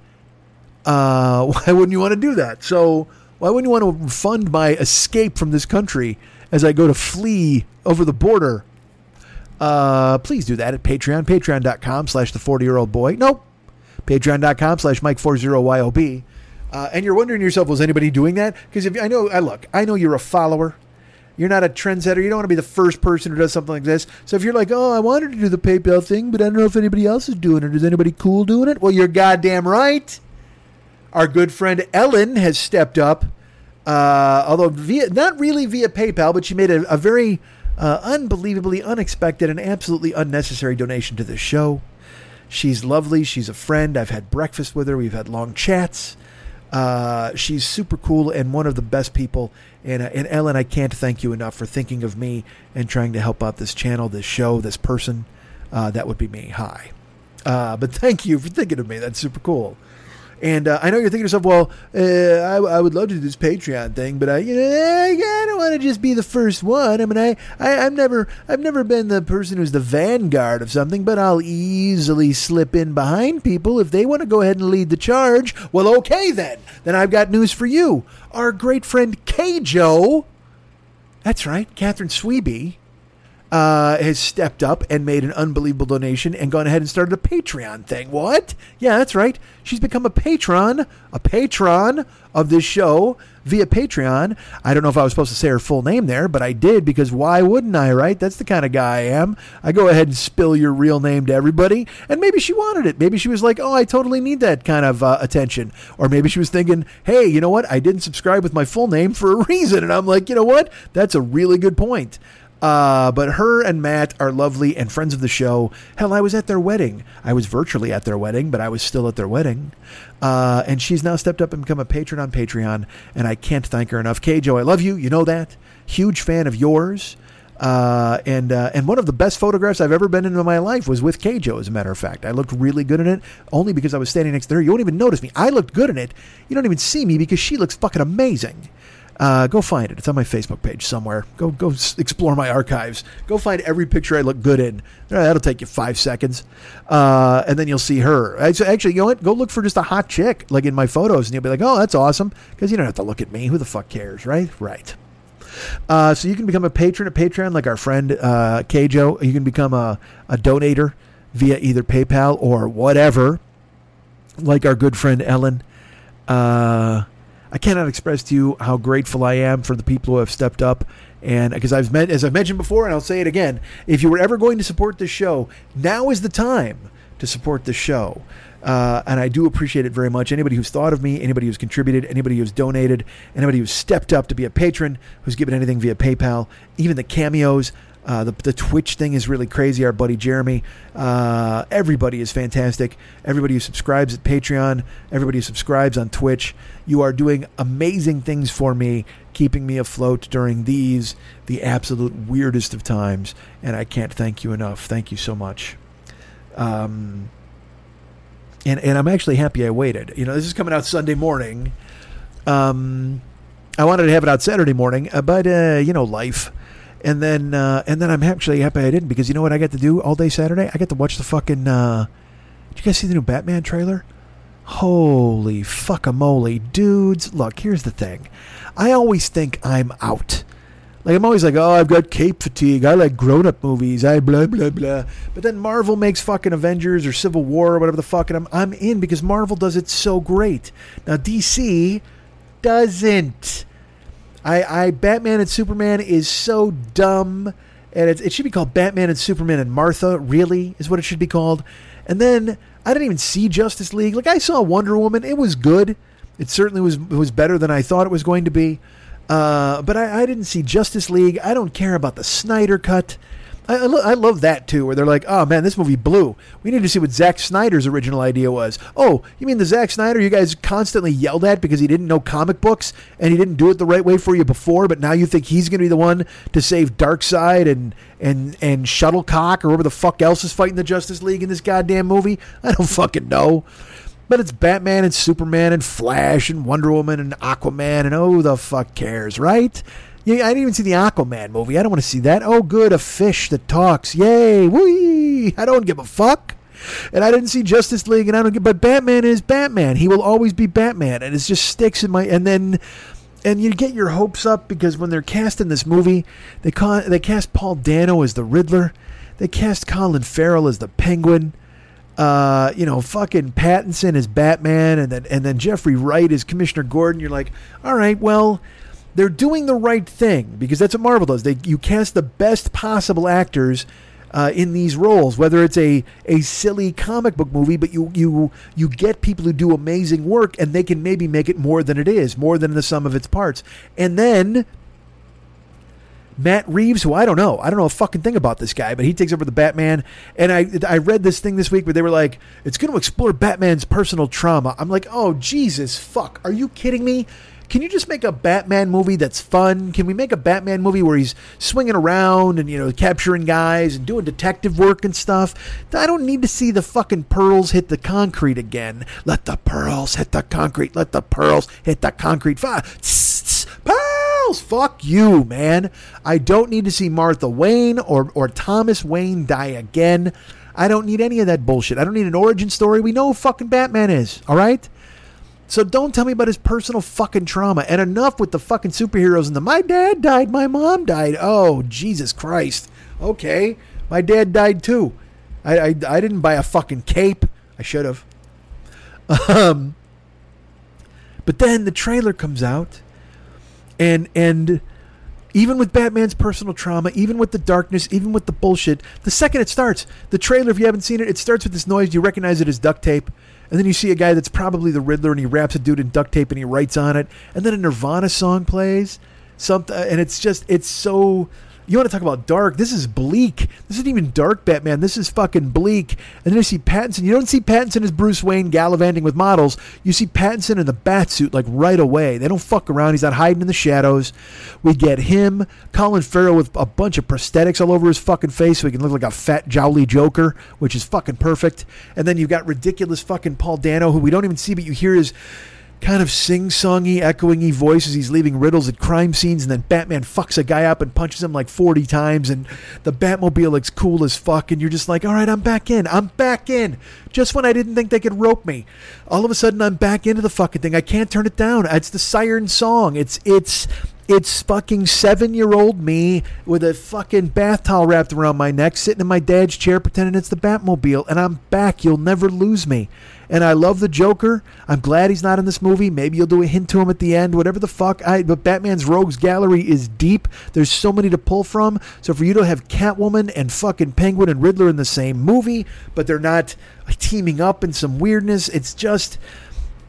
Uh, [LAUGHS] why wouldn't you want to do that? So why wouldn't you want to fund my escape from this country as I go to flee over the border? Uh, please do that at Patreon, patreon.com slash the 40 year old boy. Nope. Patreon.com slash Mike40YOB. Uh, and you're wondering yourself, was anybody doing that? Because if I know, I look, I know you're a follower. You're not a trendsetter. You don't want to be the first person who does something like this. So if you're like, oh, I wanted to do the PayPal thing, but I don't know if anybody else is doing it. Is anybody cool doing it? Well, you're goddamn right. Our good friend Ellen has stepped up, uh, although via not really via PayPal, but she made a, a very uh, unbelievably unexpected and absolutely unnecessary donation to the show. She's lovely. She's a friend. I've had breakfast with her. We've had long chats. Uh, she's super cool and one of the best people. And, uh, and Ellen, I can't thank you enough for thinking of me and trying to help out this channel, this show, this person. Uh, that would be me. Hi. Uh, but thank you for thinking of me. That's super cool. And uh, I know you're thinking to yourself, well, uh, I, I, would love to do this Patreon thing, but I, you know, I, I don't want to just be the first one. I mean, I, I, have never, I've never been the person who's the vanguard of something, but I'll easily slip in behind people if they want to go ahead and lead the charge. Well, okay then. Then I've got news for you. Our great friend K Joe, that's right, Catherine Sweeby, uh, has stepped up and made an unbelievable donation and gone ahead and started a Patreon thing. What? Yeah, that's right. She's become a patron, a patron of this show via Patreon. I don't know if I was supposed to say her full name there, but I did because why wouldn't I, right? That's the kind of guy I am. I go ahead and spill your real name to everybody. And maybe she wanted it. Maybe she was like, oh, I totally need that kind of uh, attention. Or maybe she was thinking, hey, you know what? I didn't subscribe with my full name for a [LAUGHS] reason. And I'm like, you know what? That's a really good point. Uh, but her and Matt are lovely and friends of the show. Hell, I was at their wedding. I was virtually at their wedding, but I was still at their wedding. Uh, and she's now stepped up and become a patron on Patreon, and I can't thank her enough. Joe, I love you. You know that. Huge fan of yours. Uh, and uh, and one of the best photographs I've ever been in in my life was with Joe. As a matter of fact, I looked really good in it, only because I was standing next to her. You won't even notice me. I looked good in it. You don't even see me because she looks fucking amazing. Uh, go find it. It's on my Facebook page somewhere. Go go explore my archives. Go find every picture I look good in. Uh, That'll take you five seconds, uh, and then you'll see her. Actually, you know what? Go look for just a hot chick like in my photos, and you'll be like, "Oh, that's awesome," because you don't have to look at me. Who the fuck cares, right? Right. Uh, so you can become a patron at Patreon, like our friend uh, Kjo. You can become a, a donator via either PayPal or whatever, like our good friend Ellen. Uh, I cannot express to you how grateful I am for the people who have stepped up. And because I've met, as I've mentioned before, and I'll say it again, if you were ever going to support this show, now is the time to support the show. Uh, and I do appreciate it very much. Anybody who's thought of me, anybody who's contributed, anybody who's donated, anybody who's stepped up to be a patron, who's given anything via PayPal, even the cameos. Uh, the, the Twitch thing is really crazy. Our buddy Jeremy, uh, everybody is fantastic. Everybody who subscribes at Patreon, everybody who subscribes on Twitch, you are doing amazing things for me, keeping me afloat during these, the absolute weirdest of times. And I can't thank you enough. Thank you so much. Um, and and I'm actually happy I waited. You know, this is coming out Sunday morning. Um, I wanted to have it out Saturday morning, uh, but uh, you know, life. And then uh, and then I'm actually happy I didn't because you know what I got to do all day Saturday? I got to watch the fucking. Uh, did you guys see the new Batman trailer? Holy fuckamole, dudes! Look, here's the thing. I always think I'm out. Like I'm always like, oh, I've got cape fatigue. I like grown-up movies. I blah blah blah. But then Marvel makes fucking Avengers or Civil War or whatever the fuck, and I'm I'm in because Marvel does it so great. Now DC doesn't. I I Batman and Superman is so dumb, and it, it should be called Batman and Superman and Martha. Really, is what it should be called. And then I didn't even see Justice League. Like I saw Wonder Woman. It was good. It certainly was it was better than I thought it was going to be. Uh, but I, I didn't see Justice League. I don't care about the Snyder cut. I, I, lo- I love that too, where they're like, "Oh man, this movie blew. We need to see what Zack Snyder's original idea was." Oh, you mean the Zack Snyder you guys constantly yelled at because he didn't know comic books and he didn't do it the right way for you before, but now you think he's going to be the one to save Darkseid and and and Shuttlecock or whoever the fuck else is fighting the Justice League in this goddamn movie? [LAUGHS] I don't fucking know. But it's Batman and Superman and Flash and Wonder Woman and Aquaman and oh the fuck cares, right? Yeah, I didn't even see the Aquaman movie. I don't want to see that. Oh, good, a fish that talks. Yay, wee! I don't give a fuck. And I didn't see Justice League, and I don't get. But Batman is Batman. He will always be Batman, and it just sticks in my. And then, and you get your hopes up because when they're casting this movie, they call they cast Paul Dano as the Riddler, they cast Colin Farrell as the Penguin uh, you know, fucking Pattinson is Batman, and then and then Jeffrey Wright is Commissioner Gordon. You're like, all right, well, they're doing the right thing because that's what Marvel does. They you cast the best possible actors uh, in these roles, whether it's a a silly comic book movie, but you you you get people who do amazing work, and they can maybe make it more than it is, more than the sum of its parts, and then. Matt Reeves, who I don't know, I don't know a fucking thing about this guy, but he takes over the Batman. And I I read this thing this week where they were like, it's going to explore Batman's personal trauma. I'm like, oh Jesus fuck, are you kidding me? Can you just make a Batman movie that's fun? Can we make a Batman movie where he's swinging around and you know capturing guys and doing detective work and stuff? I don't need to see the fucking pearls hit the concrete again. Let the pearls hit the concrete. Let the pearls hit the concrete. Tss, pearls. Fuck you, man. I don't need to see Martha Wayne or or Thomas Wayne die again. I don't need any of that bullshit. I don't need an origin story. We know who fucking Batman is. All right. So don't tell me about his personal fucking trauma. And enough with the fucking superheroes and the my dad died, my mom died. Oh, Jesus Christ. Okay. My dad died too. I, I, I didn't buy a fucking cape. I should have. Um, but then the trailer comes out and and even with Batman's personal trauma, even with the darkness, even with the bullshit, the second it starts, the trailer, if you haven't seen it, it starts with this noise. You recognize it as duct tape. And then you see a guy that's probably the Riddler, and he wraps a dude in duct tape and he writes on it. And then a Nirvana song plays, something, and it's just it's so You want to talk about dark? This is bleak. This isn't even dark Batman. This is fucking bleak. And then you see Pattinson. You don't see Pattinson as Bruce Wayne gallivanting with models. You see Pattinson in the bat suit like right away. They don't fuck around. He's not hiding in the shadows. We get him, Colin Farrell with a bunch of prosthetics all over his fucking face so he can look like a fat jowly Joker, which is fucking perfect. And then you've got ridiculous fucking Paul Dano, who we don't even see, but you hear his kind of sing-songy, echoingy voice as he's leaving riddles at crime scenes, and then Batman fucks a guy up and punches him like 40 times, and the Batmobile looks cool as fuck, and you're just like, all right, I'm back in. I'm back in. Just when I didn't think they could rope me. All of a sudden, I'm back into the fucking thing. I can't turn it down. It's the siren song. It's, it's, it's fucking seven year old me with a fucking bath towel wrapped around my neck, sitting in my dad's chair pretending it's the Batmobile, and I'm back. You'll never lose me. And I love the Joker. I'm glad he's not in this movie. Maybe you'll do a hint to him at the end, whatever the fuck. I, but Batman's rogues gallery is deep. There's so many to pull from. So for you to have Catwoman and fucking Penguin and Riddler in the same movie, but they're not teaming up in some weirdness, it's just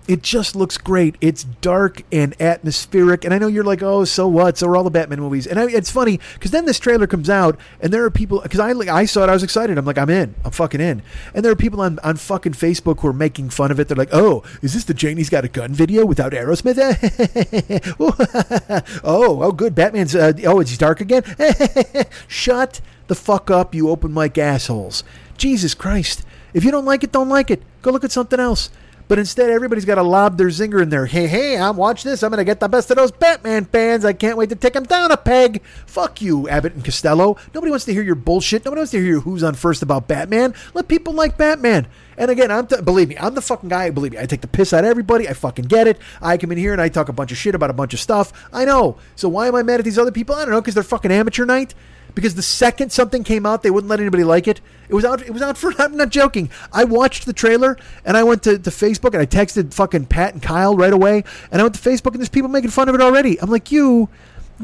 it just looks great. It's dark and atmospheric, and I know you're like, "Oh, so what?" So are all the Batman movies, and I, it's funny because then this trailer comes out, and there are people because I like I saw it, I was excited. I'm like, I'm in, I'm fucking in, and there are people on on fucking Facebook who are making fun of it. They're like, "Oh, is this the Janie's Got a Gun video without Aerosmith?" [LAUGHS] oh, oh, good. Batman's. Uh, oh, it's dark again. [LAUGHS] Shut the fuck up, you open mic assholes. Jesus Christ. If you don't like it, don't like it. Go look at something else. But instead, everybody's got to lob their zinger in there. Hey, hey, I'm watch this. I'm going to get the best of those Batman fans. I can't wait to take them down a peg. Fuck you, Abbott and Costello. Nobody wants to hear your bullshit. Nobody wants to hear your who's on first about Batman. Let people like Batman. And again, I'm t- believe me, I'm the fucking guy. Believe me, I take the piss out of everybody. I fucking get it. I come in here and I talk a bunch of shit about a bunch of stuff. I know. So why am I mad at these other people? I don't know because they're fucking amateur night because the second something came out, they wouldn't let anybody like it. It was out. It was out for. [LAUGHS] I'm not joking. I watched the trailer and I went to, to Facebook and I texted fucking Pat and Kyle right away. And I went to Facebook and there's people making fun of it already. I'm like, you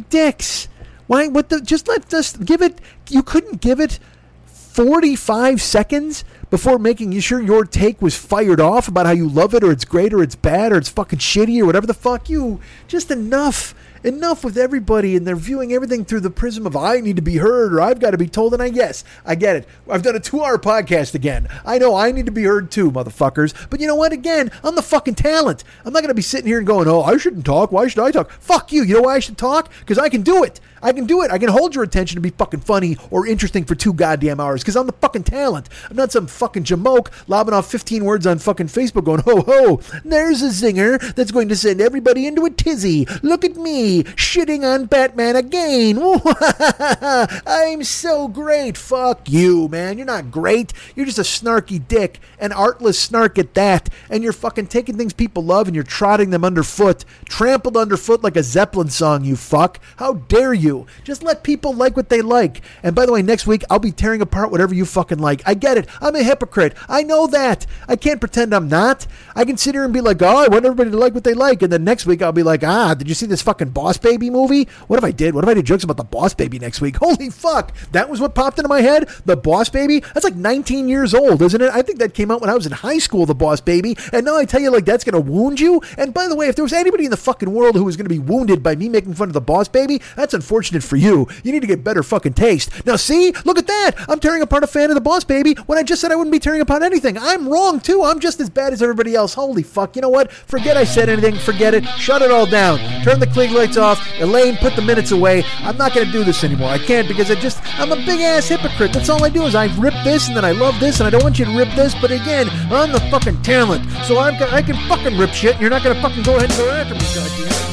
dicks. Why? What the? Just let us give it. You couldn't give it 45 seconds before making sure your take was fired off about how you love it or it's great or it's bad or it's fucking shitty or whatever the fuck you. Just enough enough with everybody and they're viewing everything through the prism of I need to be heard or I've got to be told. And I, yes, I get it. I've done a two hour podcast again. I know I need to be heard too, motherfuckers. But you know what? Again, I'm the fucking talent. I'm not going to be sitting here and going, oh, I shouldn't talk. Why should I talk? Fuck you. You know why I should talk? Because I can do it. I can do it. I can hold your attention to be fucking funny or interesting for two goddamn hours because I'm the fucking talent. I'm not some fucking jamoke lobbing off 15 words on fucking Facebook going, ho ho, there's a zinger that's going to send everybody into a tizzy. Look at me, shitting on Batman again. [LAUGHS] I'm so great. Fuck you, man. You're not great. You're just a snarky dick, an artless snark at that. And you're fucking taking things people love and you're trotting them underfoot, trampled underfoot like a Zeppelin song, you fuck. How dare you? Just let people like what they like. And by the way, next week I'll be tearing apart whatever you fucking like. I get it. I'm a hypocrite. I know that. I can't pretend I'm not. I can sit here and be like, oh, I want everybody to like what they like. And then next week I'll be like, ah, did you see this fucking Boss Baby movie? What if I did? What if I did jokes about the Boss Baby next week? [LAUGHS] Holy fuck. That was what popped into my head? The Boss Baby? That's like 19 years old, isn't it? I think that came out when I was in high school, The Boss Baby. And now I tell you, like, that's going to wound you. And by the way, if there was anybody in the fucking world who was going to be wounded by me making fun of The Boss Baby, that's unfortunate for you. You need to get better fucking taste. Now, see? Look at that. I'm tearing apart a fan of The Boss Baby when I just said I wouldn't be tearing apart anything. I'm wrong, too. I'm just as bad as everybody else. Holy fuck. You know what? Forget I said anything. Forget it. Shut it all down. Turn the Klieg lights off. Elaine, put the minutes away. I'm not going to do this anymore. I can't because I just, I'm a big ass hypocrite. That's all I do is I rip this and then I love this and I don't want you to rip this. But again, I'm the fucking talent. So got, I can fucking rip shit and you're not going to fucking go ahead and go after me, goddamn.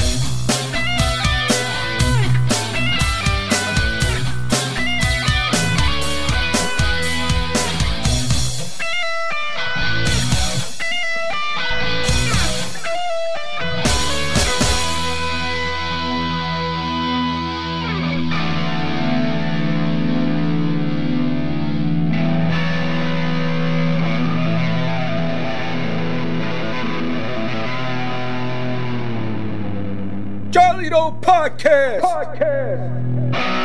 Podcast. Podcast.